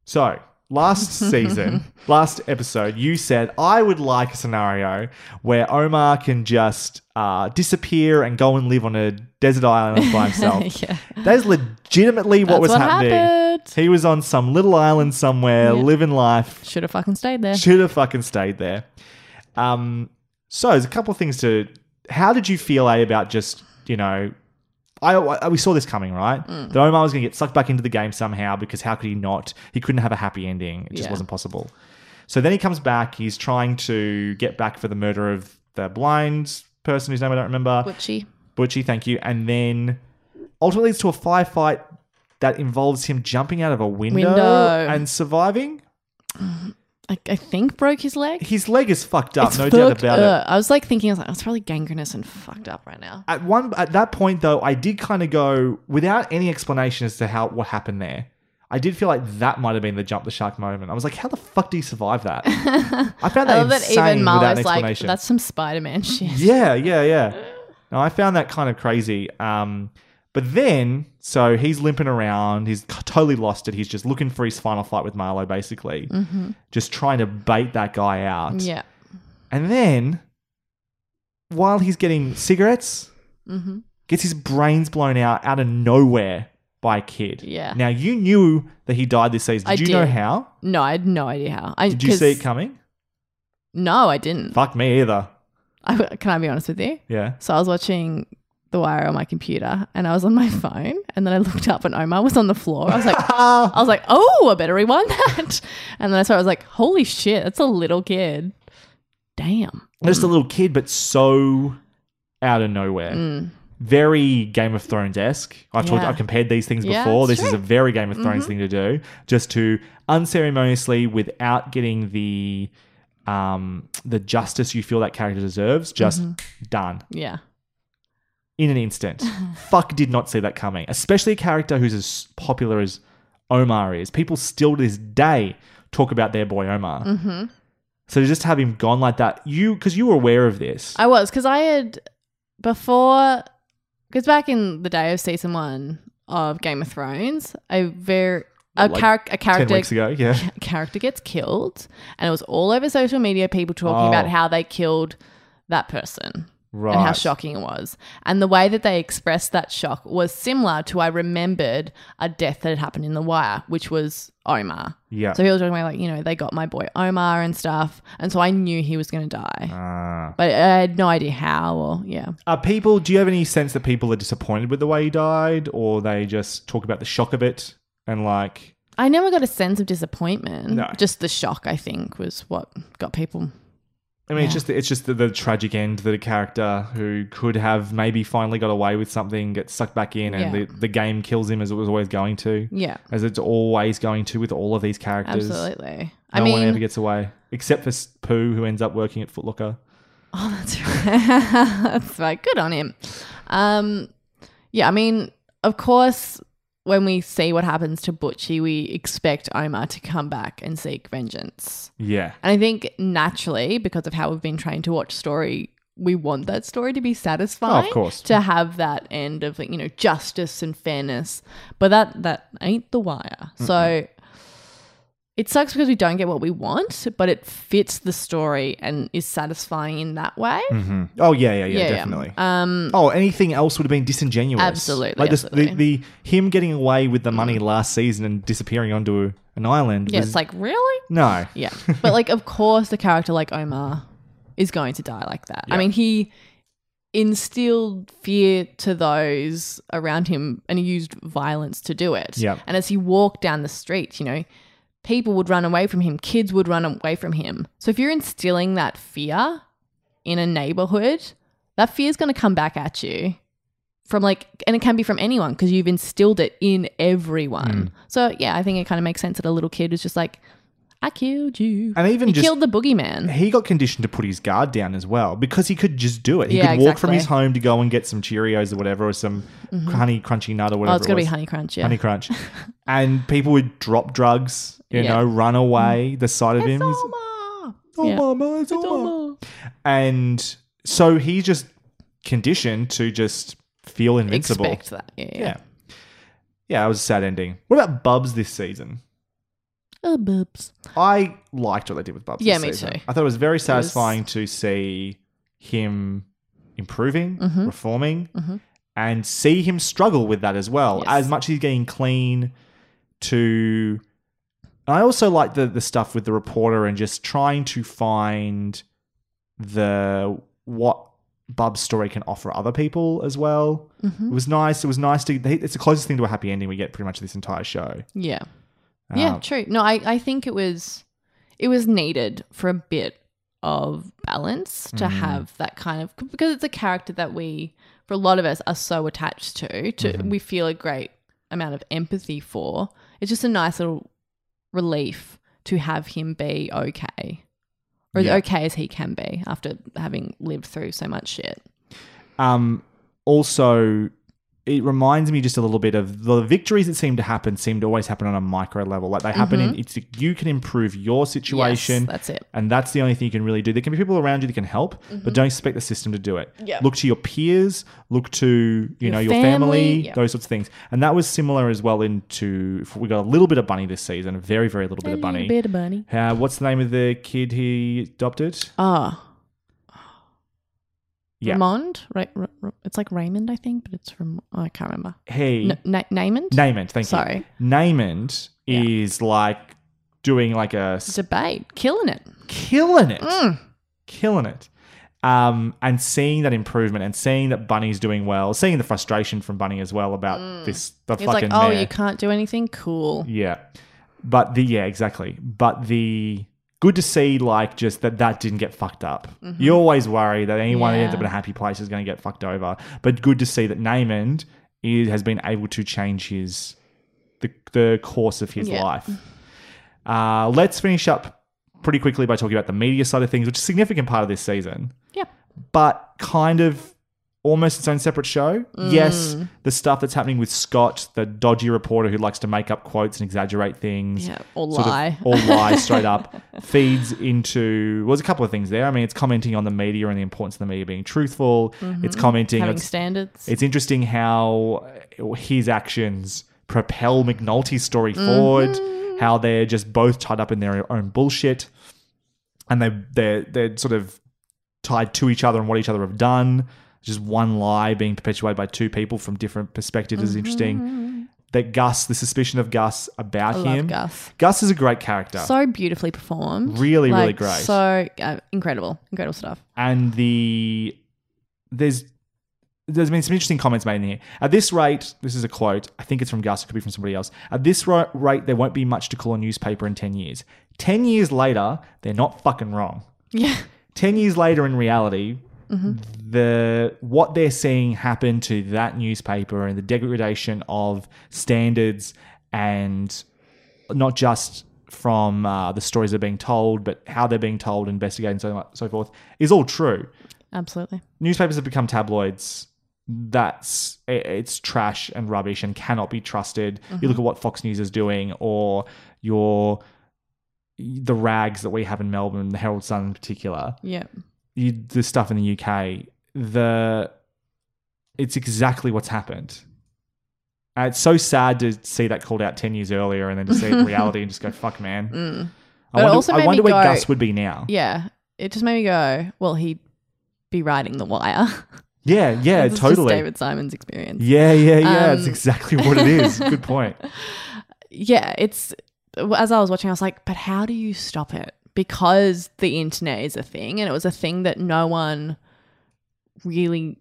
So, last season, last episode, you said I would like a scenario where Omar can just uh, disappear and go and live on a desert island by himself. Yeah. That is legitimately what That's was what happening. happened. He was on some little island somewhere, Yeah. living life. Should have fucking stayed there. Should have fucking stayed there. Um, so there's a couple of things to. How did you feel a about just you know? I, I we saw this coming, right? Mm. That Omar was going to get sucked back into the game somehow because how could he not? He couldn't have a happy ending. It just Yeah. wasn't possible. So then he comes back. He's trying to get back for the murder of the blind person whose name I don't remember. Butchie. Butchie, thank you. And then ultimately leads to a firefight that involves him jumping out of a window, Window. and surviving. I, I think broke his leg. His leg is fucked up, It's no doubt fucked about up. it. I was like thinking, I was like, it's probably gangrenous and fucked up right now. At one at that point though, I did kind of go without any explanation as to how what happened there. I did feel like that might have been the jump the shark moment. I was like, how the fuck do you survive that? I found that I love that insane even without an Marlo's like, explanation. that's some Spider Man shit. Yeah, yeah, yeah. No, I found that kind of crazy. Um, but then, so he's limping around. He's totally lost it. He's just looking for his final fight with Marlo, basically. Mhm. Just trying to bait that guy out. Yeah. And then, while he's getting cigarettes, Mhm. gets his brains blown out out of nowhere by a kid. Yeah. Now, you knew that he died this season. Did I you know did. how? No, I had no idea how. I, Did you see it coming? No, I didn't. Fuck me either. I, can I be honest with you? Yeah. So I was watching The Wire on my computer and I was on my phone and then I looked up and Omar was on the floor. I was like, I was like, oh, I better rewind that. And then I saw, I was like, holy shit, that's a little kid. Damn. Just a little kid, but so out of nowhere. Mm. Very Game of Thrones esque. I've talked, I've compared these things Yeah, before. This is a very Game of Thrones Mhm. thing to do, just to unceremoniously, without getting the um, the justice you feel that character deserves, just Mhm. done Yeah. In an instant. Fuck, did not see that coming. Especially a character who's as popular as Omar is. People still to this day talk about their boy Omar. hmm So to just have him gone like that, you because you were aware of this. I was because I had before because back in the day of season one of Game of Thrones, a very a, Like charac- a 10 character weeks ago, yeah. character gets killed, and it was all over social media. People talking Oh. about how they killed that person. And how shocking it was. And the way that they expressed that shock was similar to I remembered a death that had happened in The Wire, which was Omar. Yeah. So he was talking about, like, you know, they got my boy Omar and stuff. And so I knew he was going to die. Ah. But I had no idea how or, yeah. Are people? Do you have any sense that people are disappointed with the way he died, or they just talk about the shock of it and like? I never got a sense of disappointment. No. Just the shock, I think, was what got people. I mean, it's just it's just the, the tragic end that a character who could have maybe finally got away with something gets sucked back in, and Yeah. the, the game kills him as it was always going to. Yeah. as it's always going to with all of these characters. Absolutely. No I mean, one ever gets away except for Poot, who ends up working at Footlocker. Oh, that's right. that's right. Good on him. Um, yeah, I mean, of course, when we see what happens to Butchie, we expect Omar to come back and seek vengeance. Yeah. And I think naturally, because of how we've been trained to watch story, we want that story to be satisfying. Oh, of course. To have that end of you know, justice and fairness. But that that ain't the wire. So it sucks because we don't get what we want, but it fits the story and is satisfying in that way. Oh yeah, yeah, yeah, Yeah, yeah. definitely. Um, oh, anything else would have been disingenuous. Absolutely, like this, absolutely. Mm. the the him getting away with the money last season and disappearing onto an island. yeah, was- it's like really. no, Yeah. But like of course the character like Omar is going to die like that. I mean he instilled fear to those around him and he used violence to do it. Yeah. And as he walked down the street, you know, people would run away from him, kids would run away from him. So if you're instilling that fear in a neighborhood, that fear is going to come back at you from like and it can be from anyone because you've instilled it in everyone. Mm. So yeah, I think it kind of makes sense that a little kid is just like I killed you. And even he just- killed the boogeyman. he got conditioned to put his guard down as well because he could just do it. He Yeah, could walk from his home to go and get some Cheerios or whatever, or some mm-hmm. honey crunchy nut or whatever. Oh, it's got to it be. Honey Crunch, yeah. Honey Crunch. and people would drop drugs, you Yeah. know, run away. The sight of him. he's- Omar. Oh, Yeah. mama, it's, It's Omar. Omar. And so he's just conditioned to just feel invincible. Expect that. Yeah. Yeah. Yeah, it was a sad ending. What about Bubs this season? Oh, boobs. I liked what they did with Bubs. Yeah, this me season. too. I thought it was very satisfying to see him improving, Mm-hmm. reforming, and see him struggle with that as well. Yes. As much as he's getting clean to. I also like the the stuff with the reporter and just trying to find the what Bub's story can offer other people as well. Mm-hmm. It was nice. It was nice to. It's the closest thing to a happy ending we get pretty much this entire show. Yeah. Yeah, Um, true. No, I, I think it was it was needed for a bit of balance to Mm. have that kind of because it's a character that we for a lot of us are so attached to to Mm-hmm. we feel a great amount of empathy for. It's just a nice little relief to have him be okay. Or Yeah. as okay as he can be after having lived through so much shit. Um, also, it reminds me just a little bit of the victories that seem to happen seem to always happen on a micro level. Like they happen in it's you can improve your situation. Mm-hmm. Yes, that's it. And that's the only thing you can really do. There can be people around you that can help, but don't expect the system to do it. Mm-hmm. Look to your peers, look to, you Your know, your family, family, yeah. those sorts of things. And that was similar as well into if we got a little bit of bunny this season, a very, very little bit of bunny. Bit of bunny. Uh, what's the name of the kid he adopted? Ah, Yeah. Raymond. Ra- Ra- Ra- it's like Raymond, I think, but it's from oh, I can't remember. He N- Na- Naymond? Namond, thank Sorry. you. Namond Yeah. is like doing like a Debate, killing it. killing it, Mm. killing it. Um, and seeing that improvement and seeing that Bunny's doing well, seeing the frustration from Bunny as well about this the Mm. He's like, oh, mayor. you can't do anything. Cool. yeah, but the yeah exactly, but the good to see like just that that didn't get fucked up. You always worry that anyone that ends up Mm-hmm. In a happy place is going to get fucked over, but good to see that Namond is, has been able to change his the the course of his Yeah. life. Uh, let's finish up pretty quickly by talking about the media side of things, which is a significant part of this season, Yeah. but kind of almost its own separate show. Mm. Yes, the stuff that's happening with Scott, the dodgy reporter who likes to make up quotes and exaggerate things. Yeah, or sort of- lie. or lie straight up, feeds into, well, there's a couple of things there. I mean, it's commenting on the media and the importance of the media being truthful. It's commenting. Mm-hmm. Having it's- standards. it's interesting how his actions propel McNulty's story forward. How they're just both tied up in their own bullshit, and they they're they're sort of tied to each other and what each other have done. Just one lie being perpetuated by two people from different perspectives is interesting. That Gus, the suspicion of Gus about I love him. Gus. Gus is a great character. so beautifully performed. Really, really great. So uh, incredible. Incredible stuff. and the there's there's been some interesting comments made in here. At this rate, this is a quote. I think it's from Gus. It could be from somebody else. At this rate, there won't be much to call a newspaper in ten years. Ten years later, they're not fucking wrong. Yeah. Ten years later, in reality, the what they're seeing happen to that newspaper and the degradation of standards and not just from uh, the stories that are being told, but how they're being told, investigated, and so on, so forth, is all true. Absolutely. Newspapers have become tabloids. That's it's trash and rubbish and cannot be trusted. You look at what Fox News is doing, or your the rags that we have in Melbourne, the Herald Sun in particular Yeah. You, the stuff in the UK, the it's exactly what's happened. Uh, it's so sad to see that called out 10 years earlier and then to see it in reality and just go, fuck, man. Mm. I wonder, also I wonder where go- Gus would be now. Yeah. It just made me go, well, he'd be riding the wire. Yeah, yeah, This totally. David Simon's experience. Yeah, yeah, yeah. Um, exactly what it is. Good point. yeah, it's as I was watching, I was like, but how do you stop it? Because the internet is a thing, and it was a thing that no one really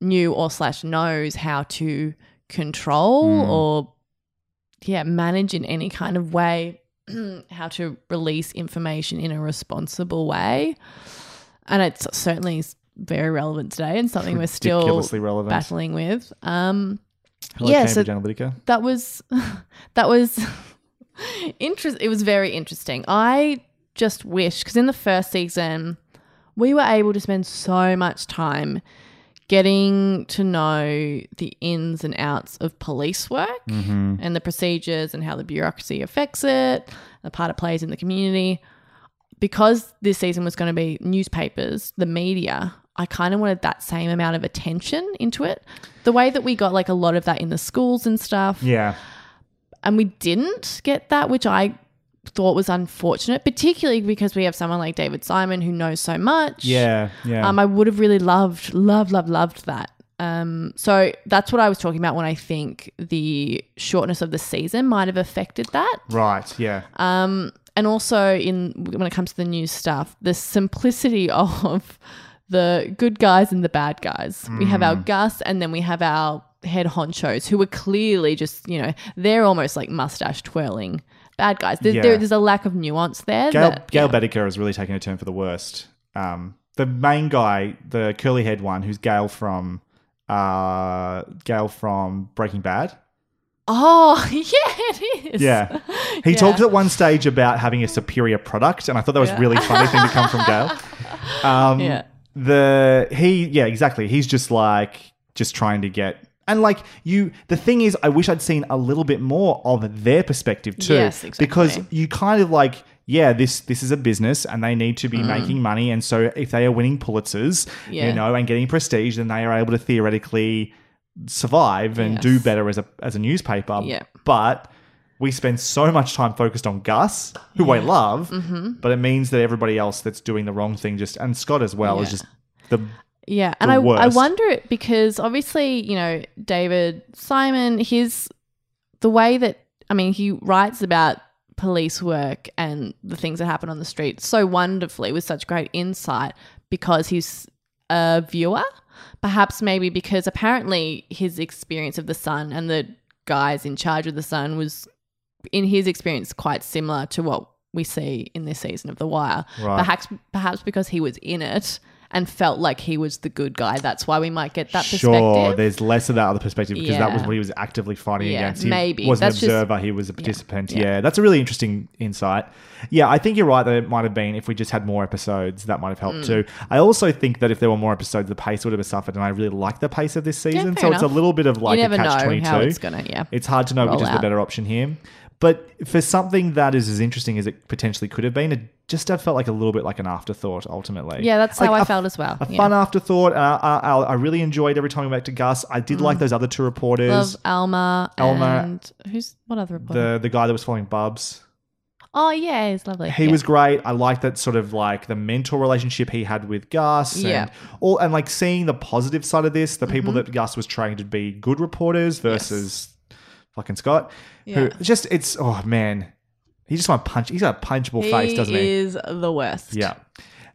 knew or slash knows how to control Mm. or yeah manage in any kind of way how to release information in a responsible way and it's certainly very relevant today and something we're still relevant. battling with um Hello, yeah, so Analytica. that was that was interest. It was very interesting. I just wish because in the first season we were able to spend so much time getting to know the ins and outs of police work Mm-hmm. and the procedures and how the bureaucracy affects it, the part it plays in the community. Because this season was going to be newspapers, the media, I kind of wanted that same amount of attention into it. The way that we got like a lot of that in the schools and stuff. Yeah. And we didn't get that, which I thought was unfortunate, particularly because we have someone like David Simon who knows so much. Yeah, yeah. Um, I would have really loved, loved, loved, loved that. Um, so that's what I was talking about when I think the shortness of the season might have affected that. right, yeah. Um, and also in when it comes to the news stuff, the simplicity of the good guys and the bad guys. We have our Mm. Gus, and then we have our head honchos who were clearly just you know they're almost like mustache twirling bad guys. There, Yeah. there- there's a lack of nuance there. Gail, that- Gail yeah. Is really taking a turn for the worst. Um, the main guy, the curly head one, who's Gail from uh, Gail from Breaking Bad. Oh yeah, it is. Yeah. He Yeah. talked at one stage about having a superior product, and I thought that was Yeah. really funny thing to come from Gail. Um, Yeah. The he, yeah, exactly. He's just like just trying to get. And like you, the thing is, I wish I'd seen a little bit more of their perspective too, Yes, exactly. because you kind of like, yeah, this this is a business, and they need to be making money, and so if they are winning Pulitzers, Yeah. you know, and getting prestige, then they are able to theoretically survive and do better as a as a newspaper. Yeah. But we spend so much time focused on Gus, who I love, Mm-hmm. but it means that everybody else that's doing the wrong thing just and Scott as well is just the Yeah, and I, I wonder it because obviously, you know, David Simon, his the way that I mean, he writes about police work and the things that happen on the street so wonderfully with such great insight because he's a viewer. Perhaps maybe because apparently his experience of the sun and the guys in charge of the sun was in his experience quite similar to what we see in this season of The Wire. Right. Perhaps perhaps because he was in it and felt like he was the good guy. That's why we might get that sure. perspective. There's less of that other perspective because that was what he was actively fighting Yeah, against. He maybe. was That's an just- observer. he was a participant. Yeah. Yeah. that's a really interesting insight. Yeah, I think you're right that it might have been if we just had more episodes, that might have helped Mm. too. I also think that if there were more episodes, the pace would have suffered, and I really like the pace of this season. so it's a little bit of like you a never catch know twenty how it's gonna. Yeah, It's hard to know which roll is the better option here. But for something that is as interesting as it potentially could have been, it just felt like a little bit like an afterthought ultimately. Yeah, that's Like how I a- felt as well. A Yeah. fun afterthought. I, I, I really enjoyed every time we went to Gus. I did like those other two reporters. Mm. Love Alma. Alma. and who's what other reporter? the the guy that was following Bubs. oh yeah, he's lovely. He Yeah. was great. I liked that sort of like the mentor relationship he had with Gus. Yeah. And all and like seeing the positive side of this, the people Mm-hmm. that Gus was trying to be good reporters versus fucking Scott. Who Yeah. it's just it's oh man. He just want to punch he's got a punchable He face, doesn't he? He is the worst. Yeah.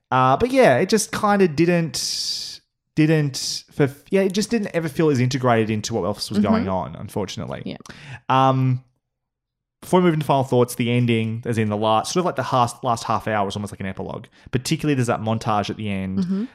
Uh, but yeah, it just kind of didn't didn't for yeah, it just didn't ever feel as integrated into what else was going on, unfortunately. Yeah. Um before we move into final thoughts, the ending, as in the last sort of like the last last half hour was almost like an epilogue. Particularly there's that montage at the end. Mm-hmm.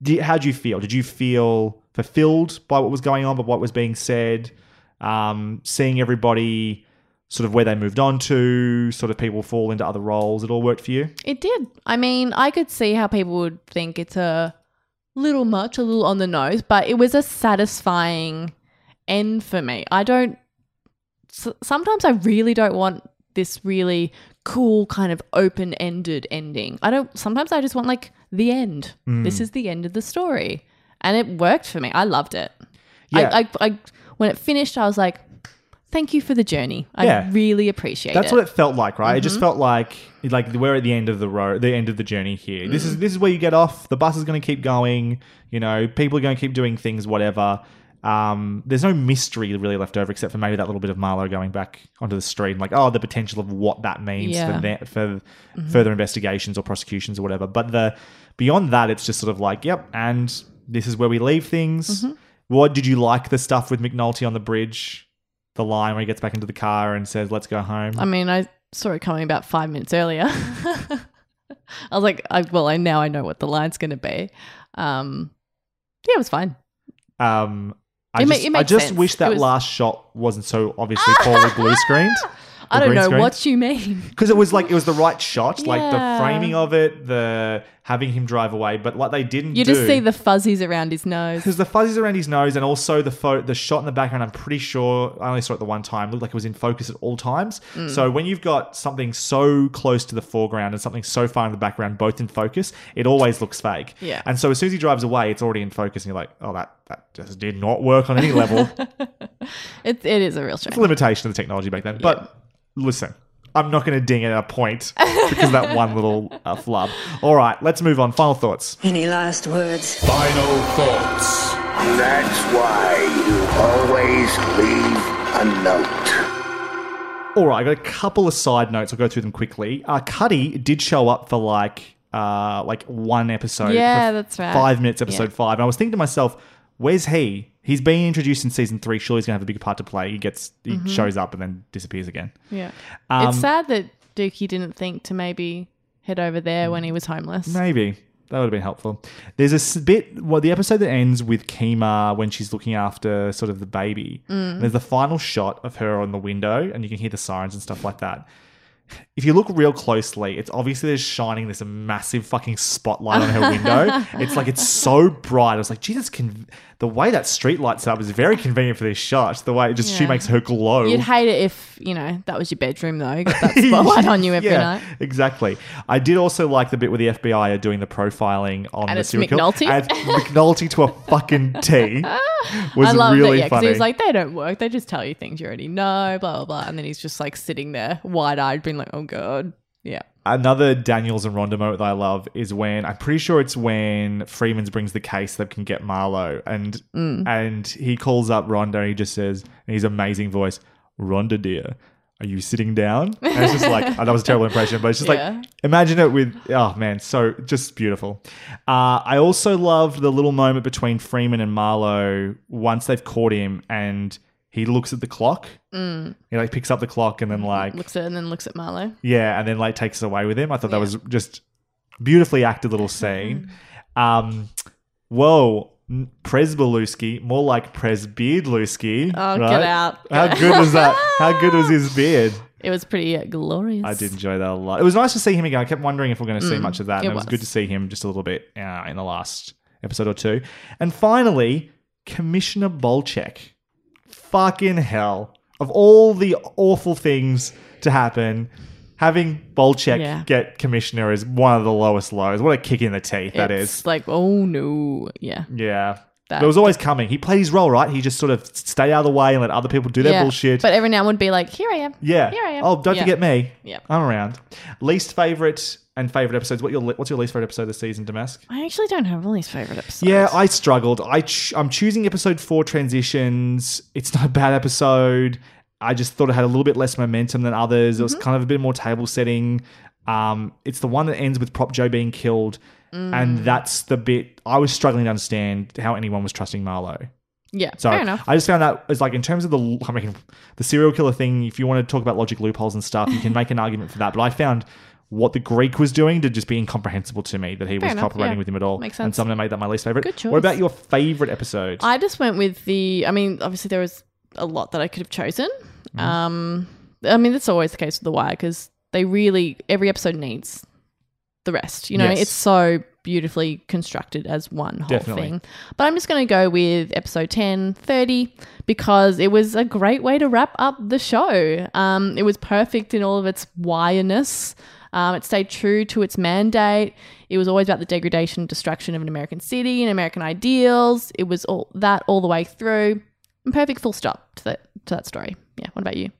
Did, how did you feel? Did you feel fulfilled by what was going on, by what was being said? Um, seeing everybody sort of where they moved on to, sort of people fall into other roles. It all worked for you? It did. I mean, I could see how people would think it's a little much, a little on the nose, but it was a satisfying end for me. I don't. Sometimes I really don't want this really cool kind of open-ended ending. I don't. Sometimes I just want like the end. Mm. This is the end of the story, and it worked for me. I loved it. Yeah. I, I, I when it finished, I was like, thank you for the journey. I Yeah. really appreciate it. That's it. what it felt like, right? It just Mm-hmm. felt like like we're at the end of the road, the end of the journey here. This is this is where you get off. The bus is going to keep going. You know, people are going to keep doing things, whatever. Um, there's no mystery really left over except for maybe that little bit of Marlo going back onto the street, and like oh, the potential of what that means Yeah. for that, for Mm-hmm. further investigations or prosecutions or whatever. But the beyond that, it's just sort of like, yep, and this is where we leave things. Mm-hmm. What did you like the stuff with McNulty on the bridge? The line where he gets back into the car and says, "Let's go home." I mean, I saw it coming about five minutes earlier. I was like, I, well, I now I know what the line's going to be. Um, yeah, it was fine. Um, I It ma- just, it I just sense. wish that was- last shot wasn't so obviously poorly blue screened. I don't know what you mean. because it was like it was the right shot, like the Yeah. framing of it, the having him drive away, but what they didn't You do. just see the fuzzies around his nose. because the fuzzies around his nose and also the fo- the shot in the background. I'm pretty sure I only saw it the one time. Looked like it was in focus at all times. Mm. So when you've got something so close to the foreground and something so far in the background, both in focus, it always looks fake. Yeah. And so as soon as he drives away, it's already in focus, and you're like, oh, that that just did not work on any level. It, it is a real shame. It's a limitation of the technology back then. But listen, I'm not going to ding it a point because of that one little uh, flub. All right, let's move on. Final thoughts. Any last words? Final thoughts. That's why you always leave a note. All right, I got a couple of side notes. I'll go through them quickly. Uh, Cutty did show up for like uh, like one episode. Yeah, that's right. Five minutes, episode Yeah. five. And I was thinking to myself, where's he? He's been introduced in season three. Surely he's going to have a bigger part to play. He gets, he Mm-hmm. shows up and then disappears again. Yeah. Um, it's sad that Dookie didn't think to maybe head over there when he was homeless. Maybe. That would have been helpful. There's a bit, well, the episode that ends with Kima when she's looking after sort of the baby. And there's the final shot of her on the window, and you can hear the sirens and stuff like that. If you look real closely, it's obviously there's shining this massive fucking spotlight on her window. it's like it's so bright. I was like, Jesus, con- the way that street lights up is very convenient for this shot. The way it just she Yeah. makes her glow. You'd hate it if, you know, that was your bedroom though. You got that spotlight on you every night. Exactly. I did also like the bit where the FBI are doing the profiling on And the it's serial killer. McNulty? And McNulty to a fucking T. Was I love really that, yeah, because funny. he was like, they don't work. They just tell you things you already know, blah, blah, blah. And then he's just like sitting there, wide eyed, being like, oh, God. Yeah. Another Daniels and Rhonda moment that I love is when I'm pretty sure it's when Freamon's brings the case that can get Marlo and Mm. and he calls up Rhonda and he just says in his amazing voice, Rhonda dear, are you sitting down? And it's just like oh, that was a terrible impression, but it's just Yeah. like imagine it with oh man, so just beautiful. Uh, I also loved the little moment between Freamon and Marlo once they've caught him and he looks at the clock. Mm. He like picks up the clock and then like Looks at it and then looks at Marlo. yeah, and then like takes it away with him. I thought that was just beautifully acted little scene. Um, whoa, Pryzbylewski, more like Presbeardluski. Oh, get right? out. How good was that? How good was his beard? It was pretty uh, glorious. I did enjoy that a lot. It was nice to see him again. I kept wondering if we're going to see Mm, much of that. And it it was was. good to see him just a little bit uh, in the last episode or two. And finally, Commissioner Valchek. Fucking hell. Of all the awful things to happen, having Valchek Yeah. get commissioner is one of the lowest lows. What a kick in the teeth that is. It's like, oh, no. Yeah. Yeah. That- But it was always coming. He played his role, right? He just sort of stay out of the way and let other people do their yeah. bullshit. But every now and would be like, here I am. Yeah. Here I am. Oh, don't Yeah. forget me. Yeah. I'm around. Least favorite and favorite episodes. What your what's your least favorite episode this season, Damask? I actually don't have a least favorite episode. Yeah, I struggled. I ch- I'm choosing episode four transitions. It's not a bad episode. I just thought it had a little bit less momentum than others. It was Mm-hmm. kind of a bit more table setting. Um, it's the one that ends with Prop Joe being killed, Mm. and that's the bit I was struggling to understand how anyone was trusting Marlo. Yeah. So fair enough. I just found that as like in terms of the I mean the serial killer thing. If you want to talk about logic loopholes and stuff, you can make an argument for that. But I found what the Greek was doing to just be incomprehensible to me that he was enough, cooperating yeah. with him at all. Makes And sense. someone made that my least favorite. Good choice. What about your favorite episode? I just went with the. I mean, obviously there was a lot that I could have chosen. Mm-hmm. Um, I mean that's always the case with The Wire because they really every episode needs the rest. You know, Yes. it's so beautifully constructed as one whole Definitely. thing. But I'm just going to go with episode 10, 30 because it was a great way to wrap up the show. Um, it was perfect in all of its wireness. Um, it stayed true to its mandate. It was always about the degradation and destruction of an American city and American ideals. It was all that all the way through. perfect full stop to that to that story. Yeah. What about you?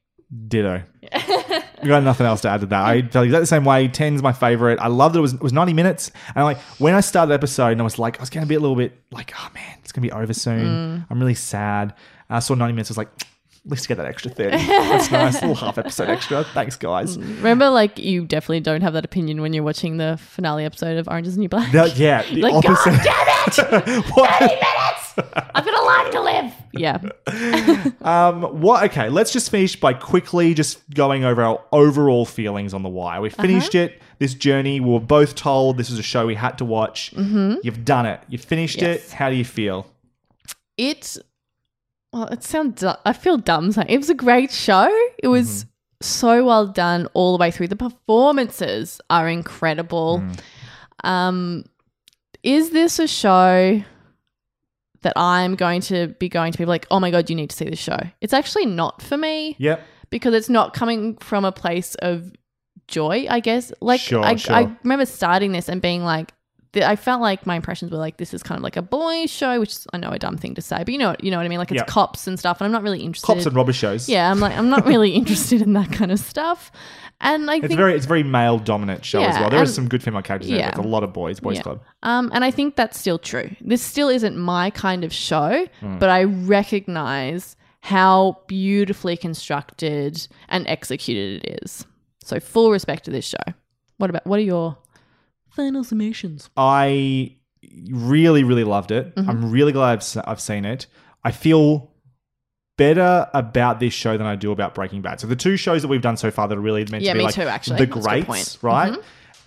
Ditto. I got nothing else to add to that. I felt exactly the same way. 10's my favorite. I love it. It was, it was 90 minutes. And like when I started the episode, and I was like, I was going to be a little bit like, oh man, it's going to be over soon. I'm really sad. I saw 90 minutes. I was like, let's get that extra 30. That's nice. Little half episode extra. Thanks, guys. Mm. Remember, like you definitely don't have that opinion when you're watching the finale episode of Orange Is the New Black. No, yeah, the like, opposite. God damn it! 30 minutes! I've got a life to live. Yeah. Um, what? Okay, let's just finish by quickly just going over our overall feelings on The Wire. We uh-huh. finished it. This journey, we were both told this is a show we had to watch. Mm-hmm. You've done it. You finished it. How do you feel? It, well, it sounds, I feel dumb saying it was a great show. It was so well done all the way through. The performances are incredible. Um, is this a show that I'm going to be going to people like, oh my God, you need to see this show? It's actually not for me. Yep. because it's not coming from a place of joy, I guess. Like Sure, I, sure. I remember starting this and being like, I felt like my impressions were like this is kind of like a boys' show, which is, I know a dumb thing to say, but you know, you know what I mean. Like it's Yeah. cops and stuff, and I'm not really interested. Cops and robber shows. Yeah, I'm like I'm not really interested in that kind of stuff. And I It's think very it's a very male dominant show as Yeah, well. There are and- some good female characters in it. yeah. It's a lot of boys, boys Yeah. club. Um, and I think that's still true. This still isn't my kind of show, Hmm. but I recognize how beautifully constructed and executed it is. So full respect to this show. What about what are your final summations? I really, really loved it. Mm-hmm. I'm really glad I've, I've seen it. I feel better about this show than I do about Breaking Bad. So the two shows that we've done so far that are really meant Yeah, to be me like too, actually. the That's greats, point. Mm-hmm. right?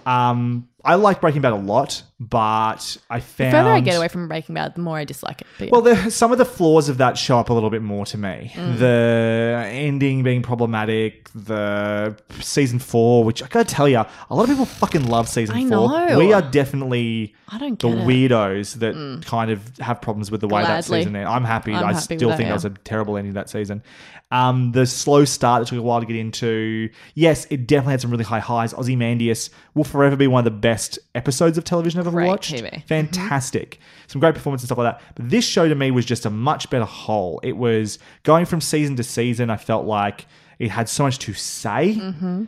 Um, I like Breaking Bad a lot, but I found The further I get away from Breaking Bad, the more I dislike it. Yeah. Well, the, some of the flaws of that show up a little bit more to me. Mm. The ending being problematic, the season four, which I gotta tell you, a lot of people fucking love season I four. know. We are definitely I don't the it. weirdos that kind of have problems with the way that season ended. I'm happy. I'm I happy still with that, think yeah. that was a terrible ending that season. Um, the slow start that took a while to get into. Yes, it definitely had some really high highs. Ozymandias will forever be one of the best episodes of television I've ever Great watched. TV. Mm-hmm. Fantastic. Some great performances and stuff like that. But this show to me was just a much better whole. It was going from season to season. I felt like it had so much to say. Mm-hmm.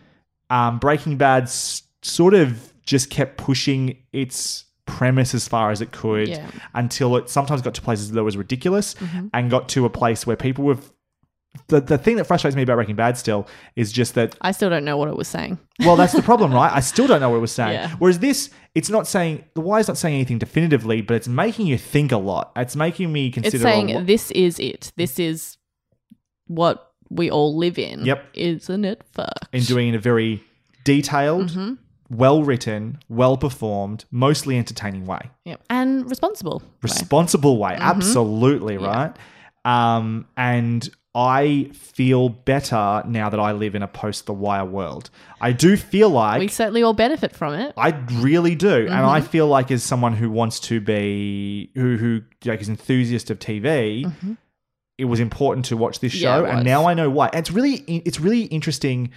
Um, Breaking Bad sort of just kept pushing its premise as far as it could Yeah. until it sometimes got to places that was ridiculous mm-hmm. and got to a place where people were. The, the thing that frustrates me about Breaking Bad still is just that I still don't know what it was saying. well, that's the problem, right? I still don't know what it was saying. Yeah. Whereas this, it's not saying the why is not saying anything definitively, but it's making you think a lot. It's making me consider. It's saying lot- this is it. This is what we all live in. Yep. Isn't it fucked? and doing it in a very detailed, Mm-hmm. well written, well performed, mostly entertaining way, Yep. And responsible. responsible way. Mm-hmm. Absolutely right. Um, and I feel better now that I live in a post The Wire world. I do feel like we certainly all benefit from it. I really do, and I Mm-hmm. feel like as someone who wants to be who who like is enthusiast of TV, it was important to watch this Mm-hmm. Yeah, show, and now I know why. And it's really it's really interesting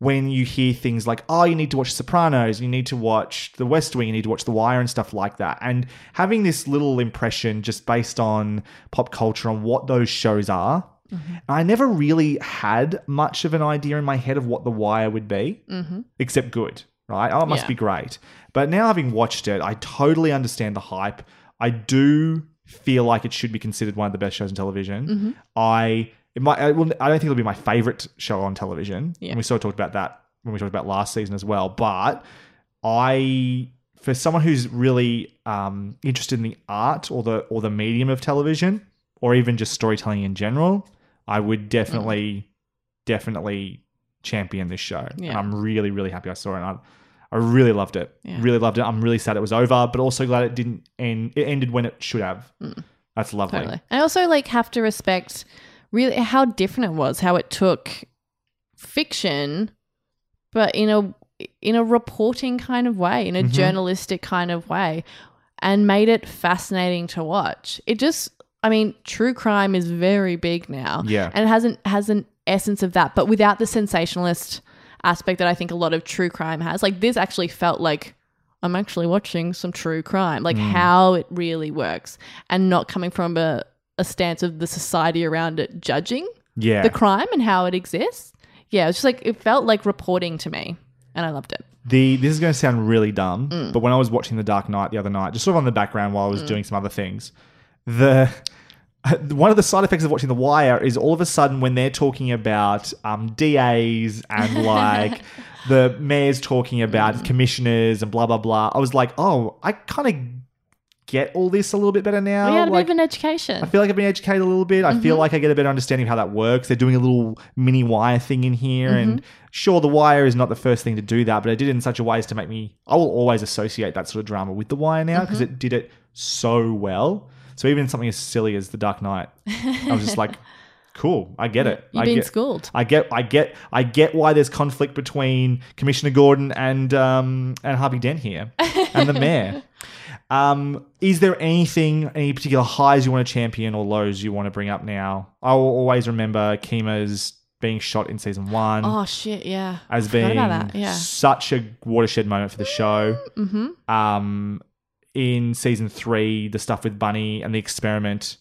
when you hear things like, "Oh, you need to watch Sopranos, you need to watch The West Wing, you need to watch The Wire, and stuff like that." And having this little impression just based on pop culture on what those shows are. Mm-hmm. I never really had much of an idea in my head of what The Wire would be, except good, right? Oh, it must Yeah. be great. But now having watched it, I totally understand the hype. I do feel like it should be considered one of the best shows on television. Mm-hmm. I it might I, will, I don't think it'll be my favorite show on television. Yeah. And we sort of talked about that when we talked about last season as well. But I for someone who's really um, interested in the art or the or the medium of television or even just storytelling in general, I would definitely definitely champion this show. And I'm really really happy I saw it. I, I really loved it. Yeah. Really loved it. I'm really sad it was over, but also glad it didn't end. It ended when it should have. That's lovely. Totally. I also like have to respect really how different it was, how it took fiction, but in a in a reporting kind of way, in a Mm-hmm. journalistic kind of way, and made it fascinating to watch. It just I mean, true crime is very big now. Yeah. And it hasn't has an essence of that, but without the sensationalist aspect that I think a lot of true crime has. Like this actually felt like I'm actually watching some true crime, like how it really works, and not coming from a a stance of the society around it judging Yeah. the crime and how it exists. Yeah, it's just like it felt like reporting to me, and I loved it. The this is going to sound really dumb, Mm. but when I was watching The Dark Knight the other night, just sort of on the background while I was doing some other things, the one of the side effects of watching The Wire is all of a sudden when they're talking about um, DAs and like the mayor's talking about Mm. commissioners and blah blah blah, I was like, oh, I kind of get all this a little bit better now. we had a like, bit of an education. I feel like I've been educated a little bit. I Mm-hmm. feel like I get a better understanding of how that works. They're doing a little mini wire thing in here. And Mm-hmm. sure, the wire is not the first thing to do that, but it did it in such a way as to make me, I will always associate that sort of drama with the wire now because Mm-hmm. it did it so well. So even something as silly as The Dark Knight, I was just like, cool, I get it. You've I been get, schooled. I get, I get, I get why there's conflict between Commissioner Gordon and um, and Harvey Dent here and the mayor. Um, is there anything, any particular highs you want to champion or lows you want to bring up now? I will always remember Kima's being shot in season one oh shit! Yeah, as being. Yeah. such a watershed moment for the show. Mm-hmm. Um, in season three, the stuff with Bunny and the experiment.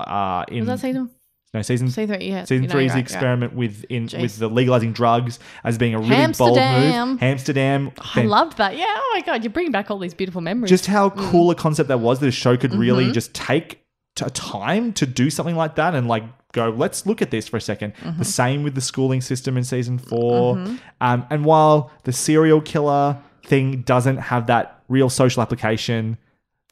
Uh, in Was that season no season season three? Yeah, Season three is the right, right. experiment with in Jeez. with the legalizing drugs as being a really bold move. Amsterdam. I loved that. Yeah. Oh my god, you're bringing back all these beautiful memories. just how Mm. cool a concept that was that a show could really Mm-hmm. just take t- time to do something like that and like go let's look at this for a 2nd Mm-hmm. the same with the schooling system in season 4 um, and while the serial killer thing doesn't have that real social application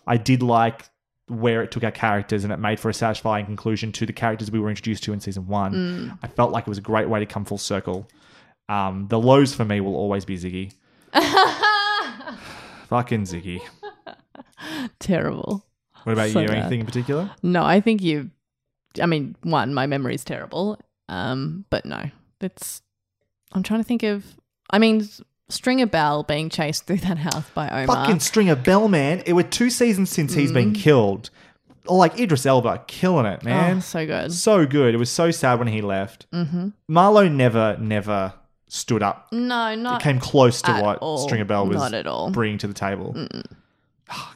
i did like where it took our characters and it made for a satisfying conclusion to the characters we were introduced to in season one Mm. i felt like it was a great way to come full circle um, the lows for me will always be ziggy fucking ziggy terrible. what about So you bad. anything in particular No, I think you. I mean, one, my memory is terrible. Um, but no, it's. I'm trying to think of. I mean, Stringer Bell being chased through that house by Omar. Fucking Stringer Bell, man. It were two seasons since he's been killed. Like Idris Elba, killing it, man. Mm. Oh, so good. So good. It was so sad when he left. Mm-hmm. Marlo never, never stood up. No, not came close to at what all. Stringer Bell was Not at all. bringing to the table.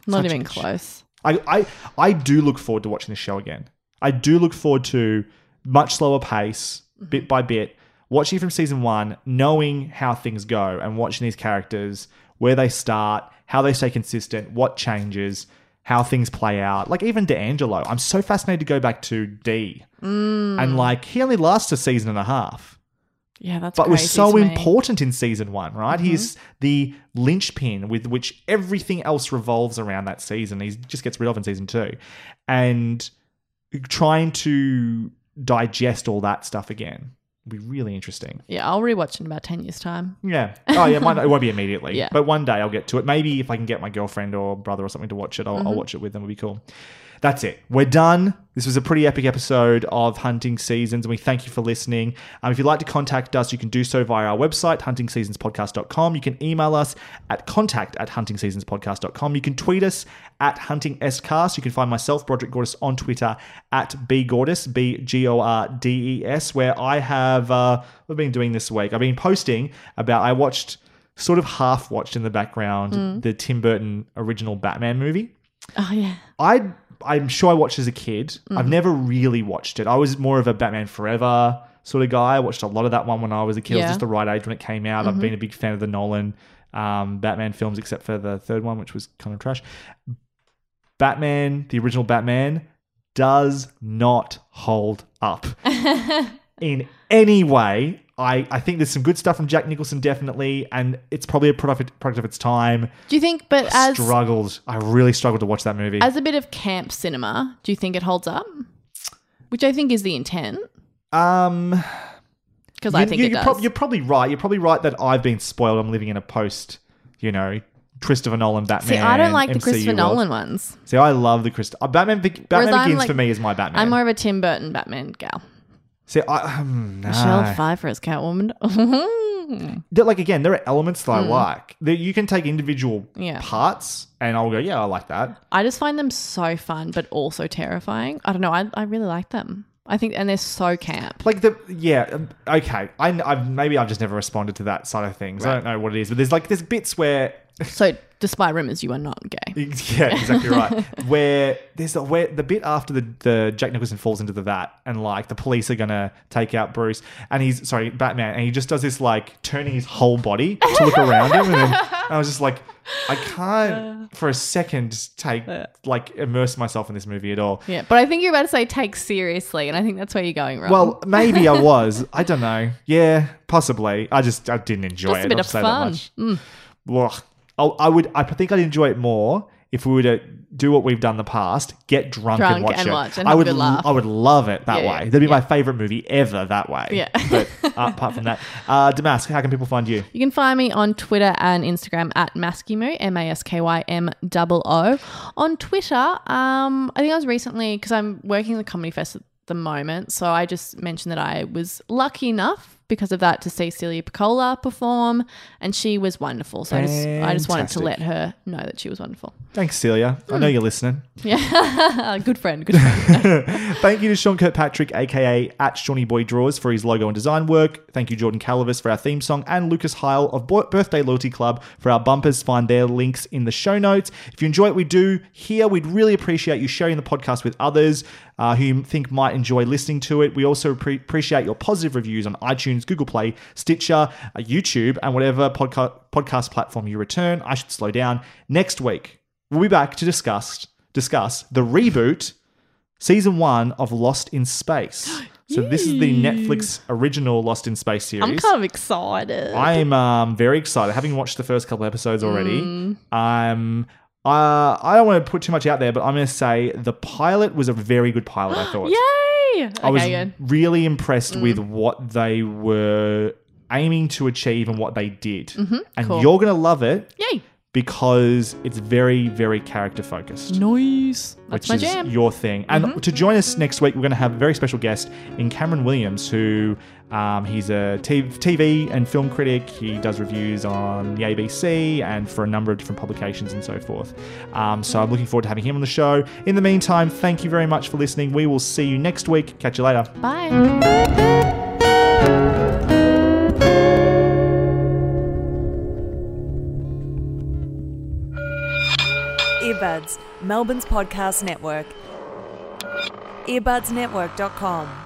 not even close. I, I, I do look forward to watching this show again. I do look forward to much slower pace, Mm-hmm. bit by bit, watching from season one, knowing how things go, and watching these characters, where they start, how they stay consistent, what changes, how things play out. Like even D'Angelo, I'm so fascinated to go back to D, Mm. and like he only lasts a season and a half Yeah, that's. but was so. Mm-hmm. important in season one, right? He's the linchpin with which everything else revolves around that season. He just gets rid of in season two. And trying to digest all that stuff again be really interesting. Yeah, I'll rewatch in about ten years' time. Yeah. Oh, yeah. Might, it won't be immediately. Yeah. But one day I'll get to it. Maybe if I can get my girlfriend or brother or something to watch it, I'll, Mm-hmm. I'll watch it with them. It'll be cool. That's it. We're done. This was a pretty epic episode of Hunting Seasons, and we thank you for listening. Um, if you'd like to contact us, you can do so via our website, huntingseasonspodcast.com. You can email us at contact at huntingseasonspodcast.com. You can tweet us at huntingscast. You can find myself, Broderick Gordis, on Twitter at bgordes, B G O R D E S, where I have, uh, we've been doing this week. I've been posting about, I watched, sort of half watched in the background, the Tim Burton original Batman movie. Oh yeah. I I'm sure I watched as a kid. Mm. I've never really watched it. I was more of a Batman Forever sort of guy. I watched a lot of that one when I was a kid. I Yeah. Mm-hmm. was just the right age when it came out. I've been a big fan of the Nolan um, Batman films, except for the third one, which was kind of trash. Batman, the original Batman, does not hold up in any way. I, I think there's some good stuff from Jack Nicholson, definitely, and it's probably a product, product of its time. Do you think? But as struggled. I really struggled to watch that movie. as a bit of camp cinema, do you think it holds up? Which I think is the intent, um, because I think it you're, does. prob- you're probably right. You're probably right that I've been spoiled. I'm living in a post, you know, Christopher Nolan Batman. See, I don't like the MCU Christopher world. Nolan ones. See, I love the Christ. Uh, Batman. Batman I'm Begins like- for me is my Batman. I'm more of a Tim Burton Batman gal. See, I, um, nah. Michelle Pfeiffer as Catwoman. There- like again, there are elements that I like. That you can take individual Hmm. Yeah. parts, and I'll go, yeah, I like that. I just find them so fun, but also terrifying. I don't know. I, I really like them. I think, and they're so camp. Like the yeah, um, okay. I, I've maybe I've just never responded to that side of things. I don't know what it is, but there's like there's bits where So despite rumors you are not gay. Yeah, exactly right. Where there's a where the bit after the, the Jack Nicholson falls into the vat and like the police are gonna take out Bruce and he's sorry Batman and he just does this like turning his whole body to look around him and then I was just like I can't for a second take like immerse myself in this movie at all. Yeah, but I think you're about to say take seriously, and I think that's where you're going wrong. Well, maybe I was. I don't know. Yeah, possibly. I just I didn't enjoy Just a it. bit I'll of fun. That much. Mm. I, I would. I think I'd enjoy it more if we were to do what we've done in the past: get drunk, and watch and it. watch and I have a would. good laugh. I would love it that Yeah, way. yeah, That'd be my favorite movie ever that way. Yeah. but uh, apart from that, uh, Damask, how can people find you? You can find me on Twitter and Instagram at Maskymoo, M A S K Y M O O. On Twitter, um, I think I was recently, because I'm working in the Comedy Fest at the moment, so I just mentioned that I was lucky enough because of that to see Celia Pacquola perform, and she was wonderful. So I just, I just wanted to let her know that she was wonderful. Thanks, Celia. I know hmm. you're listening. Yeah, good friend, good friend. Thank you to Sean Kirkpatrick, aka at Shawnee Boy Draws, for his logo and design work. Thank you, Jordan Calavis, for our theme song, and Lucas Heil of Bo- Birthday Loyalty Club for our bumpers. Find their links in the show notes. If you enjoy what we do here, we'd really appreciate you sharing the podcast with others uh, who you think might enjoy listening to it. We also pre- appreciate your positive reviews on iTunes, Google Play, Stitcher, uh, YouTube, and whatever podca- podcast platform you return. I should slow down. Next week, we'll be back to discuss discuss the reboot season one of Lost in Space. So this is the Netflix original Lost in Space series. I'm kind of excited. I'm um, very excited. Having watched the first couple episodes already, Mm. um, uh, I don't want to put too much out there, but I'm going to say the pilot was a very good pilot. I thought. Yay! I was good. really impressed with what they were aiming to achieve and what they did. And Mm-hmm. cool. you're going to love it Yay! Because it's very, very character focused Noise. That's which my is jam. Mm-hmm. your thing. And to join us next week, we're going to have a very special guest in Cameron Williams, who um, he's a TV and film critic. He does reviews on the ABC and for a number of different publications and so forth. Um, so I'm looking forward to having him on the show. In the meantime, thank you very much for listening. We will see you next week. Catch you later. Bye. Melbourne's podcast network. Earbudsnetwork.com.